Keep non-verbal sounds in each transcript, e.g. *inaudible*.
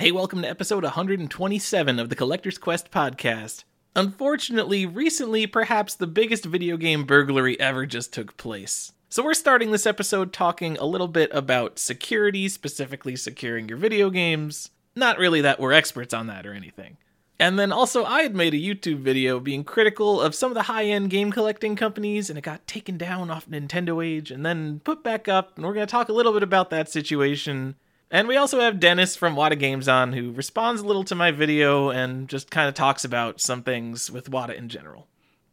Hey, welcome to episode 127 of the Collector's Quest podcast. Unfortunately, recently, perhaps the biggest video game burglary ever just took place. So, we're starting this episode talking a little bit about security, specifically securing your video games. Not really that we're experts on that or anything. And then also, I had made a YouTube video being critical of some of the high end game collecting companies, and it got taken down off Nintendo Age and then put back up. And we're going to talk a little bit about that situation. And we also have Deniz from Wata Games on, who responds a little to my video and just kind of talks about some things with Wada in general.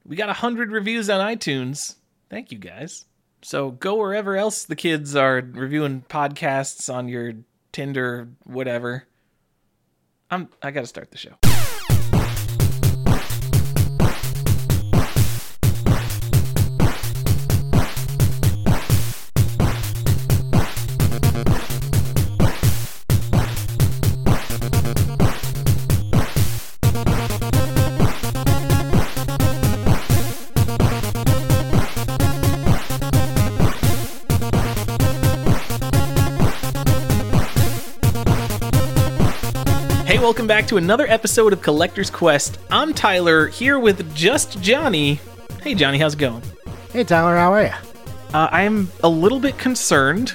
We got 100 reviews on iTunes. Thank you guys. So go wherever else the kids are reviewing podcasts on your Tinder, whatever. I'm I got to start the show. Hey, welcome back to another episode of Collector's Quest. I'm Tyler, here with just Johnny. Hey, Johnny, how's it going? Hey Tyler, how are you? Uh, I'm a little bit concerned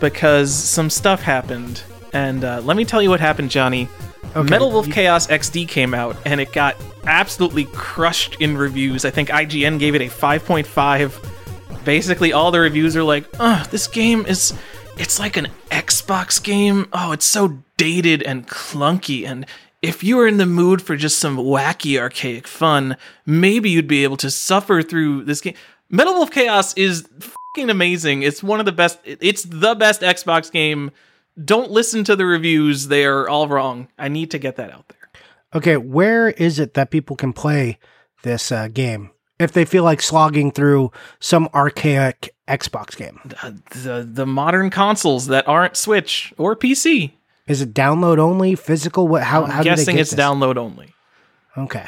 because some stuff happened. And uh, let me tell you what happened, Johnny. Okay, Metal Wolf you- Chaos XD came out and it got absolutely crushed in reviews. I think IGN gave it a 5.5. Basically, all the reviews are like, oh, this game is. It's like an Xbox game. Oh, it's so dated and clunky. And if you were in the mood for just some wacky, archaic fun, maybe you'd be able to suffer through this game. Metal Wolf Chaos is fucking amazing. It's one of the best. It's the best Xbox game. Don't listen to the reviews; they are all wrong. I need to get that out there. Okay, where is it that people can play this uh, game if they feel like slogging through some archaic Xbox game? Uh, the the modern consoles that aren't Switch or PC. Is it download only, physical? What? How? how I'm do they guessing it's this? download only. Okay.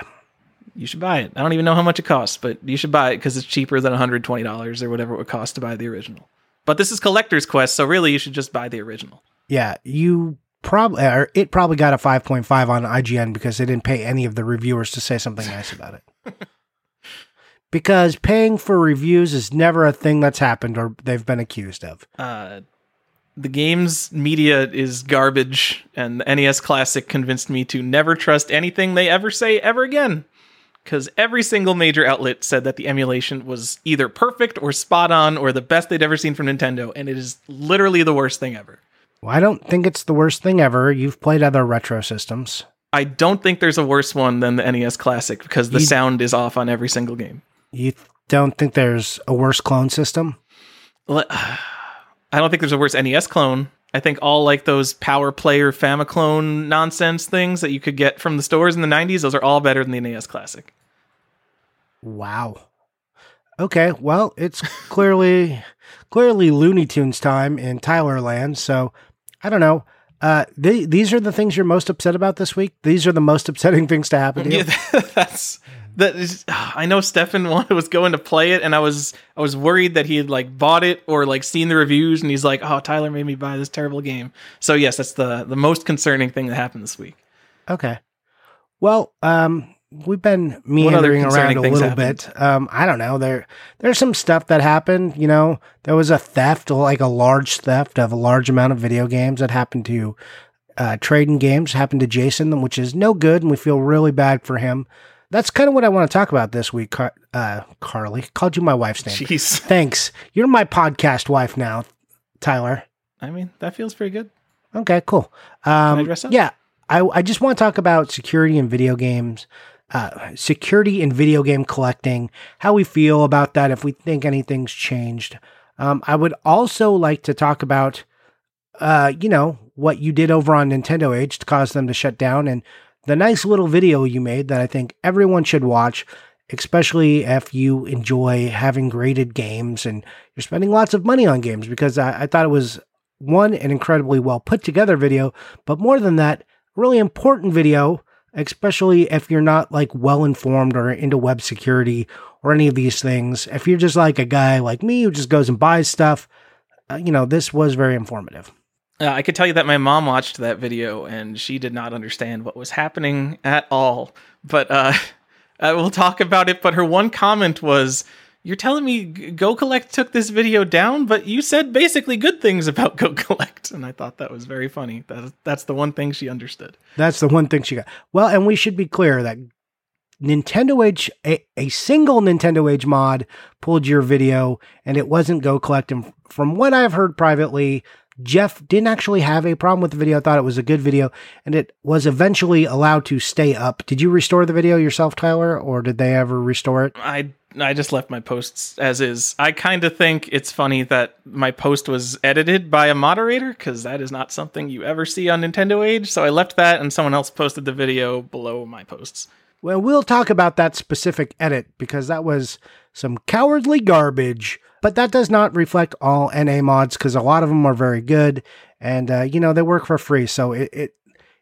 You should buy it. I don't even know how much it costs, but you should buy it because it's cheaper than $120 or whatever it would cost to buy the original. But this is Collector's Quest, so really you should just buy the original. Yeah, you probably or it probably got a five point five on IGN because they didn't pay any of the reviewers to say something nice about it. *laughs* because paying for reviews is never a thing that's happened or they've been accused of. uh, the game's media is garbage, and the NES Classic convinced me to never trust anything they ever say ever again. Because every single major outlet said that the emulation was either perfect or spot on or the best they'd ever seen from Nintendo, and it is literally the worst thing ever. Well, I don't think it's the worst thing ever. You've played other retro systems. I don't think there's a worse one than the NES Classic because the You- sound is off on every single game. You don't think there's a worse clone system? *sighs* I don't think there's a worse NES clone. I think all like those Power Player Famiclone nonsense things that you could get from the stores in the 90s, those are all better than the NES Classic. Wow. Okay, well, it's clearly clearly Looney Tunes time in Tyler Land, so I don't know. Uh, they, these are the things you're most upset about this week. These are the most upsetting things to happen to you. Yeah, *laughs* that's that is. *sighs* I know Stefan *laughs* was going to play it, and I was I was worried that he had like bought it or like seen the reviews, and he's like, "Oh, Tyler made me buy this terrible game." So yes, that's the the most concerning thing that happened this week. Okay. Well, um, we've been meandering around a little happened? bit. Um, I don't know. There, there's some stuff that happened. You know, there was a theft, like a large theft of a large amount of video games that happened to uh, Trade-N-Games. Happened to Jason, which is no good, and we feel really bad for him. That's kind of what I want to talk about this week. Car- uh, Carly called you my wife's name. Jeez, *laughs* Thanks. You're my podcast wife now, Tyler. I mean that feels pretty good. Okay, cool. I Um, dress up? Yeah, I, I just want to talk about security in video games, uh, security in video game collecting, how we feel about that, if we think anything's changed. Um, I would also like to talk about, uh, you know, what you did over on Nintendo Age to cause them to shut down, and the nice little video you made that I think everyone should watch. Especially if you enjoy having graded games and you're spending lots of money on games, because I, I thought it was one, an incredibly well put together video, but more than that, really important video, especially if you're not like well informed or into web security or any of these things. If you're just like a guy like me who just goes and buys stuff, uh, you know, this was very informative. Uh, I could tell you that my mom watched that video and she did not understand what was happening at all. But uh, *laughs* we'll talk about it. But her one comment was, "You're telling me Go Collect took this video down, but you said basically good things about *laughs* Go Collect." And I thought that was very funny. That that's the one thing she understood. That's the one thing she got. Well, and we should be clear that Nintendo Age, a, a single Nintendo Age mod pulled your video, and it wasn't Go Collect. And from what I've heard privately, Jeff didn't actually have a problem with the video. I thought it was a good video, and it was eventually allowed to stay up. Did you restore the video yourself, Tyler, or did they ever restore it? I I just left my posts as is. I kind of think it's funny that my post was edited by a moderator because that is not something you ever see on Nintendo Age. So I left that, and someone else posted the video below my posts. Well, we'll talk about that specific edit because that was some cowardly garbage. But that does not reflect all NA mods because a lot of them are very good, and uh, you know they work for free. So it, it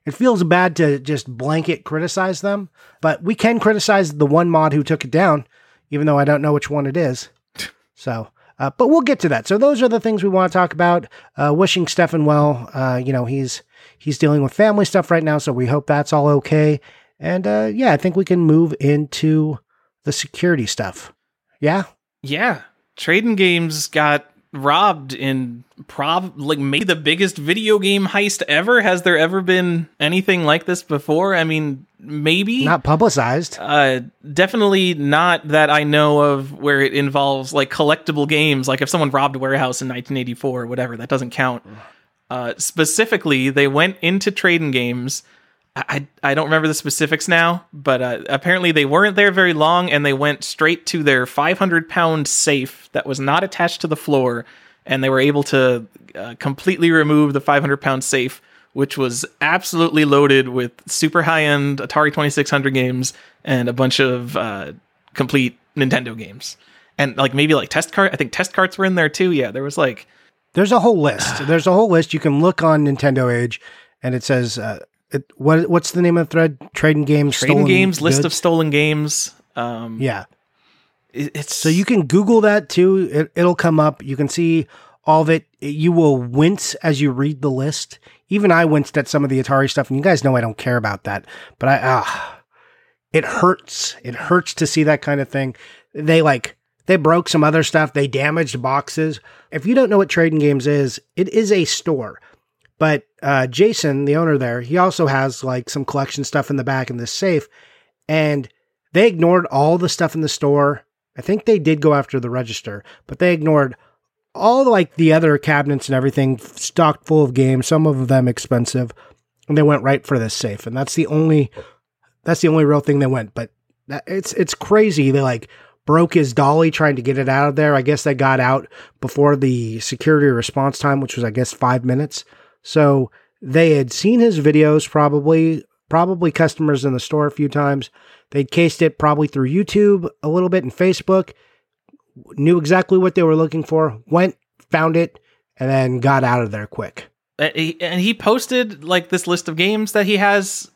it feels bad to just blanket criticize them. But we can criticize the one mod who took it down, even though I don't know which one it is. *laughs* So. Uh, but we'll get to that. So those are the things we want to talk about. Uh, wishing Stefan well. Uh, you know he's he's dealing with family stuff right now, so we hope that's all okay. And uh, yeah, I think we can move into the security stuff. Yeah? Yeah. Trade-N-Games got robbed in prob like maybe the biggest video game heist ever. Has there ever been anything like this before? I mean, maybe not publicized. Uh, definitely not that I know of where it involves like collectible games. Like if someone robbed a warehouse in 1984 or whatever, that doesn't count. Uh, specifically, they went into Trade-N-Games I, I don't remember the specifics now, but uh, apparently they weren't there very long and they went straight to their 500 pound safe that was not attached to the floor. And they were able to uh, completely remove the 500 pound safe, which was absolutely loaded with super high end Atari 2600 games and a bunch of uh, complete Nintendo games. And like maybe like test cart, I think test carts were in there too. Yeah, there was like. There's a whole list. There's a whole list. You can look on Nintendo Age and it says uh, it, what what's the name of the thread? Trade-N-Games, trading games, goods? list of stolen games. Um, yeah, it, it's so you can Google that too. It, it'll come up. You can see all of it. You will wince as you read the list. Even I winced at some of the Atari stuff, and you guys know I don't care about that. But I, ah, it hurts. It hurts to see that kind of thing. They like they broke some other stuff. They damaged boxes. If you don't know what Trade-N-Games is, it is a store. But uh, Jason, the owner there, he also has like some collection stuff in the back in this safe. And they ignored all the stuff in the store. I think they did go after the register, but they ignored all like the other cabinets and everything stocked full of games, some of them expensive, and they went right for this safe. And that's the only that's the only real thing they went. But it's it's crazy. They like broke his dolly trying to get it out of there. I guess they got out before the security response time, which was I guess five minutes. So they had seen his videos probably, probably customers in the store a few times. They'd cased it probably through YouTube a little bit and Facebook, knew exactly what they were looking for, went, found it, and then got out of there quick. And he posted like this list of games that he has.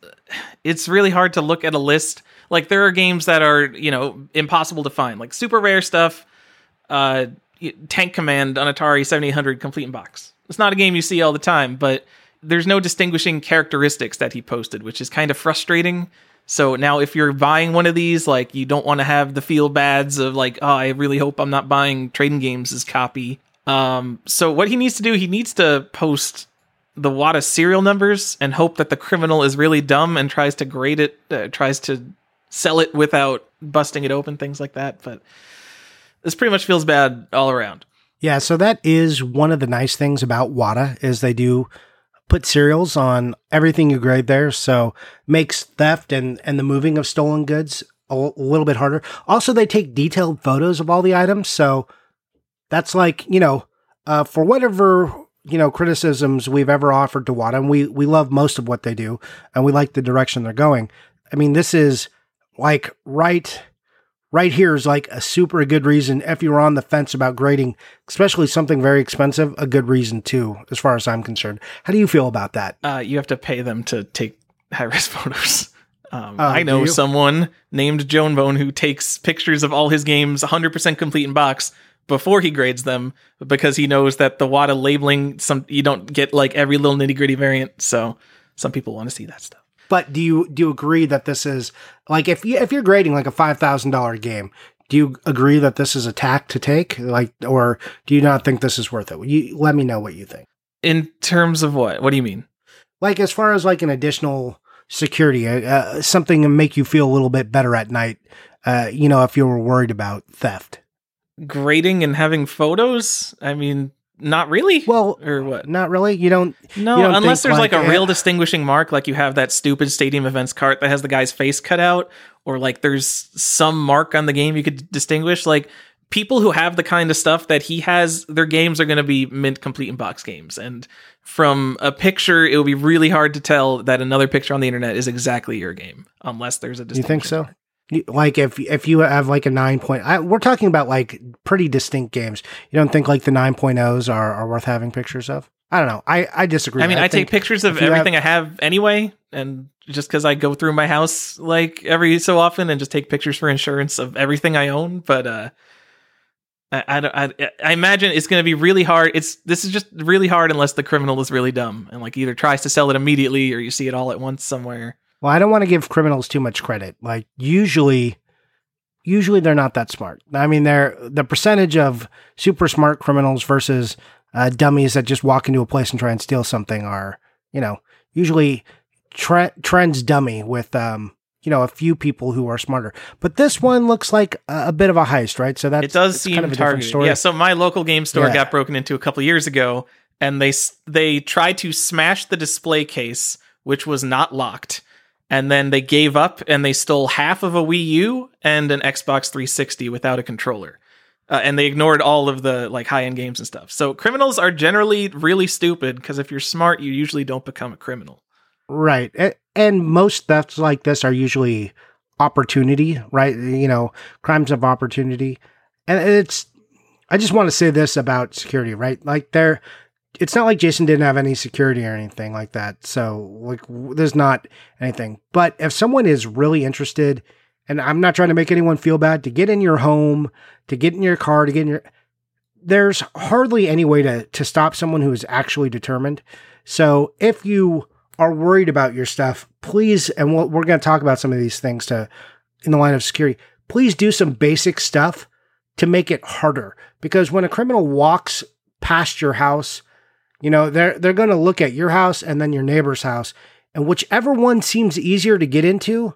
It's really hard to look at a list. Like there are games that are, you know, impossible to find, like super rare stuff. Uh, Tank Command on Atari 7800 complete in box. It's not a game you see all the time, but there's no distinguishing characteristics that he posted, which is kind of frustrating. So now if you're buying one of these, like you don't want to have the feel bads of like, oh, I really hope I'm not buying Trade-N-Games as copy. Um, so what he needs to do, he needs to post the WATA serial numbers and hope that the criminal is really dumb and tries to grade it, uh, tries to sell it without busting it open, things like that. But this pretty much feels bad all around. Yeah, so that is one of the nice things about WATA is they do put serials on everything you grade there, so makes theft and and the moving of stolen goods a, little bit harder. Also, they take detailed photos of all the items, so that's like you know, uh, for whatever you know criticisms we've ever offered to WATA, and we we love most of what they do, and we like the direction they're going. I mean, this is like right right here is like a super good reason if you're on the fence about grading, especially something very expensive, a good reason too, as far as I'm concerned. How do you feel about that? Uh, you have to pay them to take high risk *laughs* photos. Um, uh, I know someone named Joan Bone who takes pictures of all his games 100% complete in box before he grades them because he knows that the WATA labeling some you don't get like every little nitty gritty variant. So some people want to see that stuff. But do you do you agree that this is like if you if you're grading like a five thousand dollar game, do you agree that this is a tack to take? Like, or do you not think this is worth it? You let me know what you think. In terms of what? What do you mean? Like as far as like an additional security, uh, uh something to make you feel a little bit better at night. Uh, you know, if you were worried about theft. Grading and having photos. I mean, not really. Well, or what? Not really. You don't. No, you don't unless there's like, like, a real distinguishing mark, like you have that stupid stadium events cart that has the guy's face cut out, or like there's some mark on the game you could distinguish. Like people who have the kind of stuff that he has, their games are going to be mint complete in box games. And from a picture, it will be really hard to tell that another picture on the internet is exactly your game, unless there's a. You think so? Mark like if if you have like a nine point, I, we're talking about like pretty distinct games. You don't think like the 9.0s are, are worth having pictures of? I don't know. I, I disagree. I mean, I, I take pictures of everything have, I have anyway, and just because I go through my house like every so often and just take pictures for insurance of everything I own. But uh, I I, I, I imagine it's going to be really hard. It's this is just really hard unless the criminal is really dumb and like either tries to sell it immediately or you see it all at once somewhere. Well, I don't want to give criminals too much credit. Like usually usually they're not that smart. I mean, they're the percentage of super smart criminals versus uh, dummies that just walk into a place and try and steal something are, you know, usually tre- trends dummy with um, you know, a few people who are smarter. But this one looks like a, a bit of a heist, right? So that it does seem kind of a targeted. story. Yeah. So my local game store yeah. got broken into a couple years ago, and they they tried to smash the display case, which was not locked and then they gave up and they stole half of a Wii U and an Xbox 360 without a controller. Uh, and they ignored all of the like high end games and stuff. So criminals are generally really stupid because if you're smart, you usually don't become a criminal. Right. And most thefts like this are usually opportunity, right? You know, crimes of opportunity. And it's I just want to say this about security, right? Like there it's not like Jason didn't have any security or anything like that. So like there's not anything. But if someone is really interested, and I'm not trying to make anyone feel bad, to get in your home, to get in your car, to get in your there's hardly any way to to stop someone who is actually determined. So if you are worried about your stuff, please, and we'll, we're going to talk about some of these things to in the line of security. Please do some basic stuff to make it harder because when a criminal walks past your house you know, they're they're going to look at your house and then your neighbor's house, and whichever one seems easier to get into,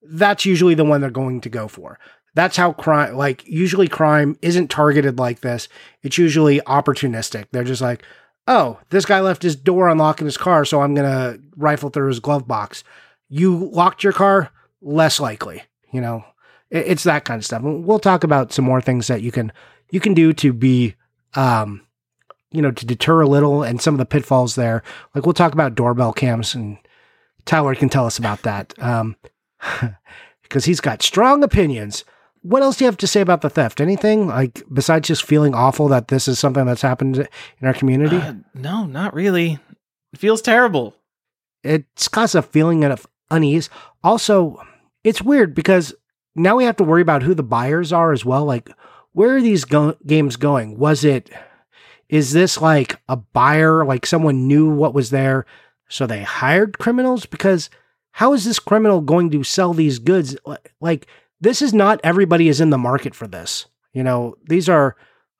that's usually the one they're going to go for. That's how crime like usually crime isn't targeted like this. It's usually opportunistic. They're just like, "Oh, this guy left his door unlocked in his car, so I'm going to rifle through his glove box." You locked your car, less likely, you know. It's that kind of stuff. We'll talk about some more things that you can you can do to be um you know, to deter a little and some of the pitfalls there. Like we'll talk about doorbell cams and Tyler can tell us about that. Um, *laughs* because he's got strong opinions. What else do you have to say about the theft? Anything like besides just feeling awful that this is something that's happened in our community? Uh, no, not really. It feels terrible. It's caused a feeling of unease. Also, it's weird because now we have to worry about who the buyers are as well. Like, where are these go- games going? Was it is this like a buyer, like someone knew what was there, so they hired criminals? Because how is this criminal going to sell these goods? Like, this is not everybody is in the market for this. You know, these are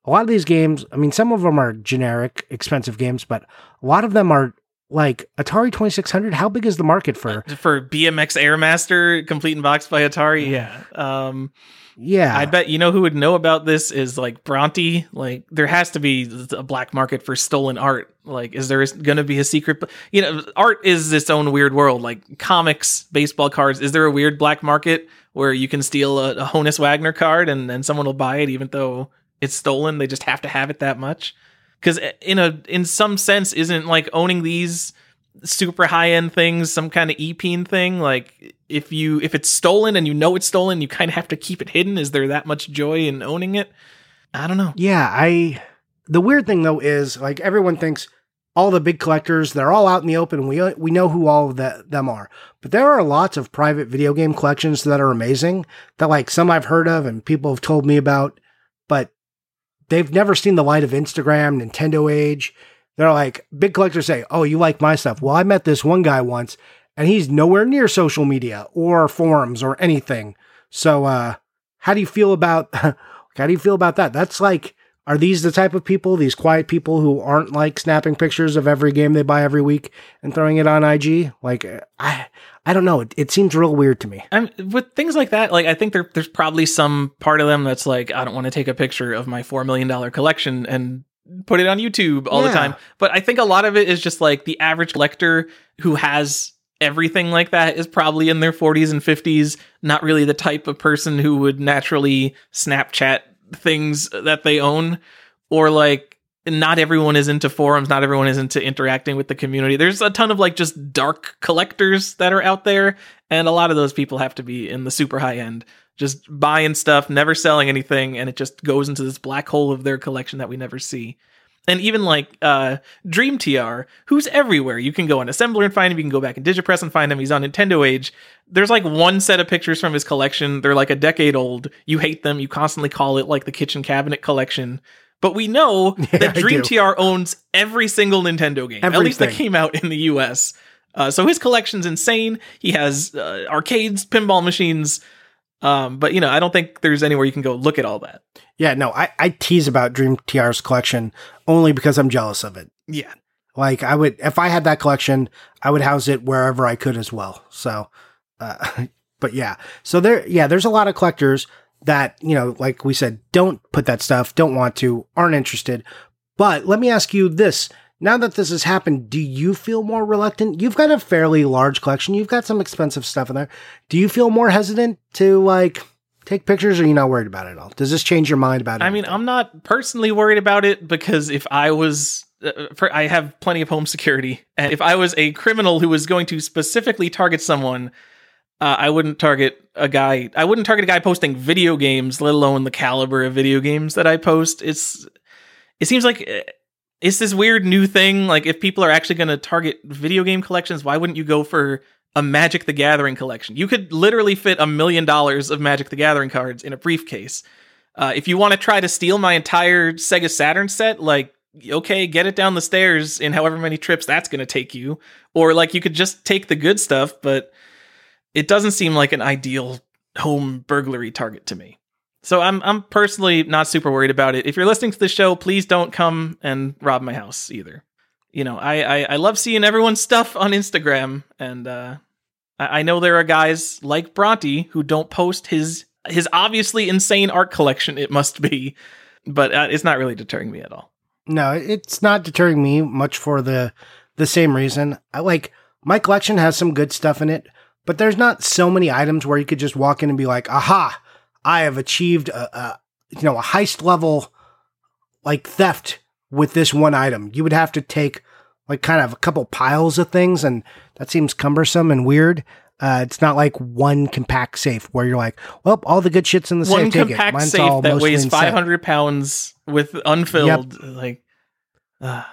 a lot of these games. I mean, some of them are generic, expensive games, but a lot of them are like Atari 2600. How big is the market for for BMX Airmaster complete in box by Atari? Yeah. Um, yeah. I bet you know who would know about this is like Bronte. Like there has to be a black market for stolen art. Like is there going to be a secret you know art is its own weird world like comics, baseball cards. Is there a weird black market where you can steal a, a Honus Wagner card and then someone will buy it even though it's stolen? They just have to have it that much. Cuz eh, in a in some sense isn't like owning these super high end things some kind of epeen thing like if you if it's stolen and you know it's stolen you kind of have to keep it hidden. Is there that much joy in owning it? I don't know. Yeah i the weird thing though is like everyone thinks all the big collectors they're all out in the open. We we know who all of the, them are. But there are lots of private video game collections that are amazing that like some i've heard of and people have told me about but they've never seen the light of Instagram, Nintendo age. They're like, big collectors say, Oh, you like my stuff? Well, I met this one guy once and he's nowhere near social media or forums or anything. So, uh, how do you feel about, *laughs* how do you feel about that? That's like, are these the type of people, these quiet people who aren't like snapping pictures of every game they buy every week and throwing it on IG? Like, I, I don't know. It, it seems real weird to me. I'm, with things like that, like I think there, there's probably some part of them that's like, I don't want to take a picture of my four million dollar collection and put it on YouTube all Yeah. the time. But I think a lot of it is just like the average collector who has everything like that is probably in their 40s and 50s, not really the type of person who would naturally Snapchat things that they own or like not everyone is into forums, not everyone is into interacting with the community. There's a ton of like just dark collectors that are out there and a lot of those people have to be in the super high end just buying stuff, never selling anything, and it just goes into this black hole of their collection that we never see. And even like uh, Dream TR, who's everywhere. You can go on Assembler and find him. You can go back in DigitPress and find him. He's on Nintendo Age. There's like one set of pictures from his collection. They're like a decade old. You hate them. You constantly call it like the kitchen cabinet collection. But we know *laughs* Yeah, that Dream. TR owns every single Nintendo game, at least that came out in the US. Uh, so his collection's insane. He has uh, arcades, pinball machines. Um, but you know, I don't think there's anywhere you can go look at all that. Yeah, no, I, I tease about Dream TR's collection only because I'm jealous of it. Yeah. Like I would, if I had that collection, I would house it wherever I could as well. So, uh, *laughs* but yeah, so there, yeah, there's a lot of collectors that, you know, like we said, don't put that stuff, don't want to, aren't interested. But let me ask you this. Now that this has happened, do you feel more reluctant? You've got a fairly large collection. You've got some expensive stuff in there. Do you feel more hesitant to like take pictures or are you not worried about it at all? Does this change your mind about it? I mean, I'm not personally worried about it because if I was, uh, I have plenty of home security, and if I was a criminal who was going to specifically target someone, uh, I wouldn't target a guy. I wouldn't target a guy posting video games, let alone the caliber of video games that I post. It's, it seems like uh, it's this weird new thing. Like, if people are actually going to target video game collections, why wouldn't you go for a Magic the Gathering collection? You could literally fit a million dollars of Magic the Gathering cards in a briefcase. Uh, if you want to try to steal my entire Sega Saturn set, like, okay, get it down the stairs in however many trips that's going to take you. Or, like, you could just take the good stuff, but it doesn't seem like an ideal home burglary target to me. So I'm I'm personally not super worried about it. If you're listening to the show, please don't come and rob my house either. You know, I I, I love seeing everyone's stuff on Instagram, and uh, I, I know there are guys like Bronte who don't post his his obviously insane art collection. It must be, but uh, it's not really deterring me at all. No, it's not deterring me much for the the same reason. I like my collection has some good stuff in it, but there's not so many items where you could just walk in and be like, "Aha, I have achieved a, a you know, a heist level like theft with this one item." You would have to take like kind of a couple piles of things and that seems cumbersome and weird. Uh, it's not like one compact safe where you're like, well, all the good shit's in the One safe. It. compact safe that weighs in set." 500 pounds with unfilled, like, uh,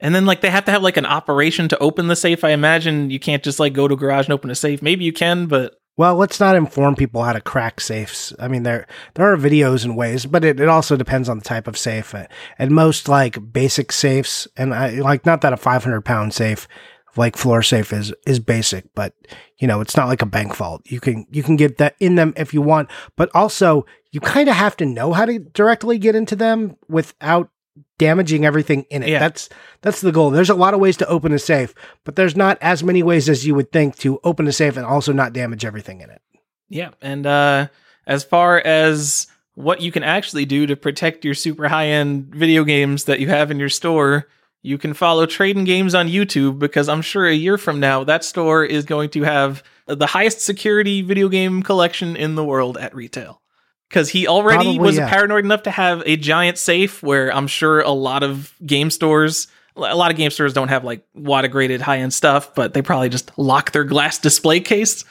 and then like they have to have like an operation to open the safe. I imagine you can't just like go to a garage and open a safe. Maybe you can, but Well, let's not inform people how to crack safes. I mean, there there are videos and ways, but it, it also depends on the type of safe. And most like basic safes, and I like not that a five hundred pound safe like floor safe is is basic, but you know it's not like a bank vault. You can you can get that in them if you want, but also you kind of have to know how to directly get into them without damaging everything in it. Yeah. That's that's the goal. There's a lot of ways to open a safe, but there's not as many ways as you would think to open a safe and also not damage everything in it. yeah. And uh, as far as what you can actually do to protect your super high end video games that you have in your store, you can follow Trade-N-Games on YouTube because I'm sure a year from now that store is going to have the highest security video game collection in the world at retail. Because he already Probably, was yeah. paranoid enough to have a giant safe where I'm sure a lot of game stores, a lot of game stores don't have like WATA graded high end stuff, but they probably just lock their glass display case.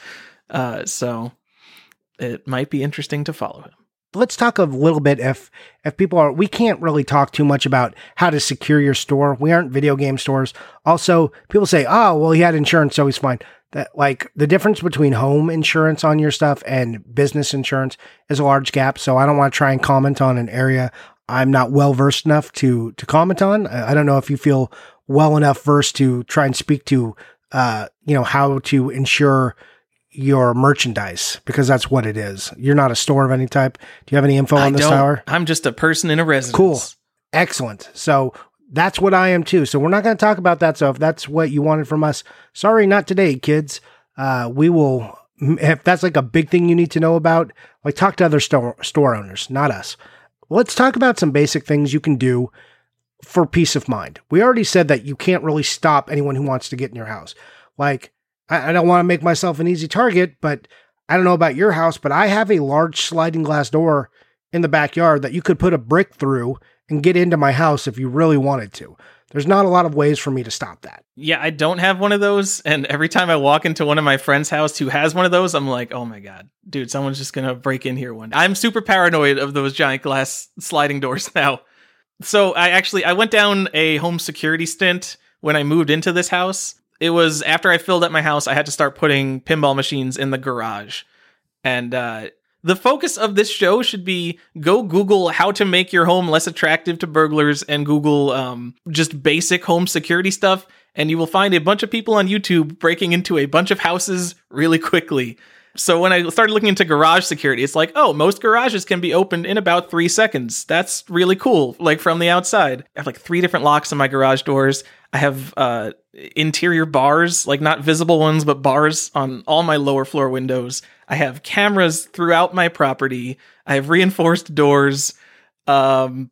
Uh, so it might be interesting to follow him. let's talk a little bit if if people are we can't really talk too much about how to secure your store we aren't video game stores also people say oh well he had insurance so he's fine that like the difference between home insurance on your stuff and business insurance is a large gap so i don't want to try and comment on an area I'm not well versed enough to to comment on. I, don't know if you feel well enough versed to try and speak to uh, you know how to ensure your merchandise because that's what it is. You're not a store of any type. Do you have any info I on this Tyler? I'm just a person in a residence. Cool. Excellent. So that's what I am too. So we're not going to talk about that. So if that's what you wanted from us, sorry, not today, kids. Uh, we will. If that's like a big thing you need to know about, like talk to other store store owners, not us. Let's talk about some basic things you can do for peace of mind. We already said that you can't really stop anyone who wants to get in your house. Like, I, I don't want to make myself an easy target, but I don't know about your house, but I have a large sliding glass door in the backyard that you could put a brick through and get into my house if you really wanted to. There's not a lot of ways for me to stop that. Yeah, I don't have one of those. And every time I walk into one of my friends' house who has one of those, I'm like, oh my God, dude, someone's just going to break in here one day. I'm super paranoid of those giant glass sliding doors *laughs* now. So I actually, I went down a home security stint when I moved into this house. It was after I filled up my house, I had to start putting pinball machines in the garage. And uh, the focus of this show should be go Google how to make your home less attractive to burglars and Google um, just basic home security stuff. And you will find a bunch of people on YouTube breaking into a bunch of houses really quickly. So when I started looking into garage security, it's like, oh, most garages can be opened in about three seconds. That's really cool, like from the outside. I have like three different locks on my garage doors. I have uh, interior bars, like not visible ones, but bars on all my lower floor windows. I have cameras throughout my property. I have reinforced doors. Um,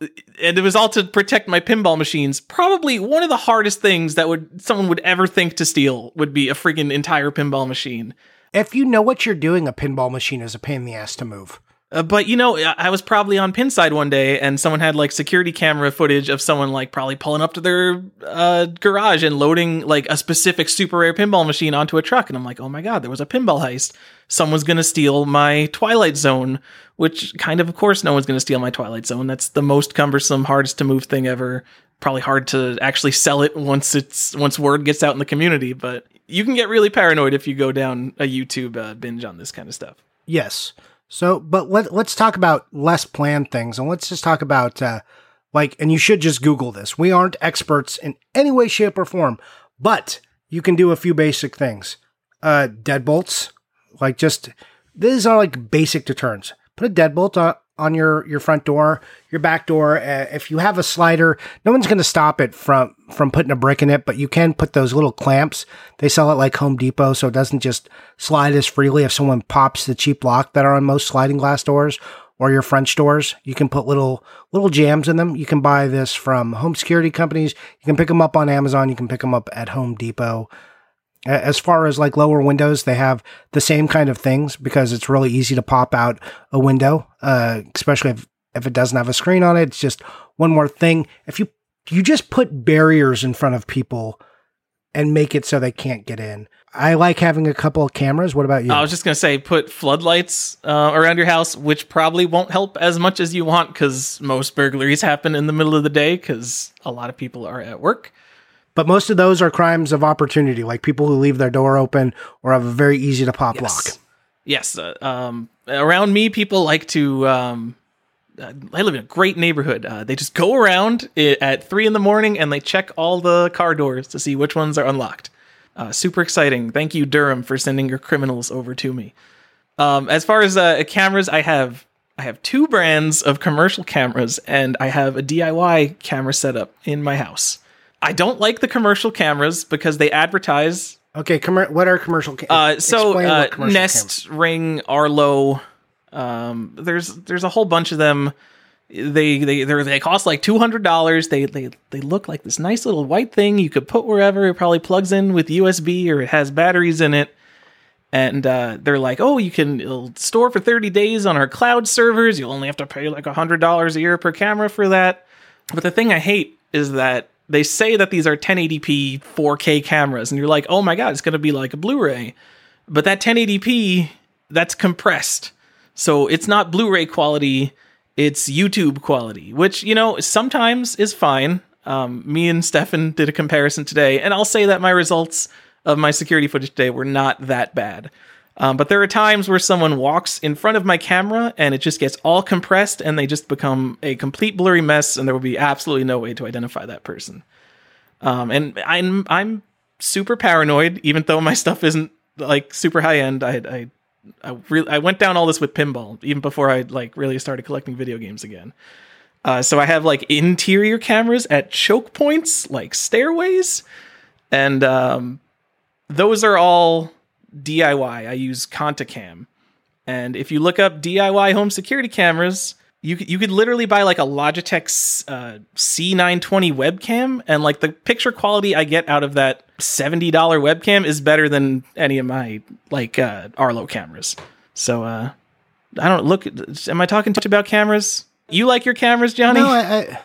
and it was all to protect my pinball machines. Probably one of the hardest things that would someone would ever think to steal would be a freaking entire pinball machine. If you know what you're doing, a pinball machine is a pain in the ass to move. Uh, but you know, I was probably on Pinside one day, and someone had like security camera footage of someone like probably pulling up to their uh, garage and loading like a specific super rare pinball machine onto a truck, and I'm like, oh my god, there was a pinball heist. Someone's gonna steal my Twilight Zone, which kind of, of course, no one's gonna steal my Twilight Zone. That's the most cumbersome, hardest to move thing ever. Probably hard to actually sell it once it's once word gets out in the community, but you can get really paranoid if you go down a YouTube uh, binge on this kind of stuff. Yes. So, but let, let's talk about less planned things and let's just talk about, uh, like, and you should just Google this. We aren't experts in any way, shape, or form, but you can do a few basic things. Uh, deadbolts, like just, these are like basic deterrents. Put a deadbolt on, on your, your front door, your back door. Uh, if you have a slider, no one's going to stop it from, from putting a brick in it, but you can put those little clamps. They sell it like Home Depot, so it doesn't just slide as freely if someone pops the cheap lock that are on most sliding glass doors or your French doors. You can put little little jams in them. You can buy this from home security companies. You can pick them up on Amazon. You can pick them up at Home Depot. As far as like lower windows, they have the same kind of things because it's really easy to pop out a window, uh, especially if, if it doesn't have a screen on it. It's just one more thing. If you you just put barriers in front of people and make it so they can't get in. I like having a couple of cameras. What about you? I was just gonna say, put floodlights uh, around your house, which probably won't help as much as you want, because most burglaries happen in the middle of the day, because a lot of people are at work. But most of those are crimes of opportunity, like people who leave their door open or have a very easy to pop lock. Yes. Uh, um, around me, people like to. Um, uh, I live in a great neighborhood. Uh, they just go around at three in the morning and they check all the car doors to see which ones are unlocked. Uh, super exciting. Thank you, Durham, for sending your criminals over to me. Um, as far as uh, cameras, I have I have two brands of commercial cameras, and I have a DIY camera setup in my house. I don't like the commercial cameras because they advertise Okay, commer- what are commercial cameras? uh, so uh, Nest, Ring, Arlo. Um, there's there's a whole bunch of them. They they they they cost like two hundred dollars. They they they look like this nice little white thing you could put wherever. It probably plugs in with USB or it has batteries in it. And uh, they're like, oh, you can it'll store for thirty days on our cloud servers. You'll only have to pay like hundred dollars a year per camera for that. But the thing I hate is that they say that these are 1080p 4K cameras, and you're like, oh my god, it's going to be like a Blu-ray. But that 1080p, that's compressed, so it's not Blu-ray quality; it's YouTube quality, which you know sometimes is fine. Um, me and Stefan did a comparison today, and I'll say that my results of my security footage today were not that bad. Um, but there are times where someone walks in front of my camera and it just gets all compressed and they just become a complete blurry mess, and there will be absolutely no way to identify that person. Um, and I'm I'm super paranoid, even though my *laughs* stuff isn't like super high end. I I I, really I went down all this with pinball even before I like really started collecting video games again. Uh, so I have like interior cameras at choke points, like stairways, and um, those are all DIY. I use Contacam, and if you look up DIY home security cameras, you you could literally buy like a Logitech uh, C920 webcam, and like the picture quality I get out of that seventy dollar webcam is better than any of my like uh, Arlo cameras. So uh, I don't look. Am I talking too much about cameras? You like your cameras, Johnny? No, I,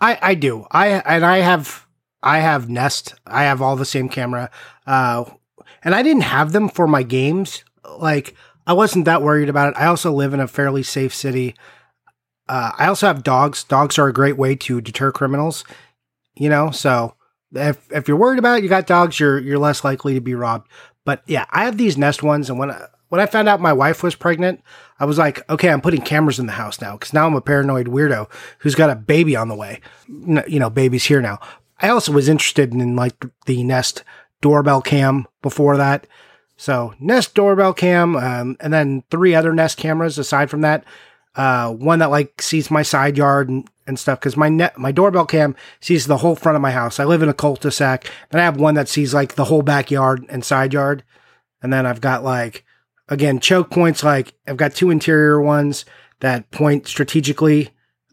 I, I do. I and I have I have Nest. I have all the same camera. Uh, and I didn't have them for my games. Like I wasn't that worried about it. I also live in a fairly safe city. Uh, I also have dogs. Dogs are a great way to deter criminals. You know, so if if you're worried about it, you got dogs, you're you're less likely to be robbed. But yeah, I have these Nest ones, and when when I found out my wife was pregnant, I was like, okay, I'm putting cameras in the house now because now I'm a paranoid weirdo who's got a baby on the way. You know, baby's here now. I also was interested in like the Nest doorbell cam before that. So Nest doorbell cam, um, and then three other Nest cameras aside from that. Uh, one that like sees my side yard and, and stuff because my net my doorbell cam sees the whole front of my house. I live in a cul-de-sac, and I have one that sees like the whole backyard and side yard. And then I've got like again choke points. Like I've got two interior ones that point strategically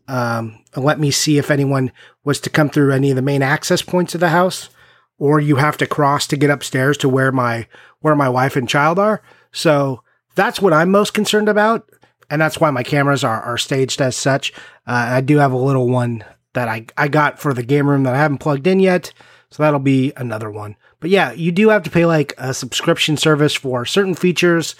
um, and let me see if anyone was to come through any of the main access points of the house or you have to cross to get upstairs to where my where my wife and child are. So that's what I'm most concerned about, and that's why my cameras are are staged as such. Uh, I do have a little one that I I got for the game room that I haven't plugged in yet, so that'll be another one. But yeah, you do have to pay like a subscription service for certain features.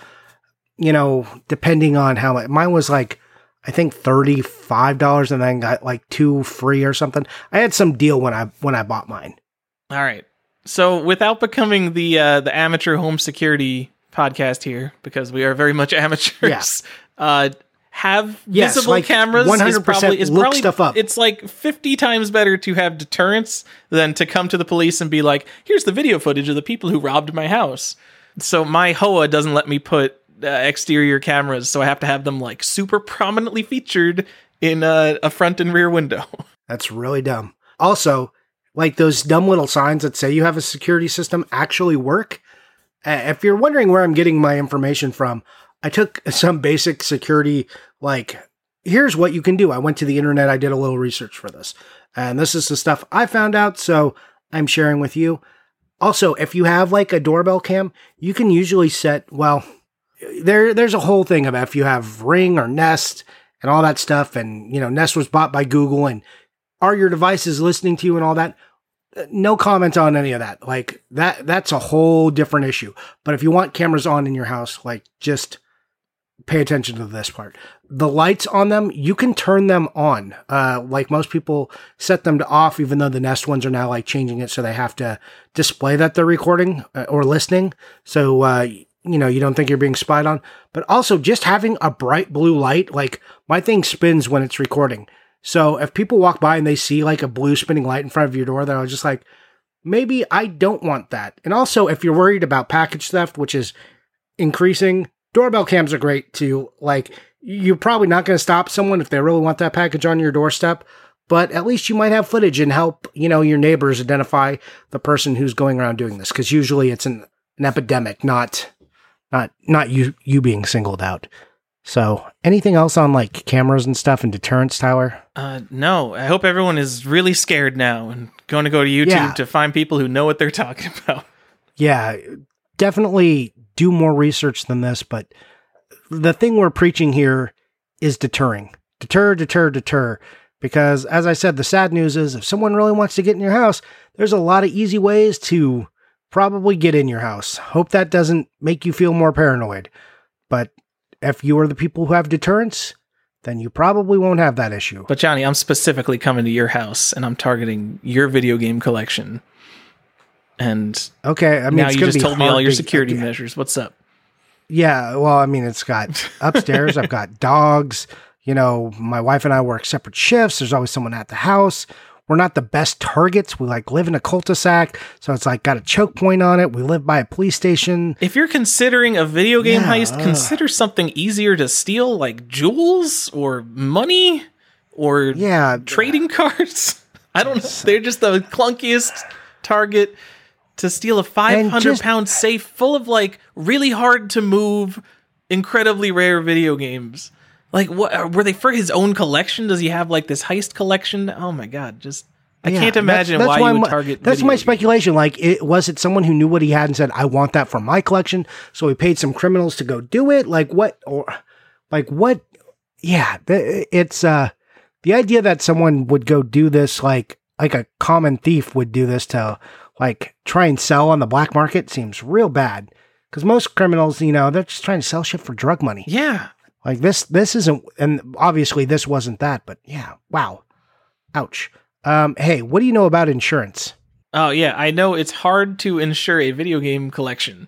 You know, depending on how much. Mine was like I think thirty five dollars, and then got like two free or something. I had some deal when I when I bought mine. All right. So, without becoming the uh, the amateur home security podcast here, because we are very much *laughs* amateurs, yeah. uh, have yes, visible like cameras 100% is probably is look probably, stuff up. It's like fifty times better to have deterrence than to come to the police and be like, "Here's the video footage of the people who robbed my house." So my Hoa doesn't let me put uh, exterior cameras, so I have to have them like super prominently featured in a, a front and rear window. *laughs* That's really dumb. Also, like those dumb little signs that say you have a security system actually work. If you're wondering where I'm getting my information from, I took *laughs* some basic security, like, here's what you can do. I went to the internet, I did a little research for this, and this is the stuff I found out, so I'm sharing with you. Also, if you have like a doorbell cam, you can usually set, well, there there's a whole thing about if you have Ring or Nest and all that stuff, and you know, Nest was bought by Google and are your devices listening to you and all that? No comment on any of that. Like that that's a whole different issue. But if you want cameras on in your house, like just pay attention to this part. The lights on them, you can turn them on. Uh, like most people set them to off, even though the Nest ones are now like changing it so they have to display that they're recording uh, or listening. So, uh, you know, you don't think you're being spied on. But also just having a bright blue light, like my thing spins when it's recording. So if people walk by and they see like a blue spinning light in front of your door, they're just like, maybe I don't want that. And also, if you're worried about package theft, which is increasing, doorbell cams are great too. Like, you're probably not going to stop someone if they really want that package on your doorstep, but at least you might have footage and help, you know, your neighbors identify the person who's going around doing this. Cause usually it's an, an epidemic, not, not, not you, you being singled out. So, anything else on like cameras and stuff and deterrence, Tyler? Uh, no. I hope everyone is really scared now and going to go to YouTube yeah. to find people who know what they're *laughs* talking about. Yeah, definitely do more research than this. But the thing we're preaching here is deterring. Deter, deter, deter. Because as I said, the sad news is if someone really wants to get in your house, there's a lot of easy ways to probably get in your house. Hope that doesn't make you feel more paranoid. But if you are the people who have deterrence, then you probably won't have that issue. But Johnny, I'm specifically coming to your house and I'm targeting your video game collection. And okay, I mean, now you just told me all your security measures. What's up? Yeah, well, I mean, it's got upstairs. I've got dogs. You know, my wife and I work separate shifts. There's always someone at the house. We're not the best targets. We like live in a cul-de-sac, so it's like got a choke point on it. We live by a police station. If you're considering a video game Yeah, heist, ugh. consider something easier to steal, like jewels or money or Yeah, trading *laughs* cards. I don't know. They're just the clunkiest target to steal a 500 just- pound safe full of like really hard to move, incredibly rare video games. Like, what were they for his own collection? Does he have like this heist collection? Oh my god, just I Yeah, can't imagine that's why you would target. That's my games. speculation. Like, it was it someone who knew what he had and said, "I want that for my collection," so he paid some criminals to go do it. Like what or like what? Yeah, th- it's uh the idea that someone would go do this like like a common thief would do this to like try and sell on the black market seems real bad. Because most criminals, you know, they're just trying to sell shit for drug money. Yeah, Like this, this isn't, and obviously this wasn't that. But yeah, wow, ouch. Um, hey, what do you know about insurance? Oh yeah, I know it's hard to insure a video game collection.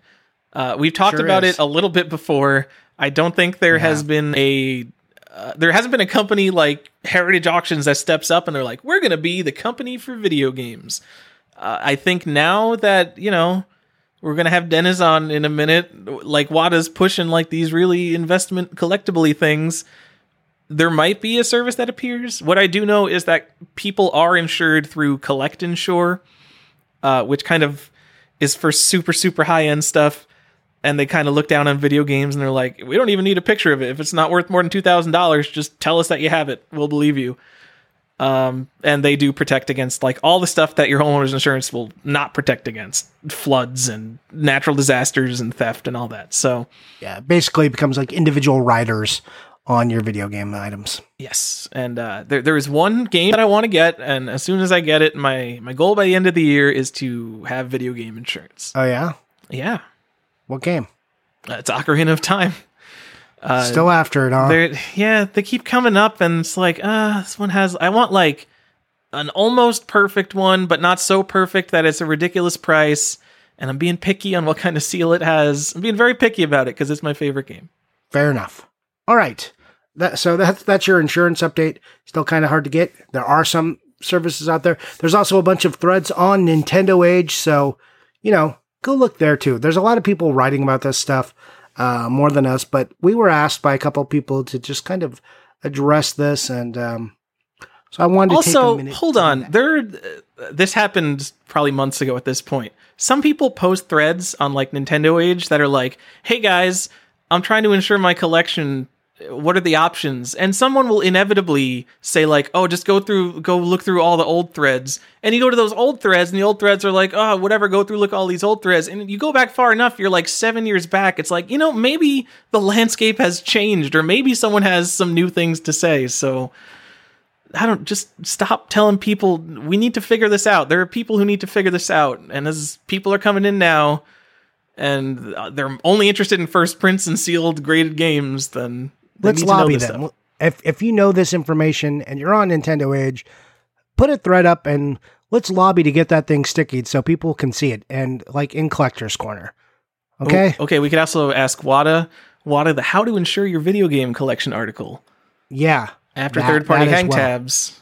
Uh, we've talked Sure about is. it a little bit before. I don't think there has been a uh, there hasn't been a company like Heritage Auctions that steps up and they're like, we're going to be the company for video games. Uh, I think now that you know we're to have Deniz on in a minute, like Wata's pushing like these really investment collectible things. There might be a service that appears. What I do know is that people are insured through Collect Insure uh, which kind of is for super super high end stuff. And they kind of look down on video games and they're like, we don't even need a picture of it. If it's not worth more than two thousand dollars, just tell us that you have it. We'll believe you. Um, and they do protect against like all the stuff that your homeowner's insurance will not protect against floods and natural disasters and theft and all that. So Yeah, basically it becomes like individual riders on your video game items. Yes, and uh, there there is one game that I want to get, and as soon as I get it, my my goal by the end of the year is to have video game insurance. Oh yeah, Yeah, what game? uh, it's Ocarina of Time. Uh, Still after it, huh? Yeah, they keep coming up, and it's like, ah, this one has. I want like an almost perfect one, but not so perfect that it's a ridiculous price. And I'm being picky on what kind of seal it has. I'm being very picky about it because it's my favorite game. Fair enough. All right. That, so that's that's your insurance update. Still kind of hard to get. There are some services out there. There's also a bunch of threads on Nintendo Age, so you know, go look there too. There's a lot of people writing about this stuff uh, more than us, but we were asked by a couple people to just kind of address this, and um, so I wanted to also hold on. there uh, this happened probably months ago at this point. Some people post threads on like nintendo age that are like hey guys i'm trying to ensure my collection what are the options? And someone will inevitably say like oh just go through go look through all the old threads. And you go to those old threads and the old threads are like oh whatever go through look all these old threads. And you go back far enough you're like seven years back. It's like you know maybe the landscape has changed or maybe someone has some new things to say. So I don't just stop telling people we need to figure this out. There are people who need to figure this out, and as people are coming in now, and they're only interested in first prints and sealed graded games, then Let's need to know lobby them. stuff. If if you know this information and you're on Nintendo Age, put a thread up and let's lobby to get that thing sticky so people can see it and like in collector's corner. Okay? Ooh, okay. We could also ask Wata, Wata, the how to ensure your video game collection article Yeah. after That- third party hang well. tabs.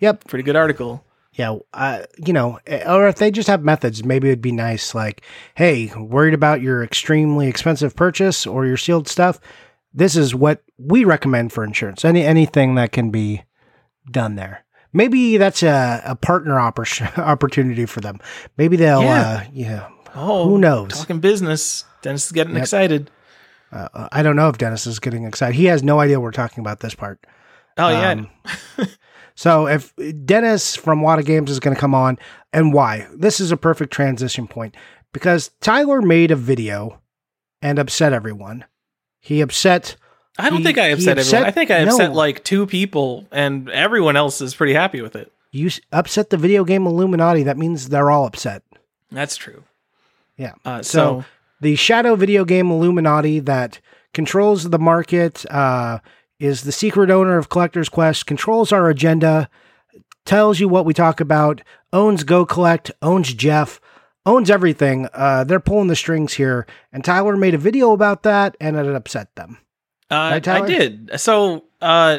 Yep. Pretty good article. Yeah, uh, you know, eh, or if they just have methods, maybe it'd be nice. Like, hey, worried about your extremely expensive purchase or your sealed stuff? This is what we recommend for insurance. Any anything that can be done there. Maybe that's a, a partner oppor- *laughs* opportunity for them. Maybe they'll, Yeah. uh, yeah. Oh, Who knows? Talking business. Deniz is getting Yep. excited. Uh, I don't know if Deniz is getting excited. He has no idea we're talking about this part. Oh yeah. Um, so if Deniz from Wata Games is going to come on, and why? This is a perfect transition point because Tyler made a video and upset everyone. He upset. I don't he- think I upset, upset- everyone. I think I no. upset like two people, and everyone else is pretty happy with it. You upset the video game Illuminati. That means they're all upset. That's true. Yeah. Uh, So, so, the shadow video game Illuminati that controls the market, uh, is the secret owner of Collector's Quest, controls our agenda, tells you what we talk about, owns Go Collect, owns Jeff, owns everything. Uh, they're pulling the strings here, and Tyler made a video about that, and it upset them. Uh, Right, I did. So, uh,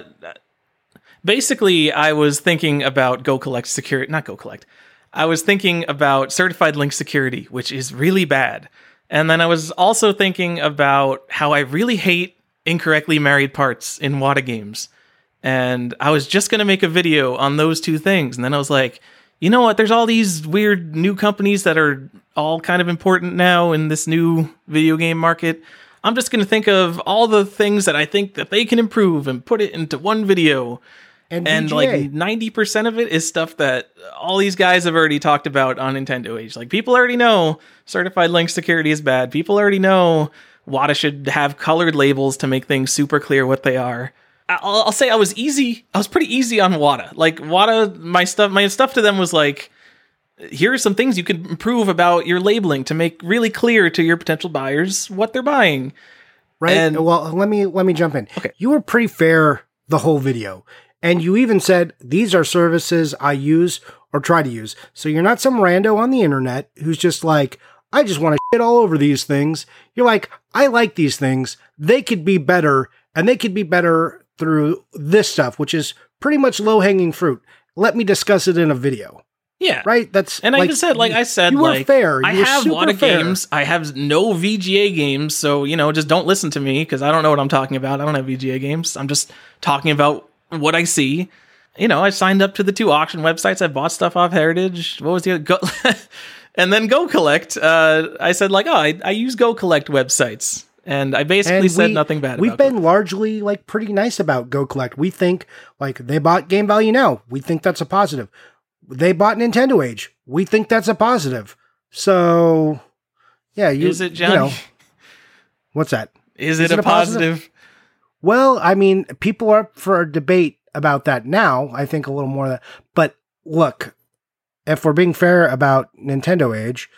basically, I was thinking about Go Collect security, not Go Collect. I was thinking about certified link security, which is really bad. And then I was also thinking about how I really hate incorrectly married parts in WATA games. And I was just going to make a video on those two things. And then I was like, you know what? There's all these weird new companies that are all kind of important now in this new video game market. I'm just going to think of all the things that I think that they can improve and put it into one video. And, And like 90% of it is stuff that all these guys have already talked about on Nintendo Age. Like people already know certified link security is bad. People already know WATA should have colored labels to make things super clear what they are. I'll, I'll say I was easy. I was pretty easy on WATA. Like WATA, my stuff, my stuff to them was like, here are some things you can improve about your labeling to make really clear to your potential buyers what they're buying. right? and- well, let me let me jump in. Okay. you were pretty fair the whole video, and you even said these are services I use or try to use. So you're not some rando on the internet who's just like, I just want to shit all over these things. You're like, I like these things. They could be better, and they could be better through this stuff, which is pretty much low hanging fruit. Let me discuss it in a video. Yeah. Right? That's And I just said, like I said, you were like fair. I You were have a lot of fair. games. I have no VGA games, so you know, just don't listen to me because I don't know what I'm talking about. I don't have VGA games. I'm just talking about what I see. You know, I signed up to the two auction websites. I bought stuff off Heritage. What was the other? Go- *laughs* and then Go Collect. Uh, I said like, oh, I, I use Go Collect websites, and I basically And said we- nothing bad. We've been largely like pretty nice about Go Collect. We think like they bought Game Value Now. We think that's a positive. They bought Nintendo Age. We think that's a positive. So, yeah, you Is it you know, what's that? is it is a it a positive? positive? Well, I mean, people are up for a debate about that now. I think a little more that, but look, if we're being fair about Nintendo Age,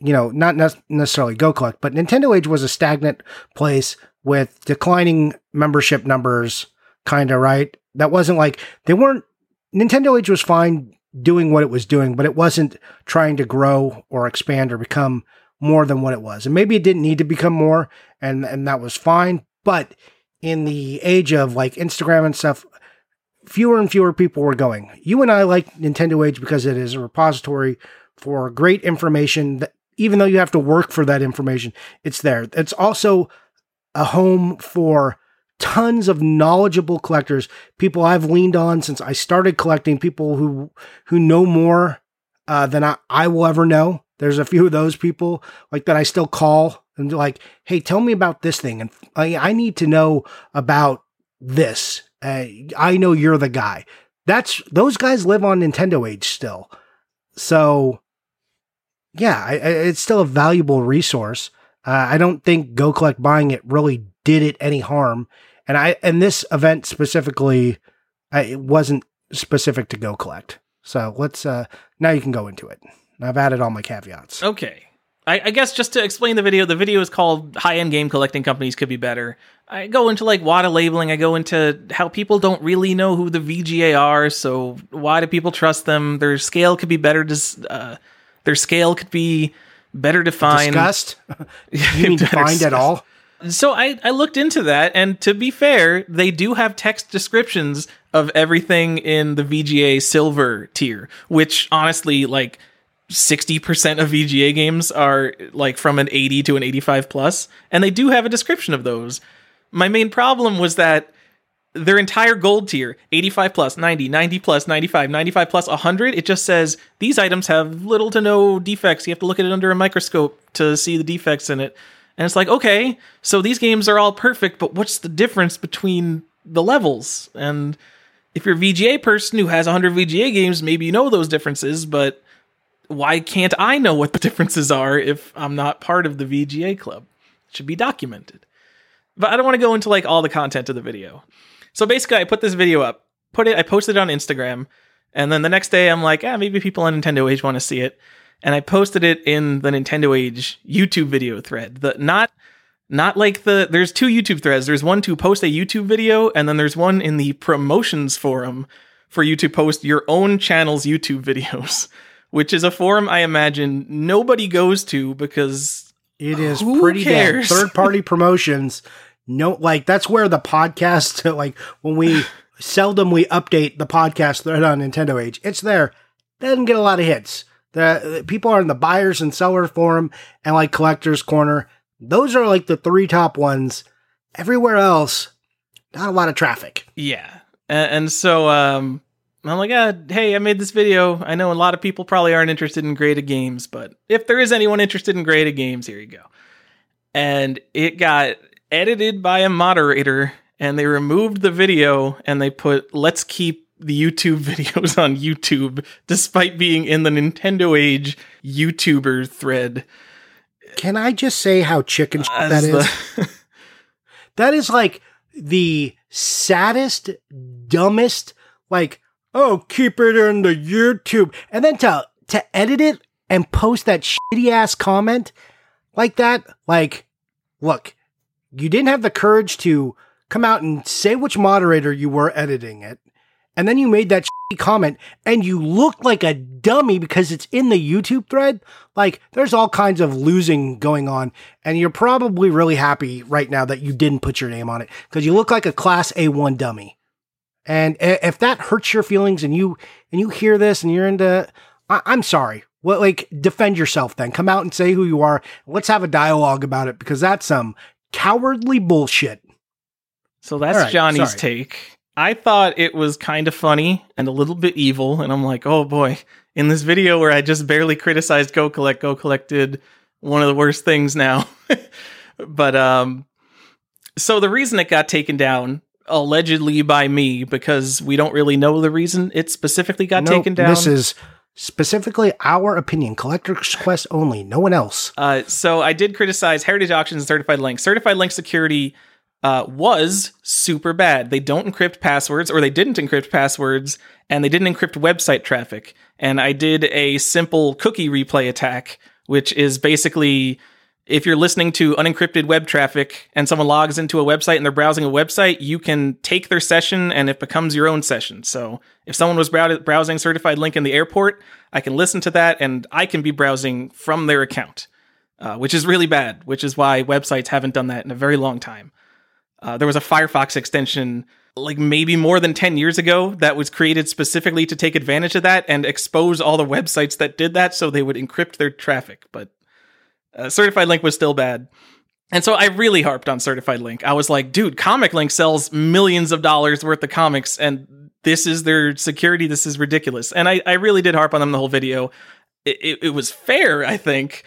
you know, not nec- necessarily Go Collect, but Nintendo Age was a stagnant place with declining membership numbers, kind of right. That wasn't like they weren't. Nintendo Age was fine doing what it was doing, but it wasn't trying to grow or expand or become more than what it was. And maybe it didn't need to become more, and and that was fine. But in the age of like Instagram and stuff, fewer and fewer people were going. You and I like Nintendo Age because it is a repository for great information that even though you have to work for that information, it's there. It's also a home for tons of knowledgeable collectors, people I've leaned on since I started collecting, people who who know more uh, than I, I will ever know. There's a few of those people like that I still call and like, "Hey, tell me about this thing," and I, I need to know about this. Uh, I know you're the guy. That's those guys live on Nintendo Age still, so yeah, I, I, it's still a valuable resource. Uh, I don't think Go Collect buying it really did it any harm, and I and this event specifically, I, it wasn't specific to Go Collect. So let's uh now you can go into it. I've added all my caveats. Okay. I, guess just to explain the video, the video is called High End Game Collecting Companies Could Be Better. I go into like WATA labeling, I go into how people don't really know who the VGA are, so why do people trust them? Their scale could be better, dis- uh, their scale could be better defined. Discussed? *laughs* you mean defined at all? So I, I looked into that, and to be fair, they do have text descriptions of everything in the VGA silver tier, which honestly, like 60% of VGA games are like from an 80 to an 85 plus, and they do have a description of those. My main problem was that their entire gold tier 85 plus 90 90 plus 95 95 plus 100 it just says these items have little to no defects. You have to look at it under a microscope to see the defects in it. And it's like okay so these games are all perfect but what's the difference between the levels? And if you're a vga person who has 100 vga games maybe you know those differences but why can't i know what the *laughs* differences are if i'm not part of the vga club? It should be documented. But i don't want to go into like all the content of the video so basically, I put this video up, put it, I posted it on Instagram, and then the next day I'm like, ah, maybe people on Nintendo Age want to see it, and I posted it in the Nintendo Age YouTube video thread. The not not like the there's two YouTube threads. There's one to post a YouTube video, and then there's one in the promotions forum for you to post your own channel's YouTube videos, *laughs* which is a forum I imagine nobody goes to because It is pretty cares? Third party *laughs* promotions. No, like that's where the podcast, *laughs* like when we *sighs* seldom we update the podcast thread on Nintendo Age, it's there. Doesn't get a lot of hits. The, the people are in the buyers and seller forum and like collectors corner. Those are like the three top ones. Everywhere else, not a lot of traffic. Yeah. And, and so um, I'm like, ah, hey, I made this video. I know a lot of people probably aren't interested in graded games, but if there is anyone interested in graded games, here you go. And it got edited by a moderator, and they removed the video and they put, let's keep the YouTube *laughs* videos on YouTube, despite being in the Nintendo Age YouTuber thread. Can I just say how chicken shit that is? the- *laughs* That is like the saddest, dumbest, like, oh, keep it in the YouTube. And then to to edit it and post that shitty ass comment like that, like, look, you didn't have the courage to come out and say which moderator you were editing it. And then you made that comment and you look like a dummy because it's in the YouTube thread. Like, there's all kinds of losing going on. And you're probably really happy right now that you didn't put your name on it because you look like a class A1 dummy. And if that hurts your feelings and you, and you hear this and you're into, I, I'm sorry. Well, like, defend yourself then. Come out and say who you are. Let's have a dialogue about it because that's some cowardly bullshit. So that's right, Johnny's sorry. take. I thought it was kind of funny and a little bit evil, and I'm like, oh boy, in this video where I just barely criticized Go Collect, Go Collect did one of the worst things now. *laughs* but um so the reason it got taken down allegedly by me because we don't really know the reason it specifically got Nope, taken down. This is specifically our opinion, Collector's Quest only, no one else. Uh, so I did criticize Heritage Auctions and Certified Link. Certified Link security uh, was super bad. They don't encrypt passwords, or they didn't encrypt passwords, and they didn't encrypt website traffic. And I did a simple cookie replay attack, which is basically if you're listening to unencrypted web traffic and someone logs into a website and they're browsing a website, you can take their session and it becomes your own session. So if someone was browsing certified link in the airport, I can listen to that and I can be browsing from their account, uh, which is really bad, which is why websites haven't done that in a very long time. Uh, there was a Firefox extension like maybe more than 10 years ago that was created specifically to take advantage of that and expose all the websites that did that so they would encrypt their traffic. But uh, Certified Link was still bad. And so I really harped on Certified Link. I was like, dude, Comic Link sells millions of dollars worth of comics, and this is their security. This is ridiculous. And I, I really did harp on them the whole video. It, it, it was fair, I think.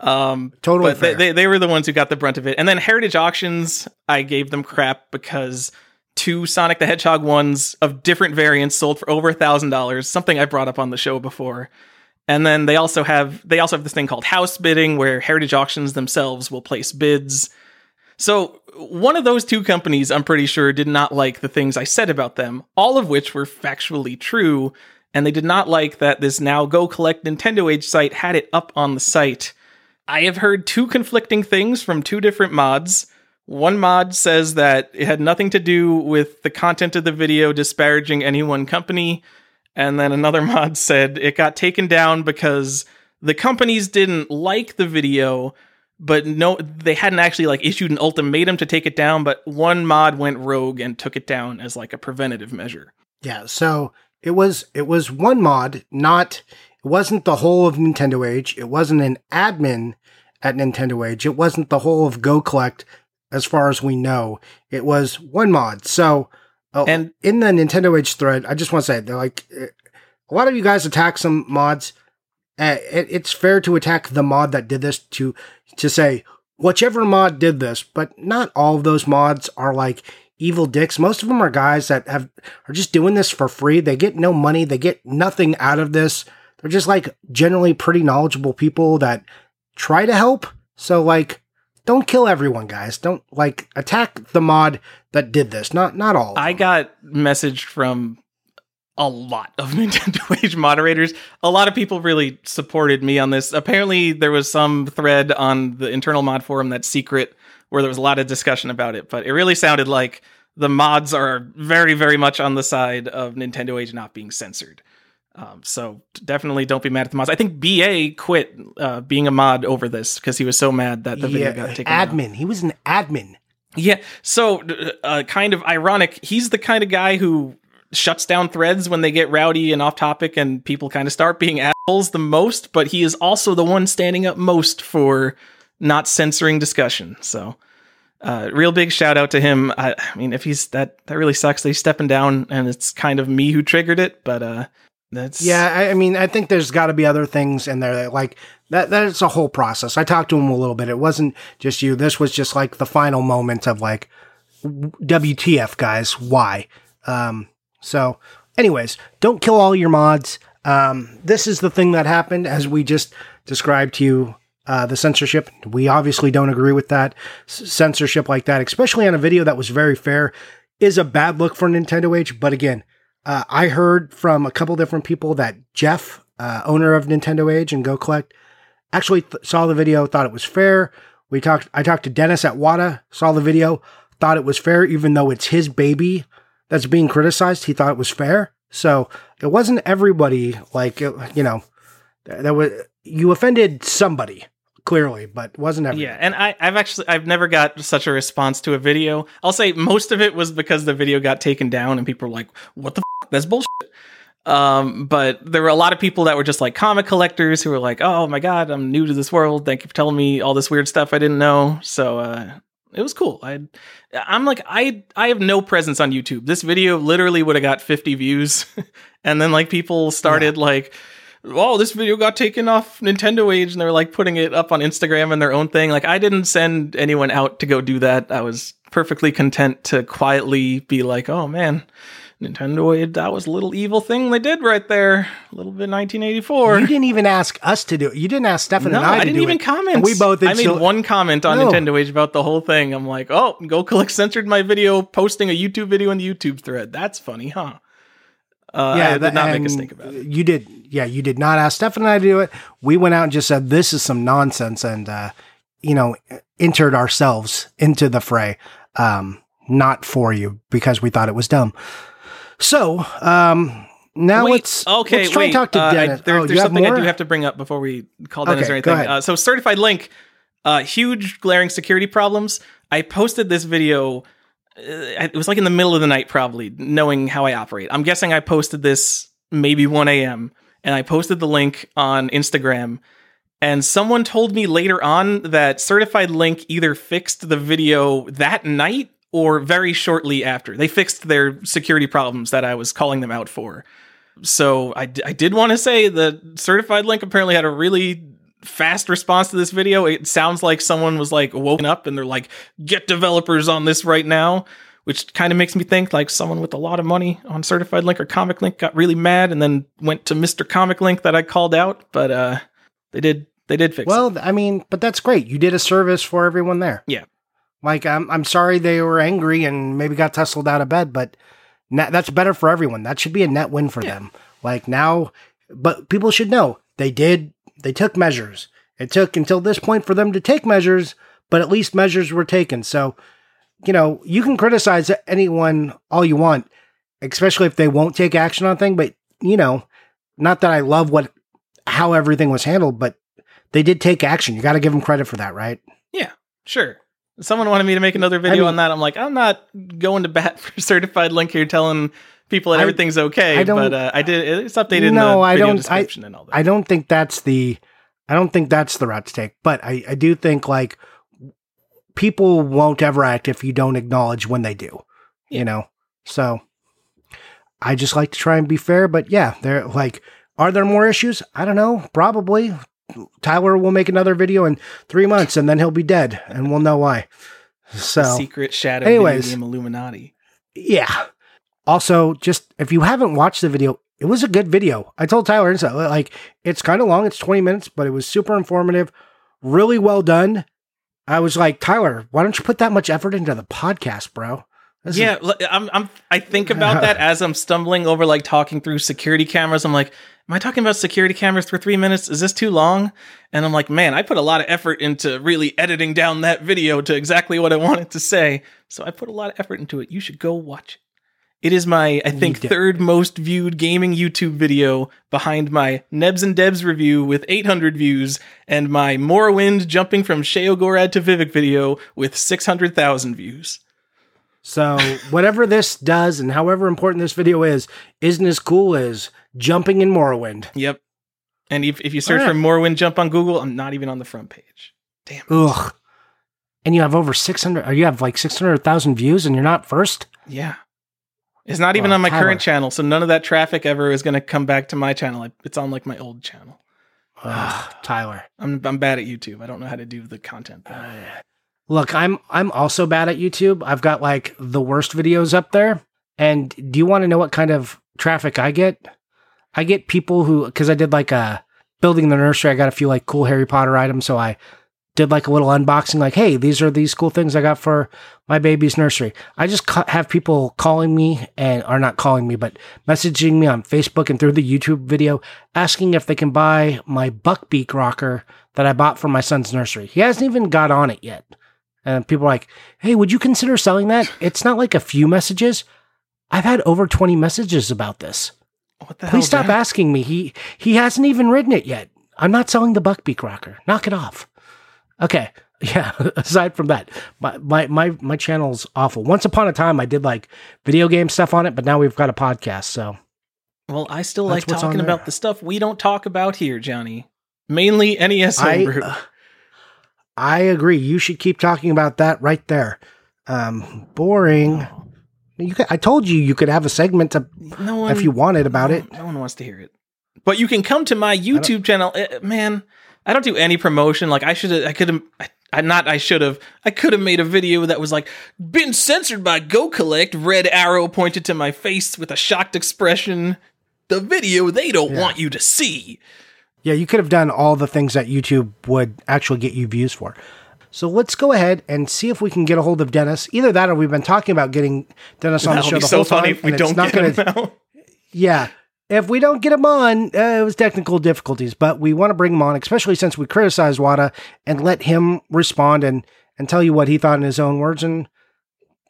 Um, Totally but they, fair. they, they were the ones who got the brunt of it. And then Heritage Auctions, I gave them crap because two Sonic the Hedgehog ones of different variants sold for over a thousand dollars, something I brought up on the show before. And then they also have they also have this thing called house bidding where Heritage Auctions themselves will place bids. So one of those two companies, I'm pretty sure, did not like the things I said about them, all of which were factually true, and they did not like that this now Go Collect Nintendo Age site had it up on the site. I have heard two conflicting things from two different mods. One mod says that it had nothing to do with the content of the video disparaging any one company, and then another *laughs* mod said it got taken down because the companies didn't like the video, but no, they hadn't actually like issued an ultimatum to take it down. But one mod went rogue and took it down as like a preventative measure. Yeah, so it was it was one mod, not it wasn't the whole of Nintendo Age. It wasn't an admin at Nintendo Age. It wasn't the whole of Go Collect, as far as we know. It was one mod. So, uh, And- in the Nintendo Age thread, I just want to say they're like uh, a lot of you guys attack some mods. Uh, it, it's fair to attack the mod that did this to to say whichever mod did this, but not all of those mods are like evil dicks. Most of them are guys that have are just doing this for free. They get no money. They get nothing out of this. They're just like generally pretty knowledgeable people that try to help. So like, don't kill everyone, guys. Don't like attack the mod that did this. Not not all. I got messaged from a lot of *laughs* Nintendo Age moderators. A lot of people really supported me on this. Apparently, there was some thread on the internal mod forum that's secret where there was a lot of discussion about it, but it really sounded like the mods are very, very much on the side of Nintendo Age not being censored. Um, so definitely don't be mad at the mods. I think BA quit uh, being a mod over this because he was so mad that the video got taken admin. He was an admin. Yeah. So, uh, kind of ironic. He's the kind of guy who shuts down threads when they get rowdy and off topic and people kind of start being assholes the most, but he is also the one standing up most for not censoring discussion. So, uh, real big shout out to him. I, I mean, if he's that, that really sucks that he's stepping down and it's kind of me who triggered it, but, uh, that's Yeah, I, I mean, I think there's got to be other things in there that like that. That's a whole process. I talked to him a little bit. It wasn't just you. This was just like the final moment of like, WTF, guys? Why? Um, so, anyways, don't kill all your mods. Um, this is the thing that happened as we just described to you. Uh, the censorship. We obviously don't agree with that. S- censorship like that, especially on a video that was very fair, is a bad look for Nintendo Age. But again, uh, I heard from a couple different people that Jeff, uh, owner of Nintendo Age and Go Collect, actually th- saw the video, thought it was fair. We talked. I talked to Deniz at Wata, saw the video, thought it was fair, even though it's his baby that's being criticized. He thought it was fair. So it wasn't everybody. Like you know, that was you offended somebody clearly, but wasn't everybody. Yeah, and I, I've actually I've never got such a response to a video. I'll say most of it was because the video got taken down and people were like, "What the that's bullshit." Um, but there were a lot of people that were just like comic collectors who were like, "Oh my god, I'm new to this world. Thank you for telling me all this weird stuff I didn't know." So uh, it was cool. I I'm like I I have no presence on YouTube. This video literally would have got 50 views, *laughs* and then like people started like oh, this video got taken off Nintendo Age, and they were like putting it up on Instagram and their own thing. Like, I didn't send anyone out to go do that. I was perfectly content to quietly be like, oh man, Nintendo that was a little evil thing they did right there. A little bit 1984. You didn't even ask us to do it. You didn't ask Stefan no, and I, I, to didn't even it. comment. And we both I made one comment on No. Nintendo Age about the whole thing. I'm like, oh, Go Collect censored my video posting a YouTube video in the YouTube thread. That's funny, huh? Uh, I did that- not make a and stink about it. You did, yeah, you did not ask Stefan and I to do it. We went out and just said this is some nonsense, and uh, you know, entered ourselves into the fray, um, not for you because we thought it was dumb. So, um, now Wait, let's okay. let's try wait, and talk to uh, I- Deniz. there- oh, there's something I do have to bring up before we call Deniz Okay, or anything. Uh, so, certified link, uh, huge glaring security problems. I posted this video. Uh, it was like in the middle of the night, probably knowing how I operate. I'm guessing I posted this maybe 1 a.m. and I posted the link on Instagram. And someone told me later on that Certified Link either fixed the video that night or very shortly after. They fixed their security problems that I was calling them out for. So I, d- I did want to say the Certified Link apparently had a really fast response to this video. It sounds like someone was like woken up and they're like, get developers on this right now. Which kind of makes me think like someone with a lot of money on Certified Link or Comic Link got really mad and then went to Mr. Comic Link that I called out. But uh, they did they did fix it. Well, I mean, but that's great. You did a service for everyone there. Yeah. Like, I'm, I'm sorry they were angry and maybe got tussled out of bed, but na- that's better for everyone. That should be a net win for Yeah. them. Like now, but people should know they did, they took measures. It took until this point for them to take measures, but at least measures were taken. So, you know, you can criticize anyone all you want, especially if they won't take action on thing. But you know, not that I love what how everything was handled, but they did take action. You got to give them credit for that, right? Yeah, sure. Someone wanted me to make another video mean- on that. I'm like, I'm not going to bat *laughs* for certified link here telling people that I- everything's okay. I don't- but uh, I did. It's updated in No, the I don't- description and all that. I don't think that's the I don't think that's the route to take. But I, I do think like people won't ever act if you don't acknowledge when they do. Yeah. You know? So I just like to try and be fair, but yeah, they're like are there more issues? I don't know. Probably. Tyler will make another video in three months and then he'll be dead and we'll know why. So The secret shadow Anyways. Illuminati. yeah. Also, just if you haven't watched the video, it was a good video. I told Tyler and so like it's kind of long, it's 20 minutes, but it was super informative, really well done. I was like, Tyler, why don't you put that much effort into the podcast, bro? This is- Yeah, l- I'm, I'm. I think about that *laughs* as I'm stumbling over, like talking through security cameras. I'm like, am I talking about security cameras for three minutes? Is this too long? And I'm like, man, I put a lot of effort into really editing down that video to exactly what I wanted to say. So I put a lot of effort into it. You should go watch it. It is my, I think, third most viewed gaming YouTube video behind my Nebs and Debs review with 800 views and my Morrowind jumping from Sheogorad to Vivec video with 600,000 views. So whatever this does and however important this video is, isn't as cool as jumping in Morrowind. Yep. And if, if you search right. for Morrowind jump on Google, I'm not even on the front page. Damn. Ugh. And you have over 600, or you have like 600,000 views and you're not first? Yeah. It's not even Wow, on my Tyler. current channel, so none of that traffic ever is going to come back to my channel. It's on like my old channel. Ugh, *sighs* Tyler. I'm I'm bad at YouTube. I don't know how to do the content. thing. Look, I'm I'm also bad at YouTube. I've got like the worst videos up there. And do you want to know what kind of traffic I get? I get people who because I did like a building the nursery. I got a few like cool Harry Potter items, so I did like a little unboxing. Like, hey, these are these cool things I got for my baby's nursery. I just ca- have people calling me and are not calling me, but messaging me on Facebook and through the YouTube video, asking if they can buy my Buckbeak rocker that I bought for my son's nursery. He hasn't even got on it yet. And people are like, hey, would you consider selling that? It's not like a few messages. I've had over 20 messages about this. What the hell? Please stop Jack? asking me. He he hasn't even written it yet. I'm not selling the Buckbeak rocker. Knock it off. Okay. *laughs* Yeah. Aside from that, my, my my my channel's awful. Once upon a time, I did like video game stuff on it, but now we've got a podcast. So Well, I still That's like talking about the stuff we don't talk about here, Johnny. Mainly NES I uh, I agree. You should keep talking about that right there. Um, boring. You could, I told you you could have a segment to, no one, if you wanted about no- it. No one wants to hear it. But you can come to my YouTube channel, Eh, man. I don't do any promotion. Like I should have, I could have, I, I not, I should have, I could have made a video that was like, been censored by Go Collect. Red arrow pointed to my face with a shocked expression. The video they don't Yeah. want you to see. Yeah, you could have done all the things that YouTube would actually get you views for. So let's go ahead and see if we can get a hold of Deniz. Either that or we've been talking about getting Deniz on the show the so whole time. we don't not get gonna, him out. Yeah. If we don't get him on, uh, it was technical difficulties, but we want to bring him on, especially since we criticized Wata and let him respond and, and tell you what he thought in his own words. And,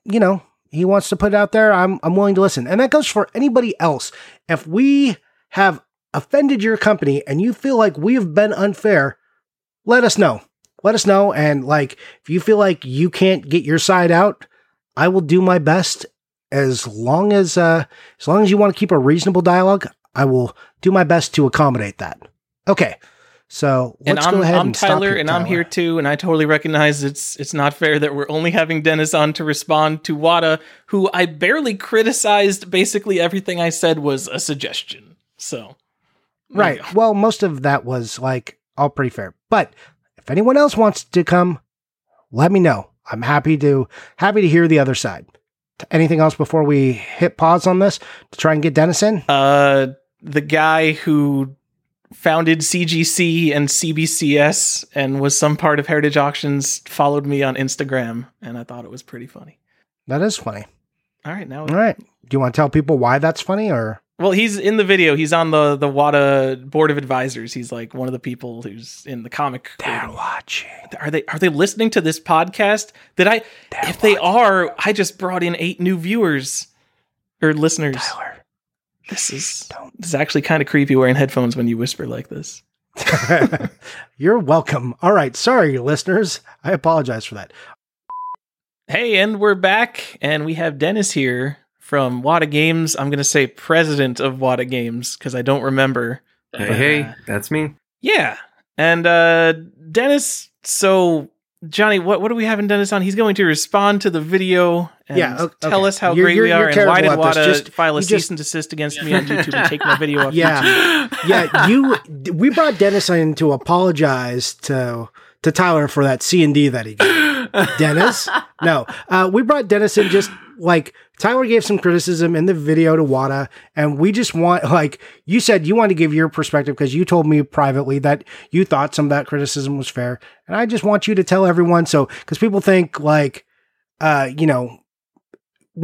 you know, he wants to put it out there. I'm, I'm willing to listen. And that goes for anybody else. If we have offended your company and you feel like we have been unfair, let us know. Let us know. And like, if you feel like you can't get your side out, I will do my best as long as uh, as long as you want to keep a reasonable dialogue, I will do my best to accommodate that. Okay, so And let's I'm, go ahead I'm and Tyler, and I'm here too. And I totally recognize it's it's not fair that we're only having Deniz on to respond to Wata, who I barely criticized. Basically, everything I said was a suggestion. So, Right. go. Well, most of that was like all pretty fair. But if anyone else wants to come, let me know. I'm happy to happy to hear the other side. Anything else before we hit pause on this to try and get Deniz in? Uh, the guy who founded CGC and CBCS and was some part of Heritage Auctions followed me on Instagram, and I thought it was pretty funny. That is funny. All right, now All right. Do you want to tell people why that's funny or Well, he's in the video. He's on the the WATA board of advisors. He's like one of the people who's in the comic. creating. watching? Are they are they listening to this podcast? Did I? They're if they are, I just brought in eight new viewers or listeners. Tyler. This is Don't. this is actually kind of creepy wearing headphones when you whisper like this. *laughs* *laughs* You're welcome. All right. Sorry, listeners. I apologize for that. Hey, and we're back, and we have Deniz here from Wata Games. I'm gonna say president of Wata Games because I don't remember. Hey, But, hey, uh, that's me. Yeah. And uh Deniz, so Johnny, what what are we having Deniz on? He's going to respond to the video and Yeah, o- tell us how You're- great you're- we are and why did terrible at this. Wata Just- file a you cease and desist against me on YouTube and take my video off *laughs* Yeah. YouTube. yeah, you. We brought Deniz in to apologize to to Tyler for that C and D that he gave. *laughs* Deniz, no, uh, we brought Deniz in just like Tyler gave some criticism in the video to Wata, and we just want like you said you want to give your perspective because you told me privately that you thought some of that criticism was fair, and I just want you to tell everyone so because people think like, uh, you know.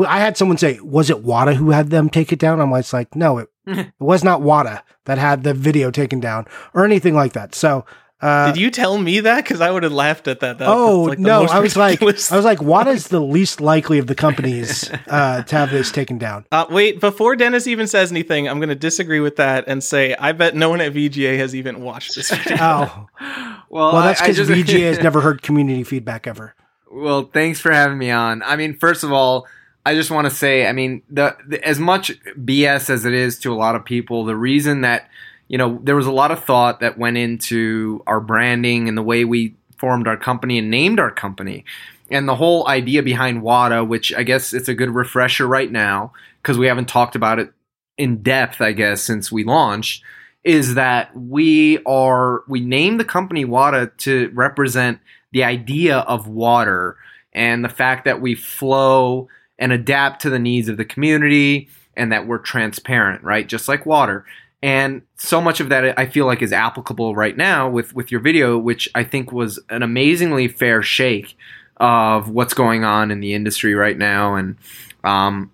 I had someone say, "Was it Wata who had them take it down?" I'm like, it's like, no, it, *laughs* it was not Wata that had the video taken down or anything like that. So Uh, Did you tell me that? Because I would have laughed at that. that oh like the no, most I was like, ridiculous- I was like, Wata's *laughs* the least likely of the companies uh, to have this taken down. Uh, wait, before Deniz even says anything, I'm going to disagree with that and say I bet no one at VGA has even watched this *laughs* video. Oh, *laughs* Well, well, that's I- I because VGA has never heard community feedback ever. Well, thanks for having me on. I mean, first of all, I just want to say, I mean, the, the as much BS as it is to a lot of people, the reason that you know there was a lot of thought that went into our branding and the way we formed our company and named our company, and the whole idea behind WATA, which I guess it's a good refresher right now because we haven't talked about it in depth, I guess, since we launched. Is that we are we named the company WATA to represent the idea of water and the fact that we flow and adapt to the needs of the community and that we're transparent, right? Just like water. And so much of that I feel like is applicable right now with, with your video, which I think was an amazingly fair shake of what's going on in the industry right now. And um,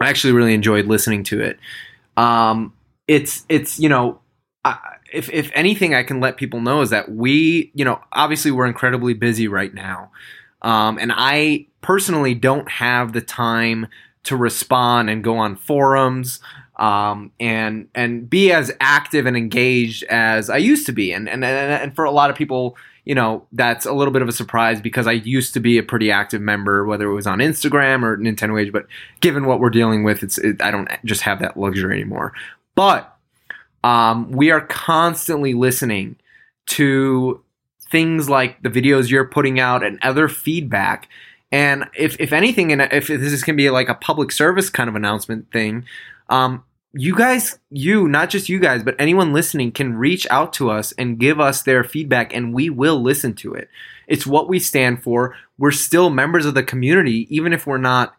I actually really enjoyed listening to it. Um, it's it's you know, I, if if anything, I can let people know is that we you know obviously we're incredibly busy right now, um, and I personally don't have the time to respond and go on forums um, and and be as active and engaged as I used to be. And, and and for a lot of people, you know, that's a little bit of a surprise because I used to be a pretty active member, whether it was on Instagram or Nintendo Age. But given what we're dealing with, it's it, I don't just have that luxury anymore. But um, we are constantly listening to things like the videos you're putting out and other feedback. And if, if anything, and if this is going to be like a public service kind of announcement thing, um, you guys, you, not just you guys, but anyone listening can reach out to us and give us their feedback and we will listen to it. It's what we stand for. We're still members of the community, even if we're not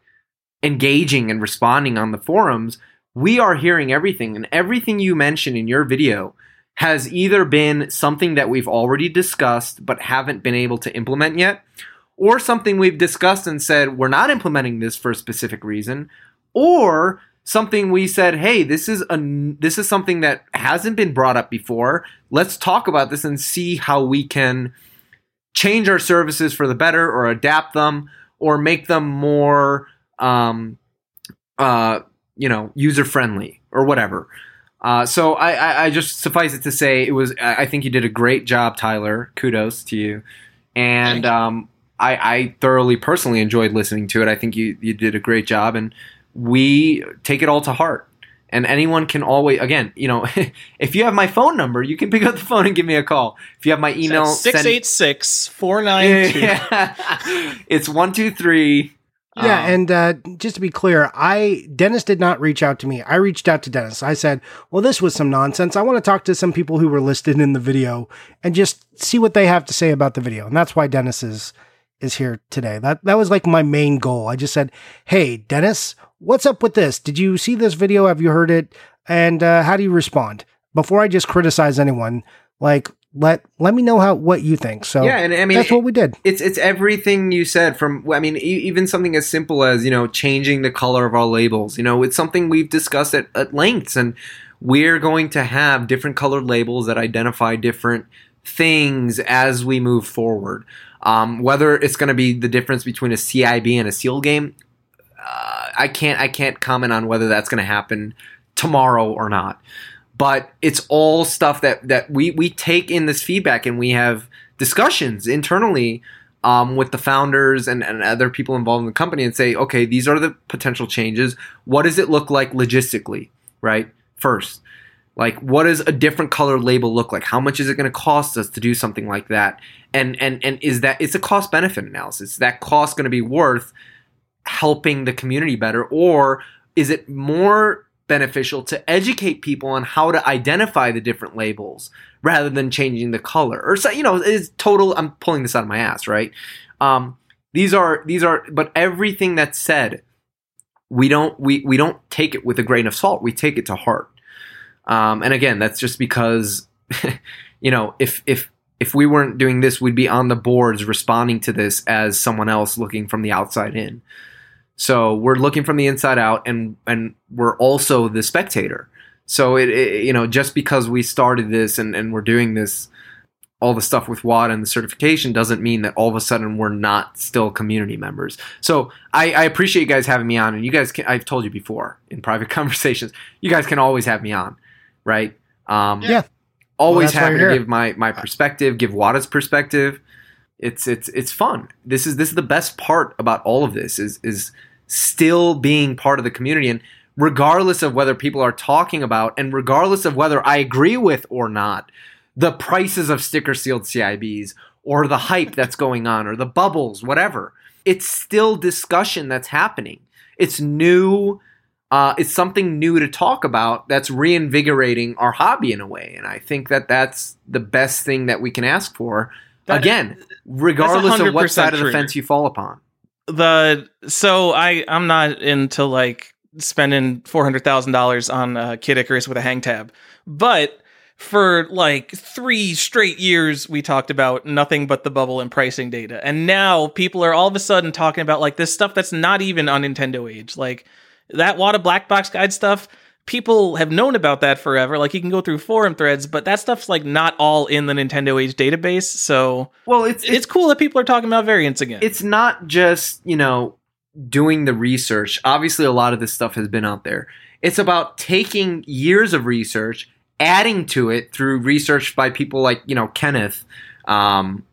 engaging and responding on the forums. We are hearing everything, and everything you mentioned in your video has either been something that we've already discussed but haven't been able to implement yet, or something we've discussed and said we're not implementing this for a specific reason, or something we said, "Hey, this is a this is something that hasn't been brought up before. Let's talk about this and see how we can change our services for the better or adapt them or make them more um uh you know, user friendly or whatever." Uh, so I, I, I just suffice it to say it was I think you did a great job, Tyler. Kudos to you. And um, I, I thoroughly personally enjoyed listening to it. I think you, you did a great job, and we take it all to heart. And anyone can always, again, you know, *laughs* if you have my phone number, you can pick up the phone and give me a call. If you have my email, send- 686 492. *laughs* Yeah. it's one two three. Yeah, Um, and uh, just to be clear, I Deniz did not reach out to me. I reached out to Deniz. I said, "Well, this was some nonsense. I want to talk to some people who were listed in the video and just see what they have to say about the video." And that's why Deniz is is here today. That that was like my main goal. I just said, "Hey, Deniz, what's up with this? Did you see this video? Have you heard it? And uh, how do you respond?" Before I just criticize anyone, like let let me know how what you think. So yeah, and I mean, that's what we did. it's it's everything you said from i mean e- even something as simple as you know changing the color of our labels you know it's something we've discussed at, at lengths and we're going to have different colored labels that identify different things as we move forward um, whether it's going to be the difference between a cib and a seal game uh, i can't i can't comment on whether that's going to happen tomorrow or not but it's all stuff that that we we take in this feedback and we have discussions internally um, with the founders and, and other people involved in the company and say, okay, these are the potential changes. What does it look like logistically, right? First, like what does a different color label look like? How much is it going to cost us to do something like that? And and and is that it's a cost benefit analysis? Is that cost going to be worth helping the community better, or is it more beneficial to educate people on how to identify the different labels rather than changing the color or so you know it's total i'm pulling this out of my ass right um, these are these are but everything that's said we don't we we don't take it with a grain of salt we take it to heart um, and again that's just because *laughs* you know if if if we weren't doing this we'd be on the boards responding to this as someone else looking from the outside in so we're looking from the inside out, and and we're also the spectator. So it, it you know just because we started this and, and we're doing this, all the stuff with WATA and the certification doesn't mean that all of a sudden we're not still community members. So I, I appreciate you guys having me on, and you guys can. I've told you before in private *laughs* conversations, you guys can always have me on, right? Um, Yeah. Always that's why happy to here. give my my perspective, give WATA's perspective. It's it's it's fun. This is this is the best part about all of this is is still being part of the community and regardless of whether people are talking about and regardless of whether I agree with or not the prices of sticker sealed CIBs or the hype that's going on or the bubbles, whatever. It's still discussion that's happening. It's new. Uh, it's something new to talk about that's reinvigorating our hobby in a way. And I think that that's the best thing that we can ask for. That- Again, regardless of what 100% side of the fence you fall upon. the so I I'm not into like spending four hundred thousand dollars on uh, Kid Icarus with a hang tab, but for like three straight years we talked about nothing but the bubble and pricing data, and now people are all of a sudden talking about like this stuff that's not even on Nintendo Age, like that Wata Black Box Guide stuff. People have known about that forever. Like you can go through forum threads, but that stuff's like not all in the Nintendo Age database. So Well, it's it's cool that people are talking about variants again. it's not just you know doing the research obviously a lot of this stuff has been out there it's about taking years of research adding to it through research by people like you know kenneth um,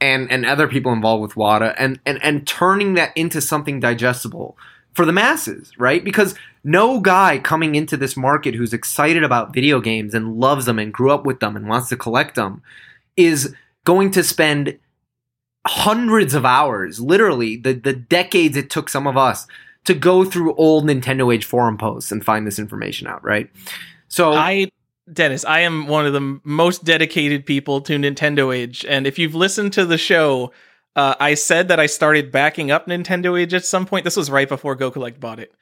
and and other people involved with Wata and, and and turning that into something digestible for the masses right because no guy coming into this market who's excited about video games and loves them and grew up with them and wants to collect them is going to spend hundreds of hours, literally the, the decades it took some of us to go through old Nintendo Age forum posts and find this information out, right? So I Deniz, I am one of the most dedicated people to Nintendo Age, and if you've listened to the show, uh, I said that I started backing up Nintendo Age at some point. This was right before Go Collect bought it.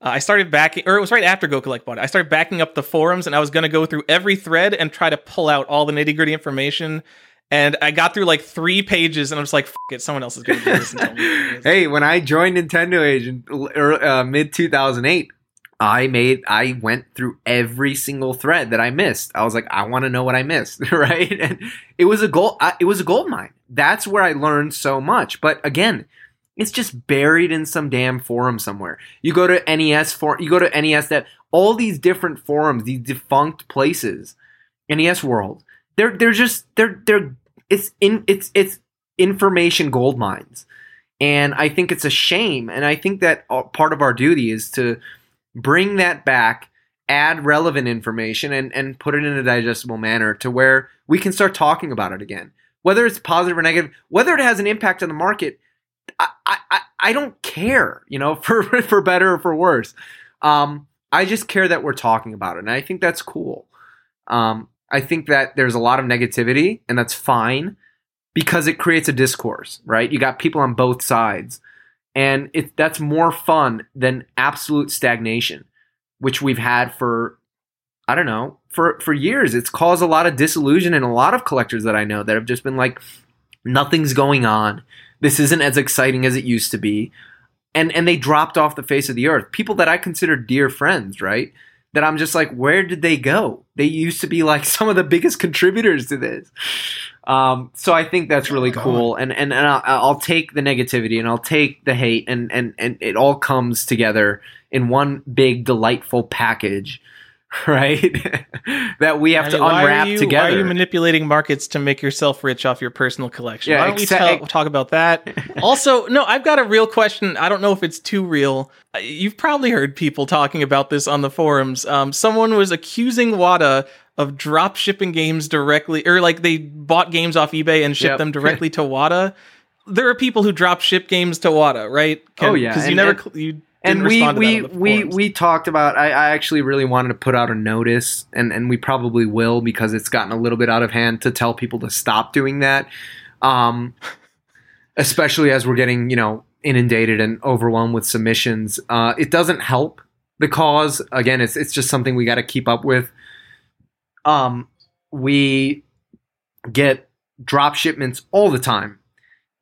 Uh, I started backing, or it was right after Go Collect bought it. I started backing up the forums, and I was going to go through every thread and try to pull out all the nitty gritty information. And I got through like three pages, and I was like, "Fuck it, someone else is going to do this." *laughs* Hey, when I joined Nintendo Age in uh, mid 2008, I made I went through every single thread that I missed. I was like, I want to know what I missed, *laughs* right? And it was a gold. It was a gold mine. That's where I learned so much. But again, it's just buried in some damn forum somewhere. You go to NES for you go to NES that all these different forums, these defunct places, NES World. They're they're just they're they're it's in it's it's information gold mines. And I think it's a shame. And I think that uh, part of our duty is to bring that back, add relevant information, and, and put it in a digestible manner to where we can start talking about it again. Whether it's positive or negative, whether it has an impact on the market, I, I, I- don't care, you know, *laughs* for, for better or for worse. Um, I just care that we're talking about it. And I think that's cool. Um, I think that there's a lot of negativity, and that's fine because it creates a discourse, right? You got people on both sides, and it that's more fun than absolute stagnation, which we've had for I don't know for for years. It's caused a lot of disillusion in a lot of collectors that I know that have just been like, nothing's going on. This isn't as exciting as it used to be, and and they dropped off the face of the earth. People that I consider dear friends, right? That I'm just like, where did they go? They used to be like *laughs* some of the biggest contributors to this. Um, so I think that's really God. cool, and and, and I'll, I'll take the negativity and I'll take the hate, and and and it all comes together in one big delightful package, *laughs* right? *laughs* that we have I to mean, unwrap you, together. Why are you manipulating markets to make yourself rich off your personal collection? Yeah, why don't we tell, talk about that? *laughs* also, no, I've got a real question. I don't know if it's too real. You've probably heard people talking about this on the forums. Um, someone was accusing WATA of drop shipping games directly, or like they bought games off eBay and shipped Yep. them *laughs* directly to WATA. There are people who drop ship games to WATA, right? Oh, yeah, because you and- never and- you and we we we we talked about I, I actually really wanted to put out a notice and and we probably will because it's gotten a little bit out of hand to tell people to stop doing that um *laughs* especially as we're getting you know inundated and overwhelmed with submissions uh it doesn't help the cause again it's it's just something we got to keep up with um we get drop shipments all the time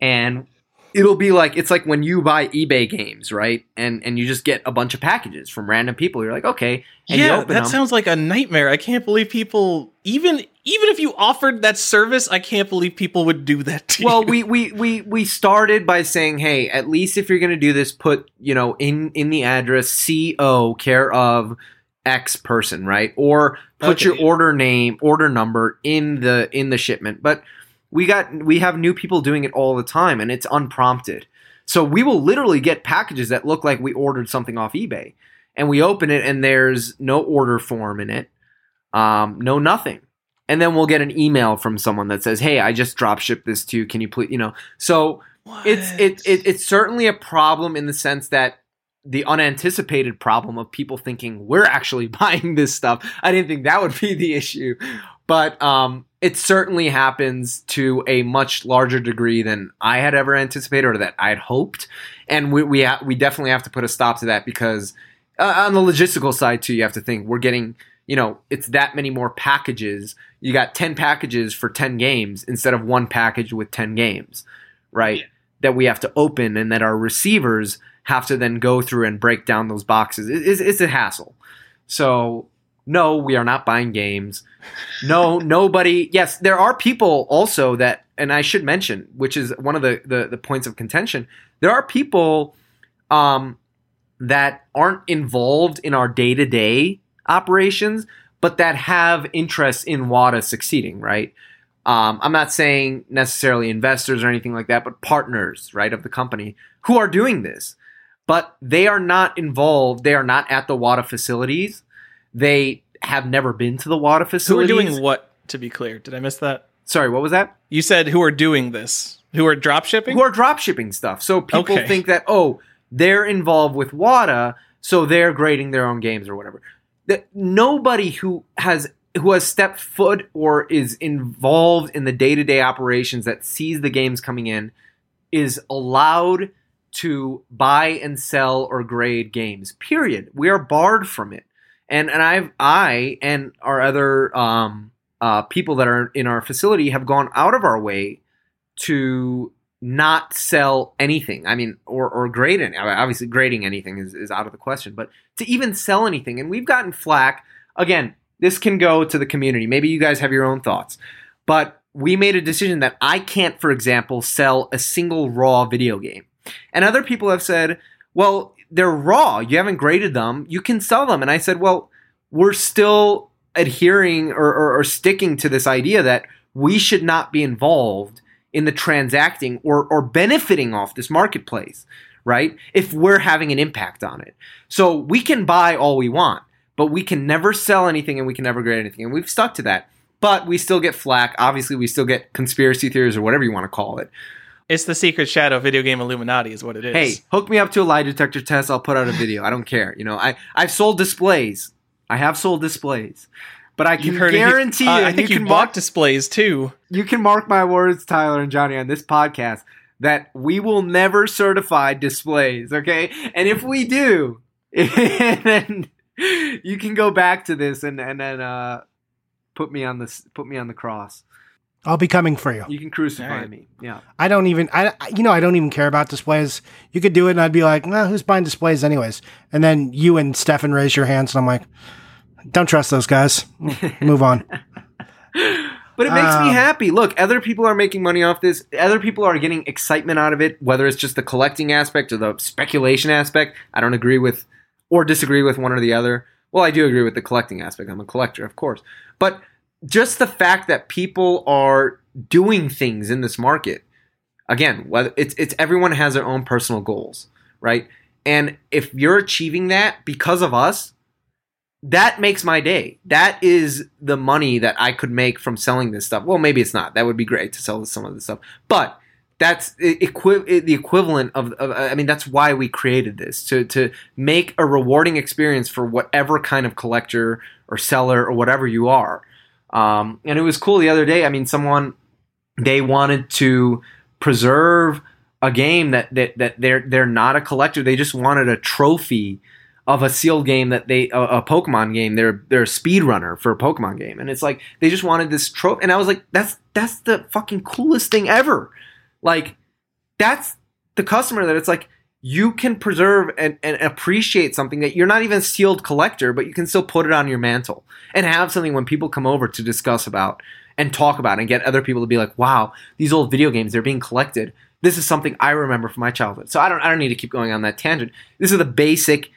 and it'll be like it's like when you buy eBay games, right? And and you just get a bunch of packages from random people. You're like, okay, and you yeah, that them. sounds like a nightmare. I can't believe people even even if you offered that service, I can't believe people would do that to well you. we, we we we started by saying hey at least if you're going to do this put you know in in the address co care of x person right? Or put Okay. your order name order number in the in the shipment. But we got we have new people doing it all the time and it's unprompted. So we will literally get packages that look like we ordered something off ebay. And we open it and there's no order form in it. Um, no nothing. And then we'll get an email from someone that says hey i just drop shipped this to you. Can you please you know? So it's it, it it's certainly a problem in the sense that the unanticipated problem of people thinking we're actually *laughs* buying this stuff. I didn't think that would be the issue, but um, it certainly happens to a much larger degree than I had ever anticipated or that I had hoped, and we we ha- we definitely have to put a stop to that because uh, on the logistical side too, you have to think we're getting you know it's that many more packages. You got ten packages for ten games instead of one package with ten games, right? Yeah. That we have to open and that our receivers have to then go through and break down those boxes. It- It's, it's a hassle. So no, we are not buying games. No, *laughs* nobody. Yes, there are people also that, and I should mention, which is one of the the, the points of contention. There are people um, that aren't involved in our day to day operations, but that have interest in WATA succeeding. Right. Um, I'm not saying necessarily investors or anything like that, but partners, right, of the company who are doing this. But they are not involved. They are not at the WATA facilities. They have never been to the WATA facilities. who are doing what? To be clear, did I miss that? Sorry, what was that? You said who are doing this? Who are drop shipping? Who are drop shipping stuff. So people Okay. think that, oh, they're involved with WATA, so they're grading their own games or whatever. That nobody who has who has stepped foot or is involved in the day-to-day operations that sees the games coming in is allowed to buy and sell or grade games. Period. We are barred from it. And and I've I and our other um, uh, people that are in our facility have gone out of our way to not sell anything. I mean, or or grade it. Obviously, grading anything is, is out of the question. But to even sell anything, and we've gotten flack. Again, this can go to the community. Maybe you guys have your own thoughts, but we made a decision that I can't, for example, sell a single raw video game. And other people have said, well, they're raw. You haven't graded them. You can sell them. And I said, well, we're still adhering or, or, or sticking to this idea that we should not be involved in the transacting or, or benefiting off this marketplace, right? If we're having an impact on it. So we can buy all we want, but we can never sell anything and we can never grade anything. And we've stuck to that. But we still get flack. Obviously, we still get conspiracy theories or whatever you want to call it. It's the secret shadow video game Illuminati, is what it is. Hey, hook me up to a lie detector test. I'll put out a video. I don't care. You know, I I've sold displays. I have sold displays, but I can You've heard of- guarantee you. uh, I think you you can bought mark displays too. you can mark my words, Tyler and Johnny, on this podcast that we will never certify displays. Okay, and if we do, *laughs* then you can go back to this and and then uh, put me on this put me on the cross. I'll be coming for you. You can crucify All right. me. Yeah. I don't even I you know I don't even care about displays. You could do it and I'd be like, nah, who's buying displays anyways? And then you and Stefan raise your hands and I'm like, don't trust those guys. *laughs* Move on. But it makes me Um, happy. Look, other people are making money off this. Other people are getting excitement out of it, whether it's just the collecting aspect or the speculation aspect. I don't agree with or disagree with one or the other. Well, I do agree with the collecting aspect. I'm a collector, of course. But just the fact that people are doing things in this market, again, whether it's it's everyone has their own personal goals, right? And if you're achieving that because of us, that makes my day. That is the money that I could make from selling this stuff. Well, maybe it's not. That would be great to sell some of this stuff, but that's equi- the equivalent of, of. I mean, that's why we created this to to make a rewarding experience for whatever kind of collector or seller or whatever you are. Um, and it was cool the other day. I mean, someone they wanted to preserve a game that that that they're they're not a collector. They just wanted a trophy of a sealed game that they a, a Pokemon game. They're they're a speed runner for a Pokemon game, and it's like they just wanted this trophy. And I was like, that's that's the fucking coolest thing ever. Like that's the customer that it's like you can preserve and, and appreciate something that you're not even a sealed collector, but you can still put it on your mantle and have something when people come over to discuss about and talk about and get other people to be like, wow, these old video games, they're being collected. This is something I remember from my childhood. So I don't I don't need to keep going on that tangent. This is the basic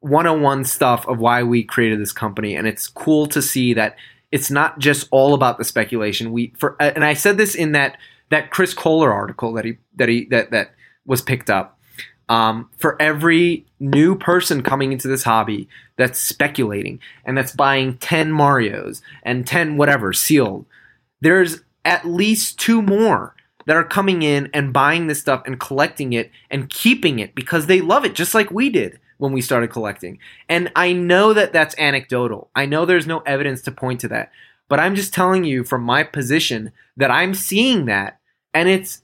101 stuff of why we created this company and it's cool to see that it's not just all about the speculation. We for and I said this in that that Chris Kohler article that he that he that that was picked up. Um, for every new person coming into this hobby that's speculating and that's buying 10 Marios and 10 whatever sealed, there's at least two more that are coming in and buying this stuff and collecting it and keeping it because they love it just like we did when we started collecting. And I know that that's anecdotal. I know there's no evidence to point to that. But I'm just telling you from my position that I'm seeing that and it's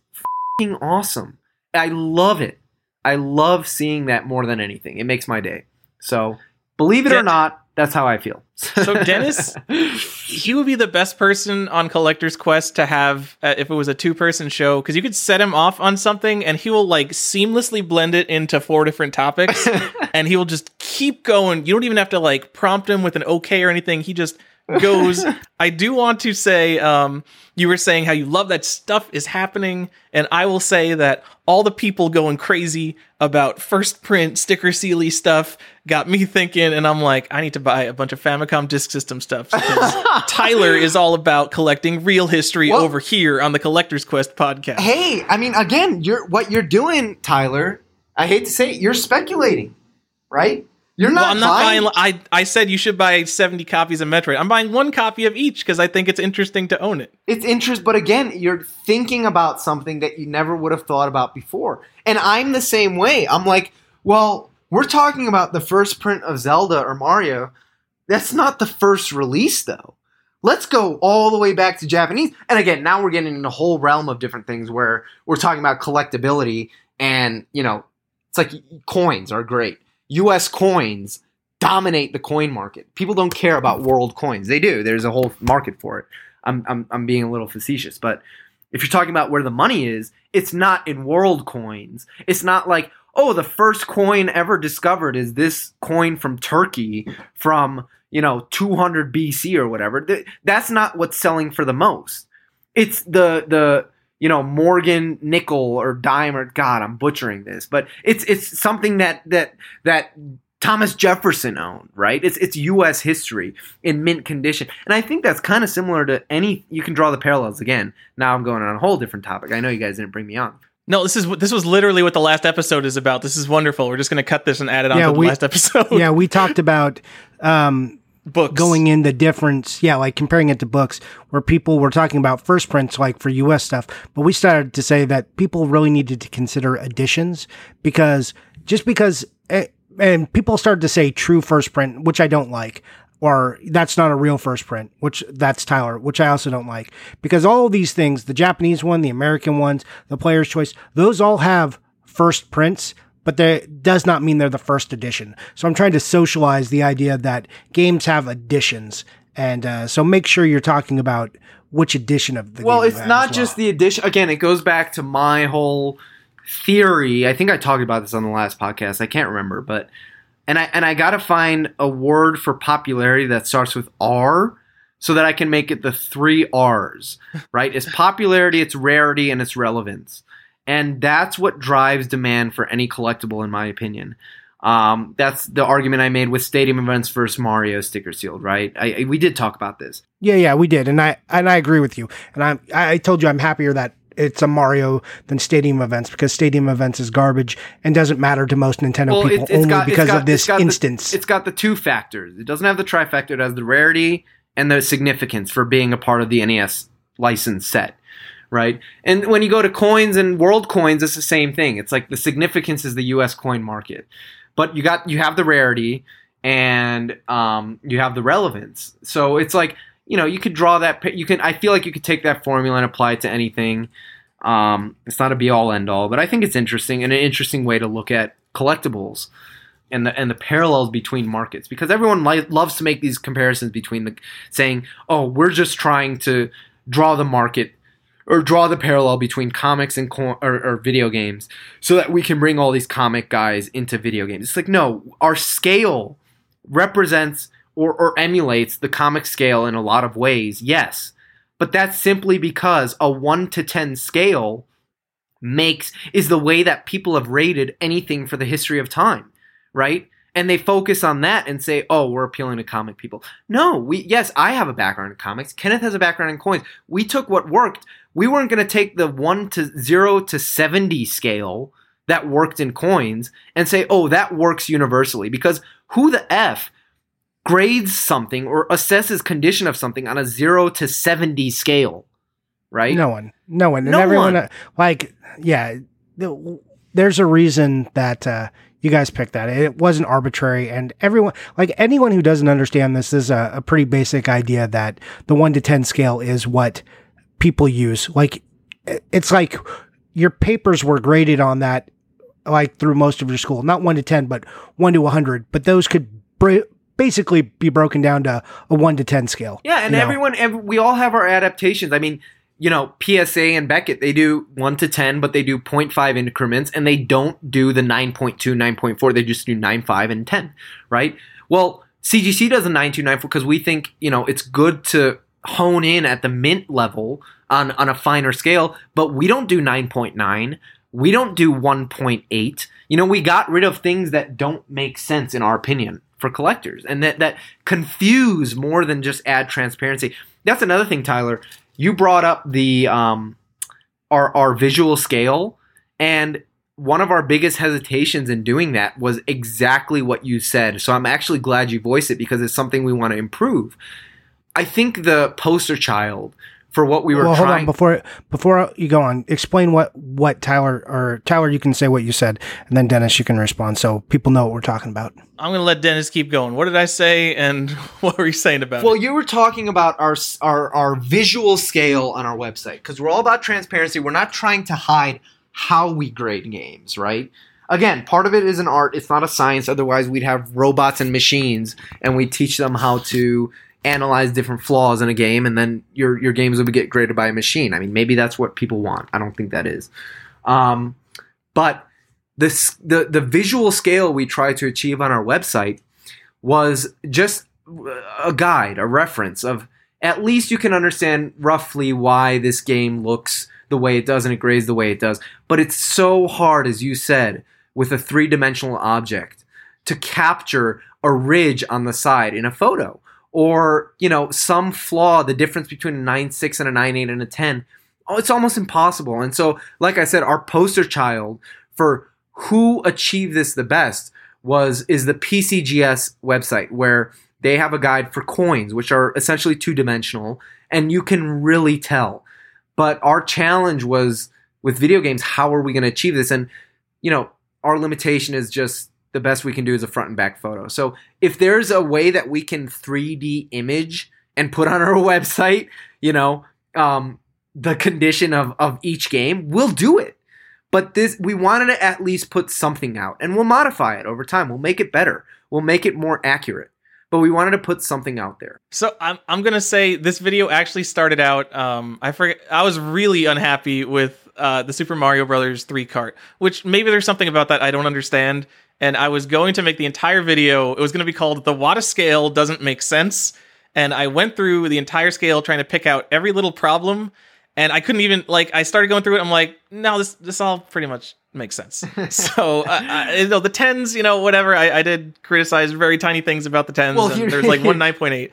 fing awesome. I love it. I love seeing that more than anything. It makes my day. So, believe it Den- or not, that's how I feel. so, *laughs* Deniz, he would be the best person on Collector's Quest to have uh, if it was a two person show because you could set him off on something and he will like seamlessly blend it into four different topics *laughs* and he will just keep going. You don't even have to like prompt him with an okay or anything. He just goes. I do want to say, um, you were saying how you love that stuff is happening, and I will say that all the people going crazy about first print sticker sealy stuff got me thinking, and I'm like, I need to buy a bunch of Famicom Disk System stuff because *laughs* Tyler is all about collecting real history well, over here on the Collector's Quest podcast. Hey, I mean, again, you're what you're doing, Tyler. I hate to say it, you're speculating, right? You're not. Well, I'm not buying. buying. I I said you should buy 70 copies of Metroid. I'm buying one copy of each because I think it's interesting to own it. It's interest, but again, you're thinking about something that you never would have thought about before. And I'm the same way. I'm like, well, we're talking about the first print of Zelda or Mario. That's not the first release, though. Let's go all the way back to Japanese. And again, now we're getting in a whole realm of different things where we're talking about collectability and, you know, it's like coins are great US coins dominate the coin market. People don't care about world coins. They do. There's a whole market for it. I'm, I'm, I'm being a little facetious, but if you're talking about where the money is, it's not in world coins. It's not like, oh, the first coin ever discovered is this coin from Turkey from, you know, 200 BC or whatever. That's not what's selling for the most. It's the, the, you know Morgan nickel or dime or God, I'm butchering this, but it's it's something that that that Thomas Jefferson owned, right? It's it's U.S. history in mint condition, and I think that's kind of similar to any. You can draw the parallels again. Now I'm going on a whole different topic. I know you guys didn't bring me on. No, this is this was literally what the last episode is about. This is wonderful. We're just going to cut this and add it on yeah, to the last *laughs* episode. yeah, we talked about um, books. Going in the difference yeah like comparing it to books where people were talking about first prints like for us stuff. But we started to say that people really needed to consider editions because just because eh, and people started to say true first print which i don't like or that's not a real first print which that's tyler which i also don't like. Because all these things the japanese one the american ones the player's choice those all have first prints but that does not mean they're the first edition. So I'm trying to socialize the idea that games have editions, and uh, so make sure you're talking about which edition of the. Well, it's not well. just the edition. Again, it goes back to my whole theory. I think I talked about this on the last podcast. I can't remember, but and I and I got to find a word for popularity that starts with R so that I can make it the three R's, right? It's popularity, it's rarity, and it's relevance and that's what drives demand for any collectible, in my opinion. Um, that's the argument I made with Stadium Events versus Mario sticker sealed, right? I, I, we did talk about this. Yeah, yeah, we did, and I and I agree with you. And I I told you I'm happier that it's a Mario than Stadium Events because Stadium Events is garbage and doesn't matter to most Nintendo well, people it, only got, because got, of this it's instance. The, it's got the two factors. It doesn't have the trifecta. It has the rarity and the significance for being a part of the NES license set right? And when you go to coins and world coins, it's the same thing. It's like the significance is the U.S. coin market, but you got you have the rarity and um, you have the relevance. So it's like you know you could draw that. You can. I feel like you could take that formula and apply it to anything. Um, it's not a be all end all, but I think it's interesting and an interesting way to look at collectibles and the and the parallels between markets because everyone li- loves to make these comparisons between the saying, "Oh, we're just trying to draw the market or draw the parallel between comics and co- or, or, video games so that we can bring all these comic guys into video games. It's like no, our scale represents or, or emulates the comic scale in a lot of ways. Yes, but that's simply because a 1 to 10 scale makes is the way that people have rated anything for the history of time, right? And they focus on that and say, "Oh, we're appealing to comic people." No, we yes, I have a background in comics. Kenneth has a background in coins. We took what worked. We weren't going to take the 1 to 0 to 70 scale that worked in coins and say, "Oh, that works universally." Because who the f grades something or assesses condition of something on a 0 to 70 scale? Right? No one, no one, and No everyone. one. uh, like, yeah, there's a reason that uh, you guys picked that. It wasn't arbitrary, and everyone, like anyone who doesn't understand this, is a, a pretty basic idea that the one to ten scale is what people use. Like, it's like your papers were graded on that, like through most of your school, not one to ten, but one to a hundred. But those could br- basically be broken down to a one to ten scale. Yeah, and everyone, every, we all have our adaptations. I mean, you know, PSA and Beckett, they do 1 to 10, but they do 0.5 increments, and they don't do the 9.2, 9.4. They just do 9, 5, and 10, right? Well, CGC does a 9, 2, 9, 4 because we think, you know, it's good to hone in at the mint level on, on a finer scale, but we don't do 9.9. We don't do 1.8. You know, we got rid of things that don't make sense in our opinion for collectors and that, that confuse more than just add transparency. That's another thing, Tyler. You brought up the um, our our visual scale, and one of our biggest hesitations in doing that was exactly what you said. So I'm actually glad you voiced it because it's something we want to improve. I think the poster child for what we were well, hold on before before you go on. Explain what what Tyler or Tyler. You can say what you said, and then Deniz, you can respond so people know what we're talking about. I'm going to let Deniz keep going. What did I say and *laughs* what were you saying about Well, it? you were talking about our our our visual scale on our website because we're all about transparency. We're not trying to hide how we grade games, right? Again, part of it is an art. It's not a science. Otherwise, we'd have robots and machines, and we teach them how to analyze different flaws in a game, and then your your games would get graded by a machine. I mean, maybe that's what people want. I don't think that is. Um, but this the the visual scale we try to achieve on our website was just a guide, a reference of at least you can understand roughly why this game looks the way it does and it grades the way it does. But it's so hard, as you said, with a three dimensional object to capture a ridge on the side in a photo or, you know, some flaw, the difference between a 9.6 and a 9.8 and a 10. Oh, it's almost impossible. And so, like I said, our poster child for who achieved this the best was is the PCGS website where they have a guide for coins, which are essentially two dimensional, and you can really tell. But our challenge was with video games, how are we going to achieve this? And, you know, our limitation is just the best we can do is a front and back photo. So if there's a way that we can 3D image and put on our *laughs* website, you know, um, the condition of, of each game, we'll do it. But this, we wanted to at least put something out, and we'll modify it over time. We'll make it better. We'll make it more accurate. But we wanted to put something out there. So I'm I'm gonna say this video actually started out. Um, I forget. I was really unhappy with uh, the Super Mario Brothers three cart, which maybe there's something about that I don't understand. And I was going to make the entire video. It was going to be called "The Wata Scale Doesn't Make Sense," and I went through the entire scale trying to pick out every little problem. And I couldn't even like. I started going through it. I'm like, no, this this all pretty much makes sense. *laughs* so uh, I, you know, the tens, you know, whatever. I, I did criticize very tiny things about the tens. Well, and there's like one *laughs* nine point eight.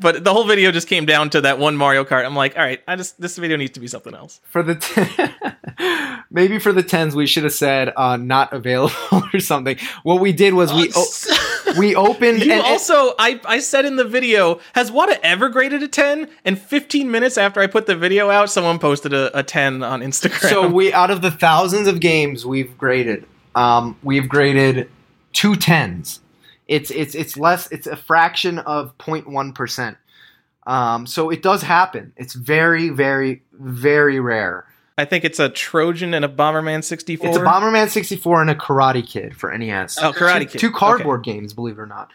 But the whole video just came down to that one Mario Kart. I'm like, all right, I just this video needs to be something else. For the t- *laughs* maybe for the tens, we should have said uh, not available *laughs* or something. What we did was we o- *laughs* we opened You and, also, I I said in the video, has Wata ever graded a 10? And 15 minutes after I put the video out, someone posted a, a 10 on Instagram. So we out of the thousands of games we've graded, um, we've graded two tens. It's it's it's less. It's a fraction of 0.1 percent. Um, so it does happen. It's very very very rare. I think it's a Trojan and a Bomberman 64. It's a Bomberman 64 and a Karate Kid for NES. Oh, Karate two, Kid. Two cardboard games, believe it or not.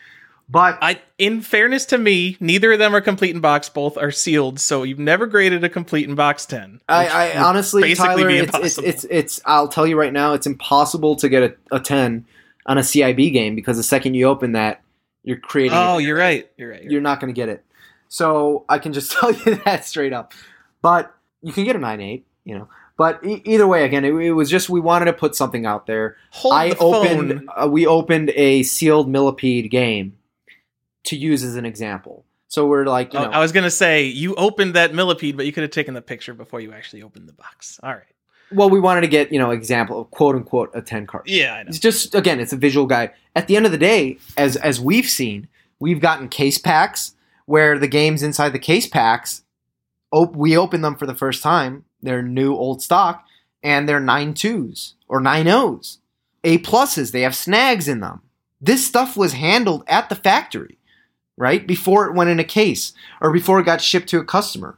But I, in fairness to me, neither of them are complete in box. Both are sealed, so you've never graded a complete in box 10. I, I honestly, basically Tyler, it's, it's, it's it's I'll tell you right now, it's impossible to get a, a ten on a CIB game because the second you open that, you're creating. oh, you're right. You're right. You're you're not going to get it. So I can just *laughs* tell you that straight up. But you can get a nine eight, you know. But e- either way, again, it, it was just we wanted to put something out there. Hold I the opened. phone. Uh, we opened a sealed millipede game to use as an example. So we're like, you Oh, know, I was gonna say you opened that millipede, but you could have taken the picture before you actually opened the box. All right. Well, we wanted to get you know example of quote unquote a ten card. Yeah, I know. It's just again, it's a visual guide. At the end of the day, as as we've seen, we've gotten case packs where the games inside the case packs, op- we open them for the first time. They're new old stock, and they're nine twos or nine O's, A pluses. They have snags in them. This stuff was handled at the factory, right before it went in a case or before it got shipped to a customer.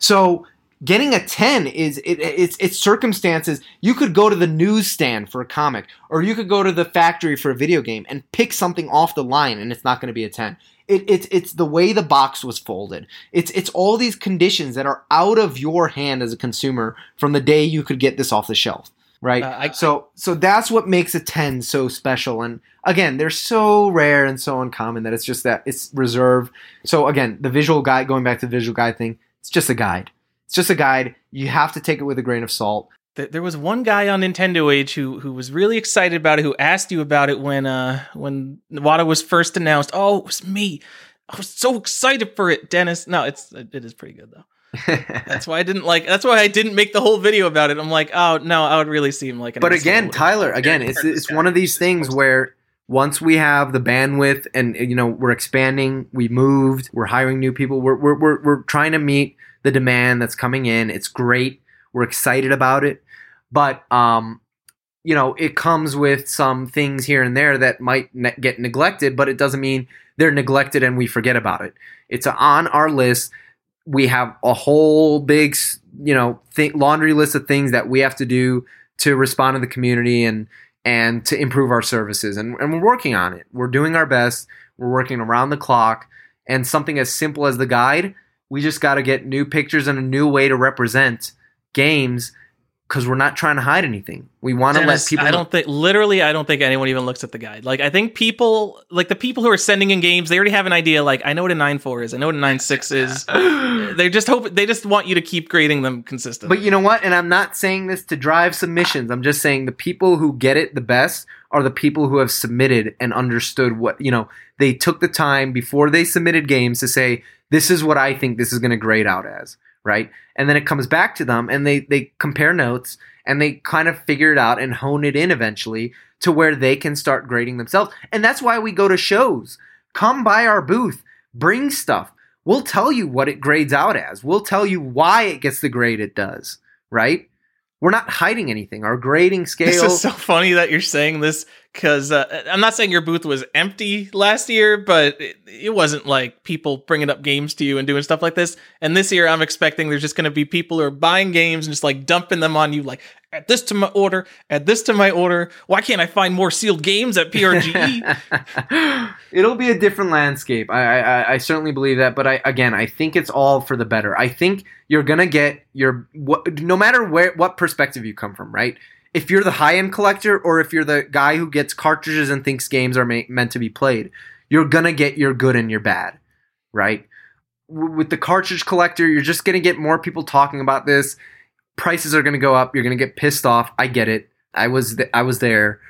So getting a 10 is it, it's it's circumstances. You could go to the newsstand for a comic or you could go to the factory for a video game and pick something off the line and it's not going to be a 10 it, it's it's the way the box was folded. It's it's all these conditions that are out of your hand as a consumer from the day you could get this off the shelf right? Uh, I- so so that's what makes a 10 so special and again they're so rare and so uncommon that it's just that it's reserved. So again the visual guide going back to the visual guide thing it's just a guide it's just a guide. You have to take it with a grain of salt. There was one guy on Nintendo Age who who was really excited about it, who asked you about it when uh when Wata was first announced. Oh, it was me. I was so excited for it, Deniz. No, it's it is pretty good though. *laughs* That's why I didn't like. That's why I didn't make the whole video about it. I'm like, oh no, I would really seem like. An but again, Tyler, again, it's it's one of these things where once we have the bandwidth and you know we're expanding, we moved, we're hiring new people, we're we're we're, we're trying to meet the demand that's coming in. It's great. We're excited about it, but um, you know, it comes with some things here and there that might ne- get neglected, but it doesn't mean they're neglected and we forget about it. It's on our list. We have a whole big, you know, th- laundry list of things that we have to do to respond to the community and and to improve our services. And, and we're working on it. We're doing our best. We're working around the clock. And something as simple as the guide, we just got to get new pictures and a new way to represent games because we're not trying to hide anything. We want to let people. I don't think literally. I don't think anyone even looks at the guide. Like I think people, like the people who are sending in games, they already have an idea. Like I know what a nine four is. I know what a nine six is. *laughs* they just hope they just want you to keep grading them consistently. But you know what? And I'm not saying this to drive submissions. I'm just saying the people who get it the best are the people who have submitted and understood what, you know, they took the time before they submitted games to say, this is what I think this is going to grade out as, right? And then it comes back to them and they, they compare notes and they kind of figure it out and hone it in eventually to where they can start grading themselves. And that's why we go to shows. Come by our booth, bring stuff. We'll tell you what it grades out as. We'll tell you why it gets the grade it does, right? We're not hiding anything. Our grading scale. *laughs* This is so funny that you're saying this because uh, I'm not saying your booth was empty last year, but it, it wasn't like people bringing up games to you and doing stuff like this. And this year, I'm expecting there's just going to be people who are buying games and just like dumping them on you, like add this to my order, add this to my order. Why can't I find more sealed games at PRGE? *laughs* It'll be a different landscape. I, I I certainly believe that, but I again I think it's all for the better. I think you're gonna get your what no matter where what perspective you come from, right? If you're the high end collector or if you're the guy who gets cartridges and thinks games are ma- meant to be played, you're gonna get your good and your bad, right? With the cartridge collector, you're just gonna get more people talking about this. Prices are gonna go up. You're gonna get pissed off. I get it. I was th- I was there,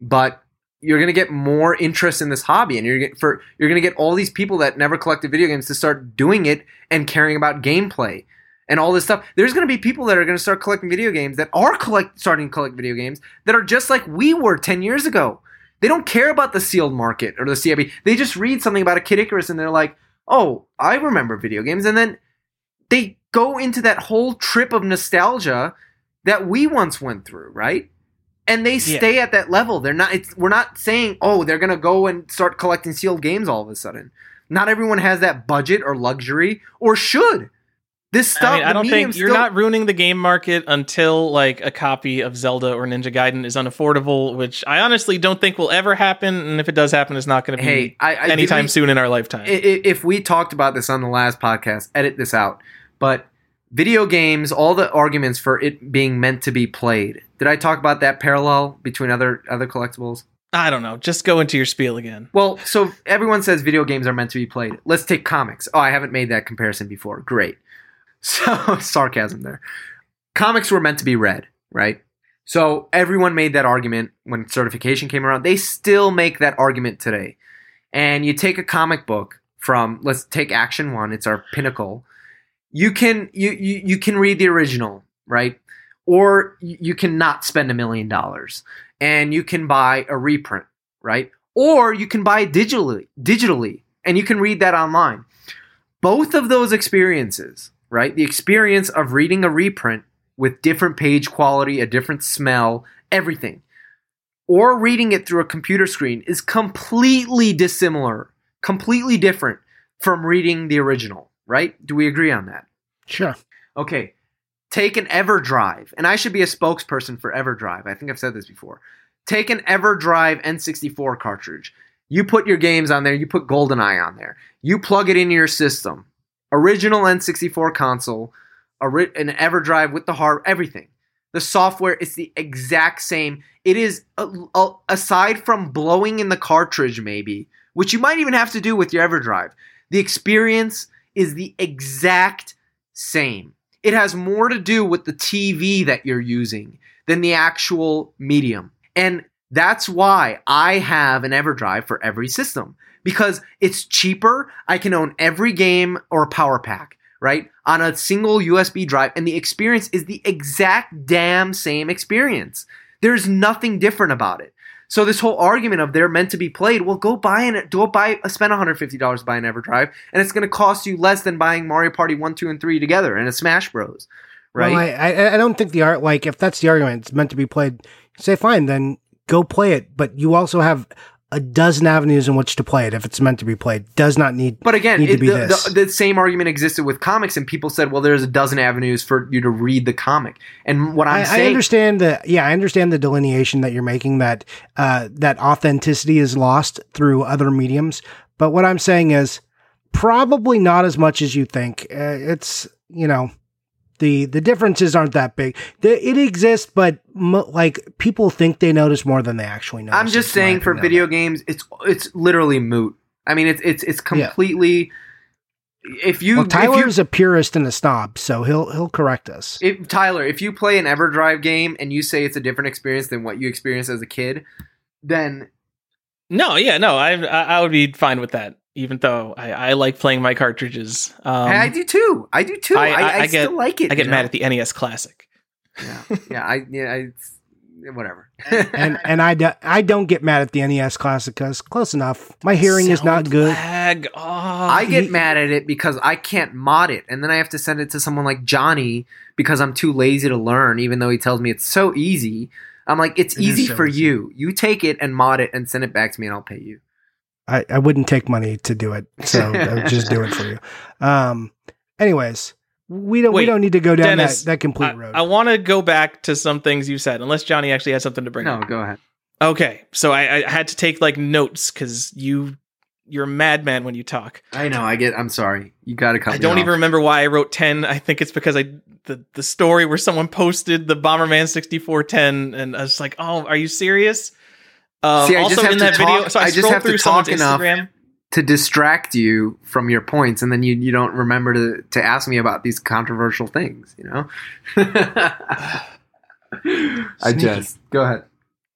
but you're gonna get more interest in this hobby, and you're get, for you're gonna get all these people that never collected video games to start doing it and caring about gameplay and all this stuff. There's gonna be people that are gonna start collecting video games that are collect starting to collect video games that are just like we were ten years ago. They don't care about the sealed market or the CIB. They just read something about a Kid Icarus and they're like, "Oh, I remember video games," and then they go into that whole trip of nostalgia that we once went through, right? And they Yeah. stay at that level. They're not. It's, we're not saying, oh, they're gonna go and start collecting sealed games all of a sudden. Not everyone has that budget or luxury, or should. This stuff. I mean, I don't think you're still- not ruining the game market until like a copy of Zelda or Ninja Gaiden is unaffordable, which I honestly don't think will ever happen. And if it does happen, it's not going to be Hey, I, I anytime me- soon in our lifetime. If we talked about this on the last podcast, edit this out. But video games, all the arguments for it being meant to be played. Did I talk about that parallel between other other collectibles? I don't know. Just go into your spiel again. Well, so everyone says video games are meant to be played. Let's take comics. Oh, I haven't made that comparison before. Great. *laughs* So, sarcasm there. Comics were meant to be read, right? So, everyone made that argument when certification came around. They still make that argument today. And you take a comic book from let's take Action 1, it's our pinnacle. You can you you, you can read the original, right? Or you can not spend a million dollars and you can buy a reprint, right? Or you can buy it digitally, digitally, and you can read that online. Both of those experiences, right? The experience of reading a reprint with different page quality, a different smell, everything, or reading it through a computer screen is completely dissimilar, completely different from reading the original, right? Do we agree on that? Sure. Okay. Take an EverDrive, and I should be a spokesperson for EverDrive. I think I've said this before. Take an EverDrive N64 cartridge. You put your games on there, you put GoldenEye on there. You plug it into your system. Original N64 console, ri- an EverDrive with the hard everything. The software is the exact same. It is a, a- aside from blowing in the cartridge maybe, which you might even have to do with your EverDrive. The experience is the exact same. It has more to do with the TV that you're using than the actual medium. And that's why I have an EverDrive for every system because it's cheaper. I can own every game or power pack, right? On a single USB drive and the experience is the exact damn same experience. There's nothing different about it. So this whole argument of they're meant to be played, well, go buy an go buy spend $150 to buy an EverDrive, and it's going to cost you less than buying Mario Party one, two, and three together and a Smash Bros. Right? Well, I I don't think the art like if that's the argument, it's meant to be played. Say fine, then go play it. But you also have a dozen avenues in which to play it if it's meant to be played. Does not need. But again, need to be the, this. the, the same argument existed with comics, and people said, "Well, there's a dozen avenues for you to read the comic." And what I'm I, I understand the yeah, I understand the delineation that you're making that uh, that authenticity is lost through other mediums. But what I'm saying is probably not as much as you think. Uh, it's you know the the differences aren't that big. The, it exists, but mo- like people think they notice more than they actually notice. I'm just saying for opinion. video games, it's it's literally moot. I mean, it's it's it's Yeah. completely. If you Well, if you Tyler's a purist and a snob, so he'll he'll correct us. if Tyler, if you play an EverDrive game and you say it's a different experience than what you experienced as a kid, then No, yeah, no, I I I would be fine with that. Even though I, I like playing my cartridges. Um, I do too. I do too. I- I, I- I, I get- still like it. I get you mad know? at the NES Classic. yeah, yeah. I yeah. I, whatever. *laughs* and and I, do, I don't get mad at the NES Classic because close enough. My hearing is not good. Lag. Oh, I get he- mad at it because I can't mod it, and then I have to send it to someone like Johnny because I'm too lazy to learn. Even though he tells me it's so easy, I'm like, it's It is easy so for easy. you. You take it and mod it and send it back to me, and I'll pay you. I, I wouldn't take money to do it, so *laughs* I would just do it for you. Um. Anyways, we don't we don't need to go down Deniz, that, that complete I, road. I want to go back to some things you said, unless Johnny actually has something to bring No, up. go ahead. Okay, so I, I had to take like notes because you you're a madman when you talk. I know. I get. I'm sorry. You got to cut. I don't off. even remember why I wrote ten. I think it's because I the the story where someone posted the Bomberman sixty four ten, and I was like, oh, are you serious? Um, See, I also just have in to that video, talk- so I, I just have to talk enough Instagram. to distract you from your points, and then you you don't remember to to ask me about these controversial things. You know. *laughs* I just go ahead.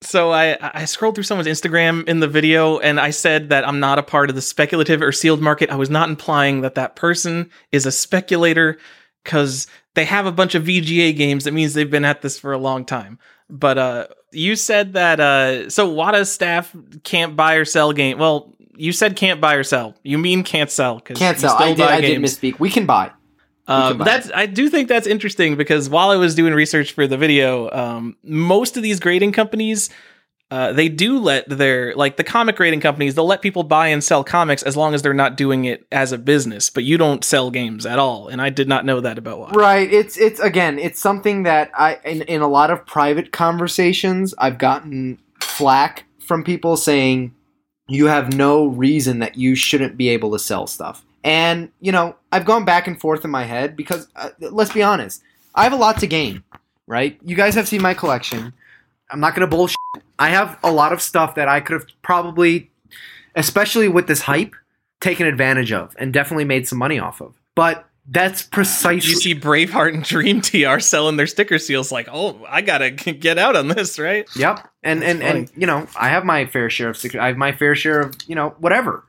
So I I scrolled through someone's Instagram in the video, and I said that I'm not a part of the speculative or sealed market. I was not implying that that person is a speculator because they have a bunch of VGA games. That means they've been at this for a long time. But uh, you said that uh, so Wata staff can't buy or sell game. Well, you said can't buy or sell. You mean can't sell because Can't sell. I did. I did misspeak. We can buy. Buy that's I do think that's interesting because while I was doing research for the video, um, most of these grading companies, uh, they do let their like the comic grading companies, they'll let people buy and sell comics as long as they're not doing it as a business. But you don't sell games at all, and I did not know that about WoW. Right. It's it's again, it's something that I in, in a lot of private conversations I've gotten flack from people saying you have no reason that you shouldn't be able to sell stuff. And, you know, I've gone back and forth in my head because uh, let's be honest, I have a lot to gain, right? You guys have seen my collection. I'm not gonna bullshit. I have a lot of stuff that I could have probably, especially with this hype, taken advantage of and definitely made some money off of. But that's precisely You see Braveheart and Dream TR selling their sticker seals like, oh, I gotta *laughs* get out on this, right? Yep. And and That's and you know, I have my fair share of secret. I have my fair share of you know whatever.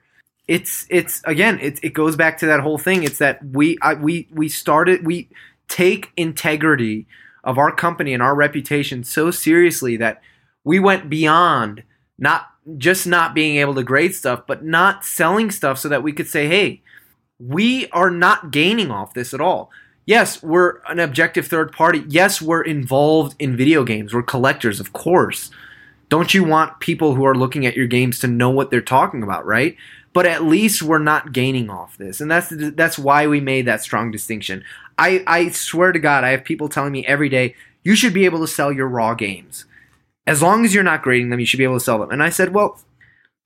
It's it's again, it it goes back to that whole thing. It's that we I, we we started we take integrity of our company and our reputation so seriously that we went beyond not just not being able to grade stuff, but not selling stuff so that we could say, hey, we are not gaining off this at all. Yes, we're an objective third party. Yes, we're involved in video games. We're collectors, of course. Don't you want people who are looking at your games to know what they're talking about, right? But at least we're not gaining off this, and that's that's why we made that strong distinction. I I swear to God, I have people telling me every day you should be able to sell your raw games, as long as you're not grading them. You should be able to sell them. And I said, well,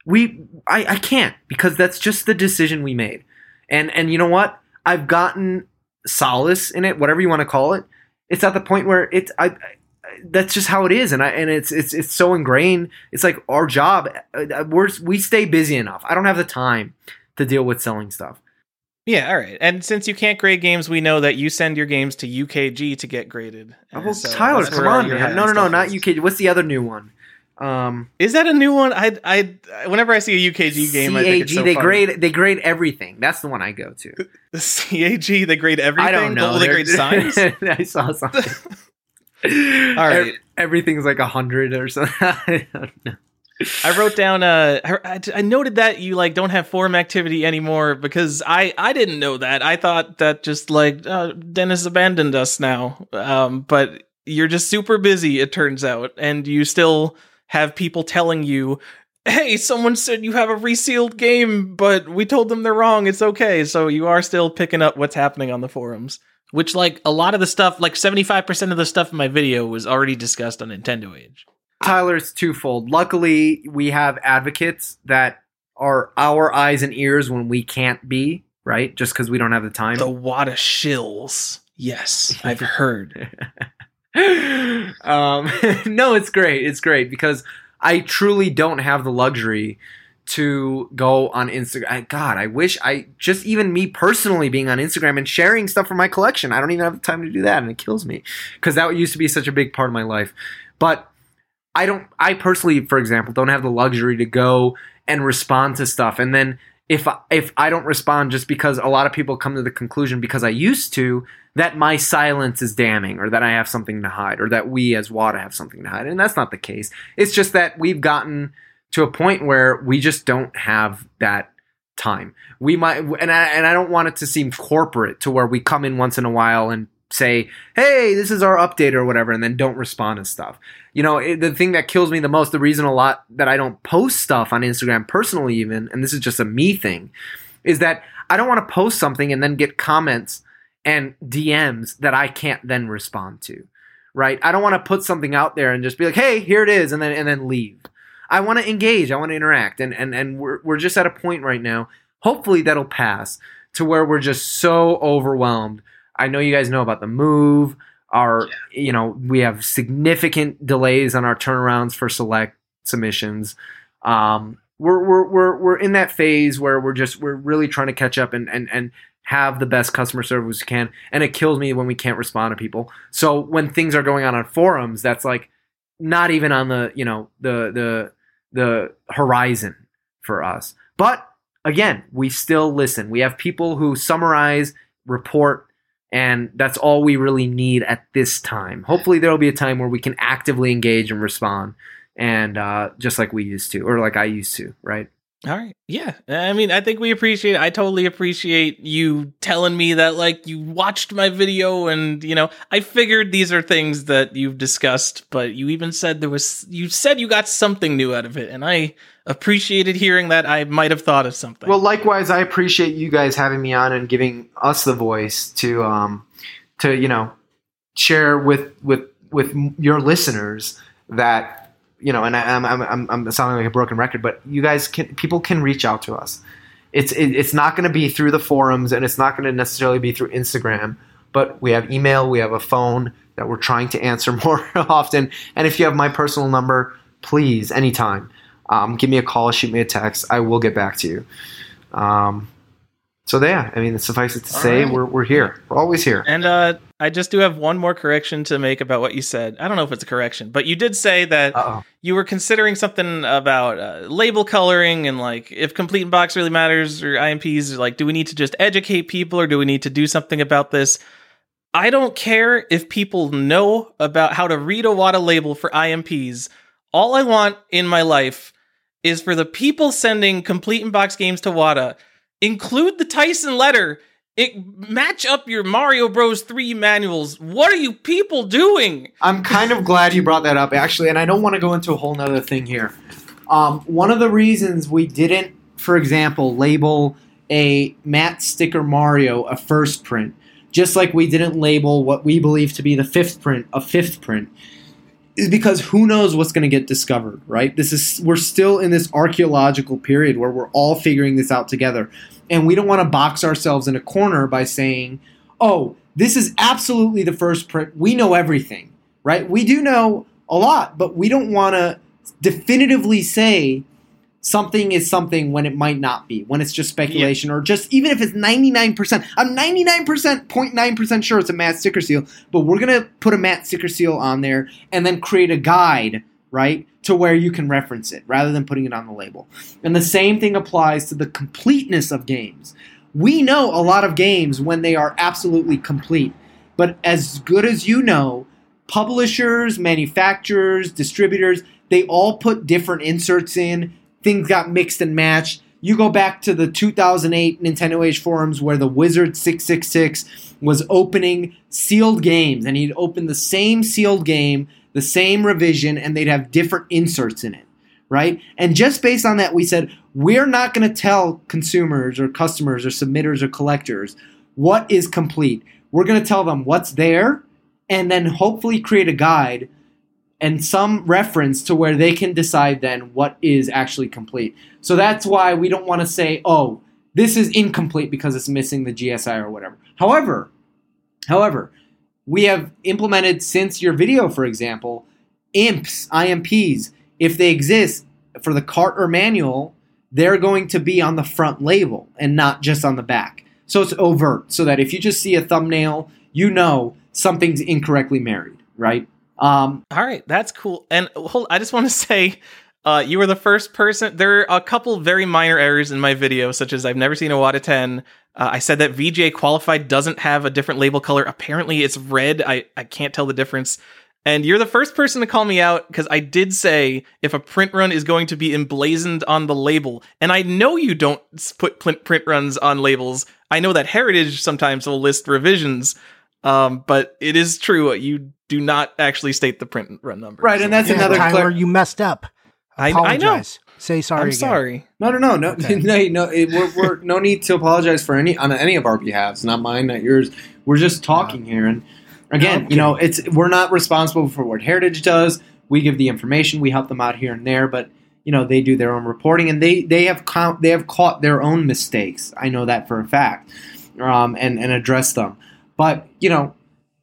we I, I can't because that's just the decision we made. And and you know what? I've gotten solace in it, whatever you want to call it. It's at the point where it's I, I that's just how it is, and I and it's it's it's so ingrained. It's like our job. uh, We're we stay busy enough. I don't have the time to deal with selling stuff. Yeah, all right. And since you can't grade games, we know that you send your games to UKG to get graded. Oh, well, So Tyler, come on, man. No, no, no, not is. UK. What's the other new one? Um, Is that a new one? I, I, whenever I see a UKG game, I think it's CAG. so they funny. grade they grade everything. That's the one I go to. *laughs* the CAG. They grade everything. I don't know. Oh, they grade signs. *laughs* I saw something. *laughs* All right. Ev- everything's like a hundred or something. I don't know. I wrote down. Uh, I, noted that you like don't have forum activity anymore because I I didn't know that. I thought that just like uh, Deniz abandoned us now. Um, but you're just super busy. It turns out, and you still have people telling you. Hey, someone said you have a resealed game, but we told them they're wrong. It's okay. So you are still picking up what's happening on the forums. Which, like, a lot of the stuff, like 75% of the stuff in my video was already discussed on Nintendo Age. Tyler's twofold. Luckily, we have advocates that are our eyes and ears when we can't be, right? Just because we don't have the time. The Wata shills. Yes, *laughs* I've heard. *laughs* um, *laughs* no, it's great. It's great because I truly don't have the luxury to go on Instagram. I, God, I wish I just even me personally being on Instagram and sharing stuff from my collection. I don't even have the time to do that, and it kills me because that used to be such a big part of my life. But I don't. I personally, for example, don't have the luxury to go and respond to stuff, and then if I- if I don't respond just because a lot of people come to the conclusion because I used to that my silence is damning or that I have something to hide or that we as WATA have something to hide, and that's not the case. It's just that we've gotten to a point where we just don't have that time. We might, and I, and I don't want it to seem corporate to where we come in once in a while and say, "Hey, this is our update" or whatever, and then don't respond to stuff. You know, it, the thing that kills me the most, the reason a lot that I don't post stuff on Instagram personally, even, and this is just a me thing, is that I don't want to post something and then get comments and DMs that I can't then respond to. Right? I don't want to put something out there and just be like, "Hey, here it is," and then and then leave. I want to engage. I want to interact, and and and we're we're just at a point right now. Hopefully, that'll pass to where we're just so overwhelmed. I know you guys know about the move. Our, you know, we have significant delays on our turnarounds for select submissions. Um, we're we're we're we're in that phase where we're just we're really trying to catch up and and and have the best customer service we can. And it kills me when we can't respond to people. So when things are going on on forums, that's like not even on the you know the the the horizon for us. But again, we still listen. We have people who summarize, report, and that's all we really need at this time. Hopefully, there will be a time where we can actively engage and respond, and uh, just like we used to, or like I used to, right? All right. Yeah. I mean, I think we appreciate I totally appreciate you telling me that like you watched my video and, you know, I figured these are things that you've discussed, but you even said there was you said you got something new out of it and I appreciated hearing that I might have thought of something. Well, likewise, I appreciate you guys having me on and giving us the voice to, um, to you know, share with with with your listeners that you know. And I, I'm I'm I'm I'm sounding like a broken record, but you guys can people can reach out to us. It's it, it's not going to be through the forums, and it's not going to necessarily be through Instagram. But we have email, we have a phone that we're trying to answer *laughs* more often. And if you have my personal number, please, anytime, um, give me a call, shoot me a text. I will get back to you. Um, so yeah, I mean, suffice it to All say, right. we're we're here. We're always here. And uh, I just do have one more correction to make about what you said. I don't know if it's a correction, but you did say that Uh oh. you were considering something about uh, label coloring and like if complete in box really matters or IMPs. Like, do we need to just educate people or do we need to do something about this? I don't care if people know about how to read a WATA label for IMPs. All I want in my life is for the people sending complete in box games to WATA include the Tyson letter. It match up your Mario Bros 3 manuals. What are you people doing? I'm kind of glad you brought that up, actually, and I don't want to go into a whole nother thing here. Um, one of the reasons we didn't, for example, label a matte sticker Mario a first print, just like we didn't label what we believe to be the fifth print a fifth print, is because who knows what's going to get discovered, right? This is we're still in this archaeological period where we're all figuring this out together, and we don't want to box ourselves in a corner by saying, "Oh, this is absolutely the first print. We know everything." Right? We do know a lot, but we don't want to definitively say something is something when it might not be, when it's just speculation, or just even if it's 99%. I'm 99%, 0.9% sure it's a matte sticker seal, but we're going to put a matte sticker seal on there and then create a guide, right, to where you can reference it rather than putting it on the label. And the same thing applies to the completeness of games. We know a lot of games when they are absolutely complete, but as good as you know, publishers, manufacturers, distributors, they all put different inserts in. Things got mixed and matched. You go back to the 2008 Nintendo Age forums where the Wizard 666 was opening sealed games, and he'd open the same sealed game, the same revision, and they'd have different inserts in it, right? And just based on that, we said, we're not going to tell consumers or customers or submitters or collectors what is complete. We're going to tell them what's there and then hopefully create a guide and some reference to where they can decide then what is actually complete. So that's why we don't want to say, oh, this is incomplete because it's missing the GSI or whatever. However, however, we have implemented since your video, for example, IMPs, IMPs. If they exist for the cart or manual, they're going to be on the front label and not just on the back. So it's overt, so that if you just see a thumbnail, you know something's incorrectly married, right? Um, All right, that's cool. And hold, I just want to say, uh, you were the first person. There are a couple very minor errors in my video, such as I've never seen a WATA 10. Uh, I said that VGA qualified doesn't have a different label color. Apparently, it's red. I I can't tell the difference. And you're the first person to call me out because I did say if a print run is going to be emblazoned on the label, and I know you don't put print runs on labels. I know that Heritage sometimes will list revisions, um, but it is true you do not actually state the print run number. Right, and that's Yeah, another Tyler, clar- you messed up. I- I know. Apologize. Say sorry. I'm again. sorry. No, no, no, no, Okay. *laughs* no, no. It, we're, we're no need to apologize for any on any of our behalves. Not mine, not yours. We're just talking here, and again, No, you know, it's we're not responsible for what Heritage does. We give the information, we help them out here and there, but you know, they do their own reporting, and they they have count they have caught their own mistakes. I know that for a fact, um, and and address them. But you know,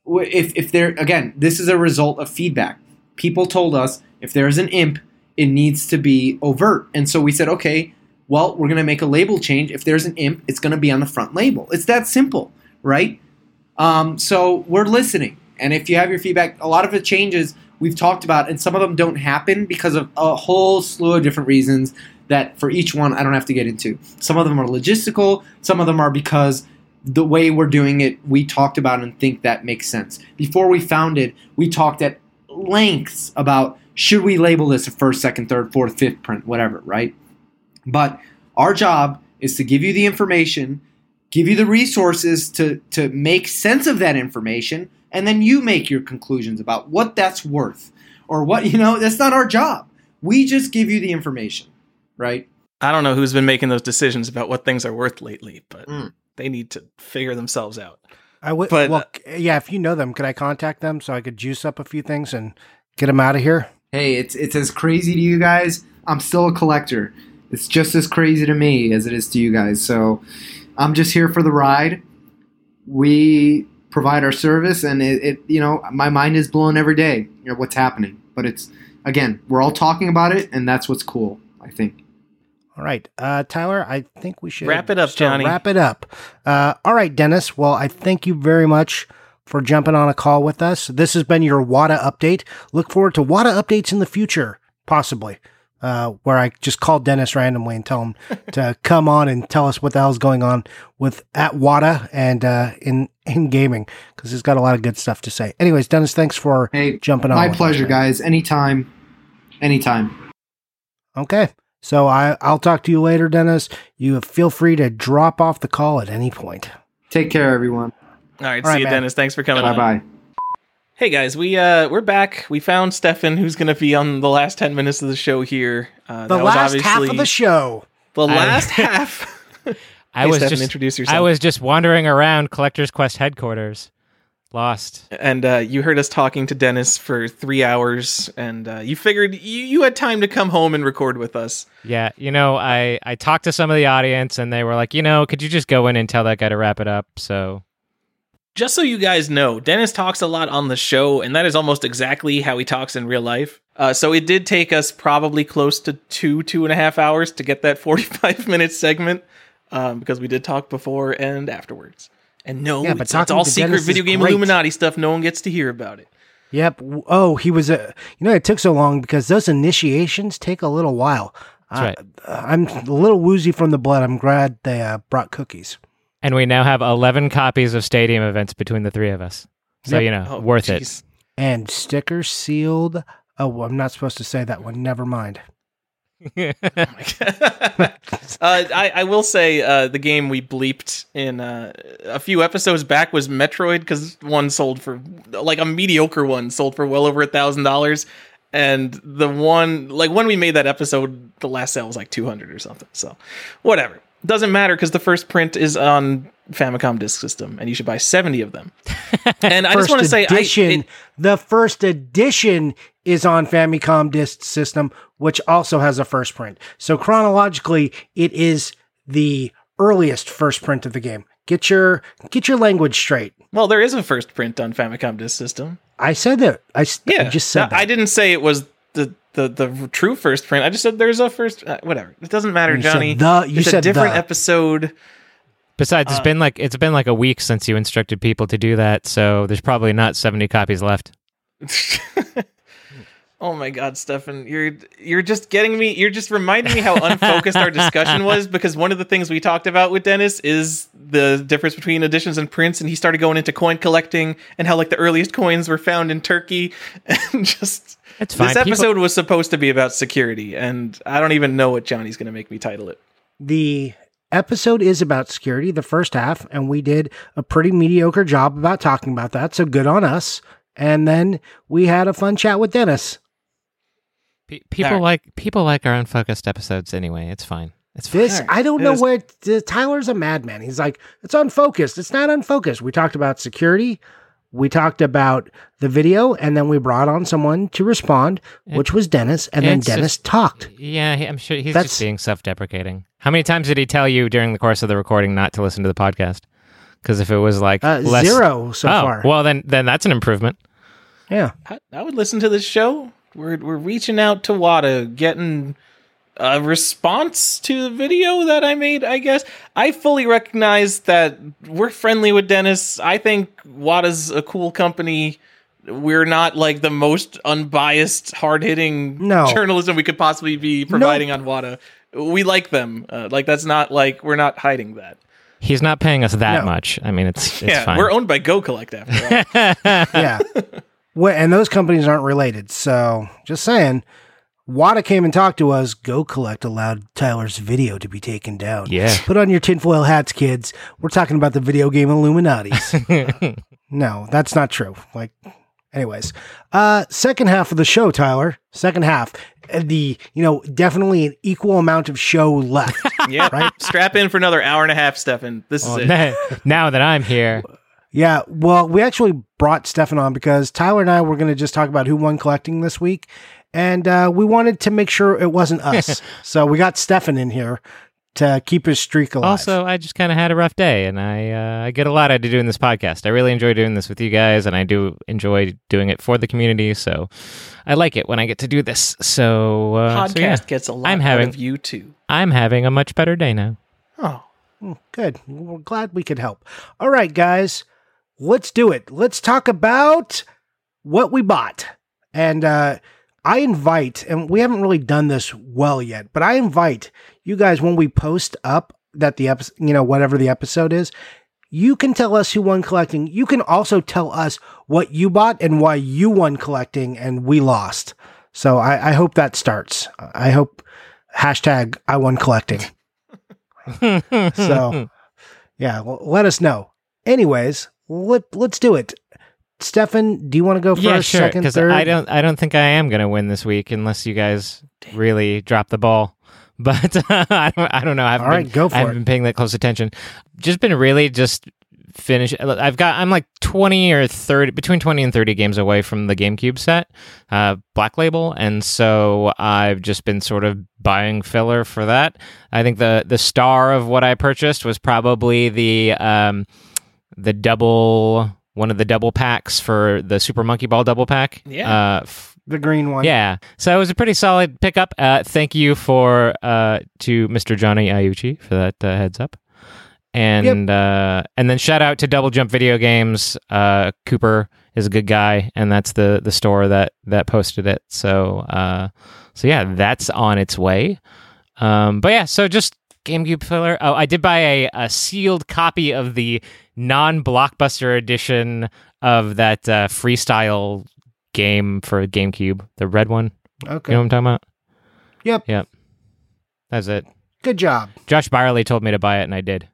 if if they're again, this is a result of feedback. People told us if there's an imp, it needs to be overt, and so we said, okay, well, we're going to make a label change. If there's an imp, it's going to be on the front label. It's that simple, right? Um, so we're listening, and if you have your feedback, a lot of the changes we've talked about, and some of them don't happen because of a whole slew of different reasons. That for each one, I don't have to get into. Some of them are logistical. Some of them are because the way we're doing it, we talked about and think that makes sense. Before we founded, we talked at lengths about should we label this a first, second, third, fourth, fifth print, whatever, right? But our job is to give you the information, give you the resources to, to make sense of that information, and then you make your conclusions about what that's worth. Or what, *laughs* you know, that's not our job. We just give you the information, right? I don't know who's been making those decisions about what things are worth lately, but Mm. They need to figure themselves out. I would. But, well, uh, c- yeah. If you know them, could I contact them so I could juice up a few things and get them out of here? Hey, it's it's as crazy to you guys. I'm still a collector. It's just as crazy to me as it is to you guys. So I'm just here for the ride. We provide our service, and it, it you know my mind is blown every day. You know what's happening, but it's again, we're all talking about it, and that's what's cool. I think. All right, uh, Tyler, I think we should Wrap it up, Johnny. Wrap it up. Uh, all right, Deniz. Well, I thank you very much for jumping on a call with us. This has been your WATA update. Look forward to WATA updates in the future, possibly, uh, where I just call Deniz randomly and tell him *laughs* to come on and tell us what the hell's going on with at WATA and uh, in in gaming because he's got a lot of good stuff to say. Anyways, Deniz, thanks for Hey, jumping on. my pleasure, guys. Anytime, anytime. Okay. So I, I'll talk to you later, Deniz. You feel free to drop off the call at any point. Take care, everyone. All right, All right, see you, man. Deniz. Thanks for coming Bye bye. Hey guys, we uh we're back. We found Stefan, who's going to be on the last ten minutes of the show here. Uh, The that was last half of the show. the I- last *laughs* half. I Hey, was Stefan, just introduce yourself. I was just wandering around Collector's Quest headquarters, lost. and uh, you heard us talking to Deniz for three hours, and uh, you figured you, you had time to come home and record with us. Yeah, you know, I I talked to some of the audience, and they were like, you know, could you just go in and tell that guy to wrap it up? So Just so you guys know, Deniz talks a lot on the show, and that is almost exactly how he talks in real life. Uh, so it did take us probably close to two, two and a half hours to get that 45 *laughs* minute segment um, because we did talk before and afterwards. And no, Yeah, but it's, it's all secret Deniz video game great. Illuminati stuff. No one gets to hear about it. Yep. Oh, he was a. You know, it took so long because those initiations take a little while. That's Uh, I'm a little woozy from the blood. I'm glad they uh, brought cookies. and we now have eleven copies of Stadium events between the three of us. So Yep. you know, Oh, worth it. And stickers sealed. Oh, I'm not supposed to say that one. Never mind. *laughs* uh, I, I will say uh, the game we bleeped in uh, a few episodes back was Metroid because one sold for like a mediocre one sold for well over a thousand dollars, and the one like when we made that episode, the last sale was like two hundred or something. So whatever, doesn't matter because the first print is on Famicom Disk System, and you should buy seventy of them. *laughs* And I just want to say, I, edition, it- the first edition is on Famicom Disk System, which also has a first print. So chronologically, it is the earliest first print of the game. Get your get your language straight. well, there is a first print on Famicom Disk System. I said that. I, s- I Yeah, just said No, that. I didn't say it was the, the the true first print. I just said there's a first. Uh, whatever. It doesn't matter, You said Johnny. the- you it's a said different the. episode. Besides, it's Uh, been like it's been like a week since you instructed people to do that, so there's probably not seventy copies left. *laughs* oh my God, Stefan, you're you're just getting me. You're just reminding me how unfocused our discussion was *laughs* because one of the things we talked about with Deniz is the difference between editions and prints, and he started going into coin collecting and how like the earliest coins were found in Turkey, *laughs* and just. It's fine. This People- episode was supposed to be about security, and I don't even know what Johnny's going to make me title it. the episode is about security, the first half, and we did a pretty mediocre job about talking about that. So good on us. And then we had a fun chat with Deniz. Pe- people Alright. like people like our unfocused episodes anyway. It's fine. It's fine. This, All right. I don't It know is- where t- Tyler's a madman. He's like, it's unfocused. It's not unfocused. We talked about security. We talked about the video, and then we brought on someone to respond, which was Deniz. And then Deniz just- talked. Yeah, he- I'm sure he's That's- just being self-deprecating. How many times did he tell you during the course of the recording not to listen to the podcast? Because if it was like Uh, less, zero so oh, far. well then then that's an improvement. yeah. I, I would listen to this show. We're we're reaching out to Wata, getting a response to the video that I made. I guess I fully recognize that we're friendly with Deniz. I think Wata's a cool company. We're not like the most unbiased, hard hitting No. journalism we could possibly be providing on Wata. We like them. Uh, like that's not like we're not hiding that. He's not paying us that No. much. I mean, it's it's yeah, fine. we're owned by Go Collect after all. *laughs* yeah. *laughs* Well, and those companies aren't related. So just saying, Wata came and talked to us. Go Collect allowed Tyler's video to be taken down. Yeah. Put on your tinfoil hats, kids. We're talking about the video game Illuminatis. *laughs* no, that's not true. Like, anyways, uh, second half of the show, Tyler. Second half, Uh, the you know definitely an equal amount of show left. *laughs* yeah, Right. Strap in for another hour and a half, Stefan. This is it. *laughs* now that I'm here, Yeah, well, we actually brought Stefan on because Tyler and I were going to just talk about who won collecting this week, and uh, we wanted to make sure it wasn't us. *laughs* so we got Stefan in here to keep his streak alive. Also, I just kind of had a rough day, and I uh, I get a lot out of doing this podcast. I really enjoy doing this with you guys, and I do enjoy doing it for the community. So I like it when I get to do this. So, uh, Podcast so yeah, gets a lot I'm out having- of you too. I'm having a much better day now. Oh, Mm, Good. We're glad we could help. All right, guys, let's do it. Let's talk about what we bought. And uh, I invite, and we haven't really done this well yet, but I invite you guys when we post up that the episode, you know, whatever the episode is, you can tell us who won collecting. You can also tell us what you bought and why you won collecting and we lost. So I, I hope that starts. I hope hashtag I won collecting. *laughs* So, yeah, well, let us know. Anyways, let let's do it. Stefan, do you want to go first, yeah, sure. second, Because third? I don't I don't think I am gonna win this week unless you guys really drop the ball. *laughs* But I don't I don't know. I haven't All right, been, go for I haven't it. been paying that close attention. Just been really just finish. I've got I'm like twenty or thirty between twenty and thirty games away from the GameCube set, uh, Black Label, and so I've just been sort of buying filler for that. I think the the star of what I purchased was probably the um the double one of the double packs for the Super Monkey Ball double pack. Yeah. Uh, f- the green one. yeah. So it was a pretty solid pickup. Uh, thank you for uh, to Mr. Johnny Iucci for that uh, heads up. And uh, and then shout out to Double Jump Video Games. Uh, Cooper is a good guy, and that's the the store that that posted it. So uh, so yeah, that's on its way. Um, but yeah, so just GameCube filler. Oh, I did buy a, a sealed copy of the non blockbuster edition of that uh, freestyle game for GameCube, the red one. Okay. You know what I'm talking about? Yep. Yep. That's it. Good job. Josh Byerly told me to buy it, and I did.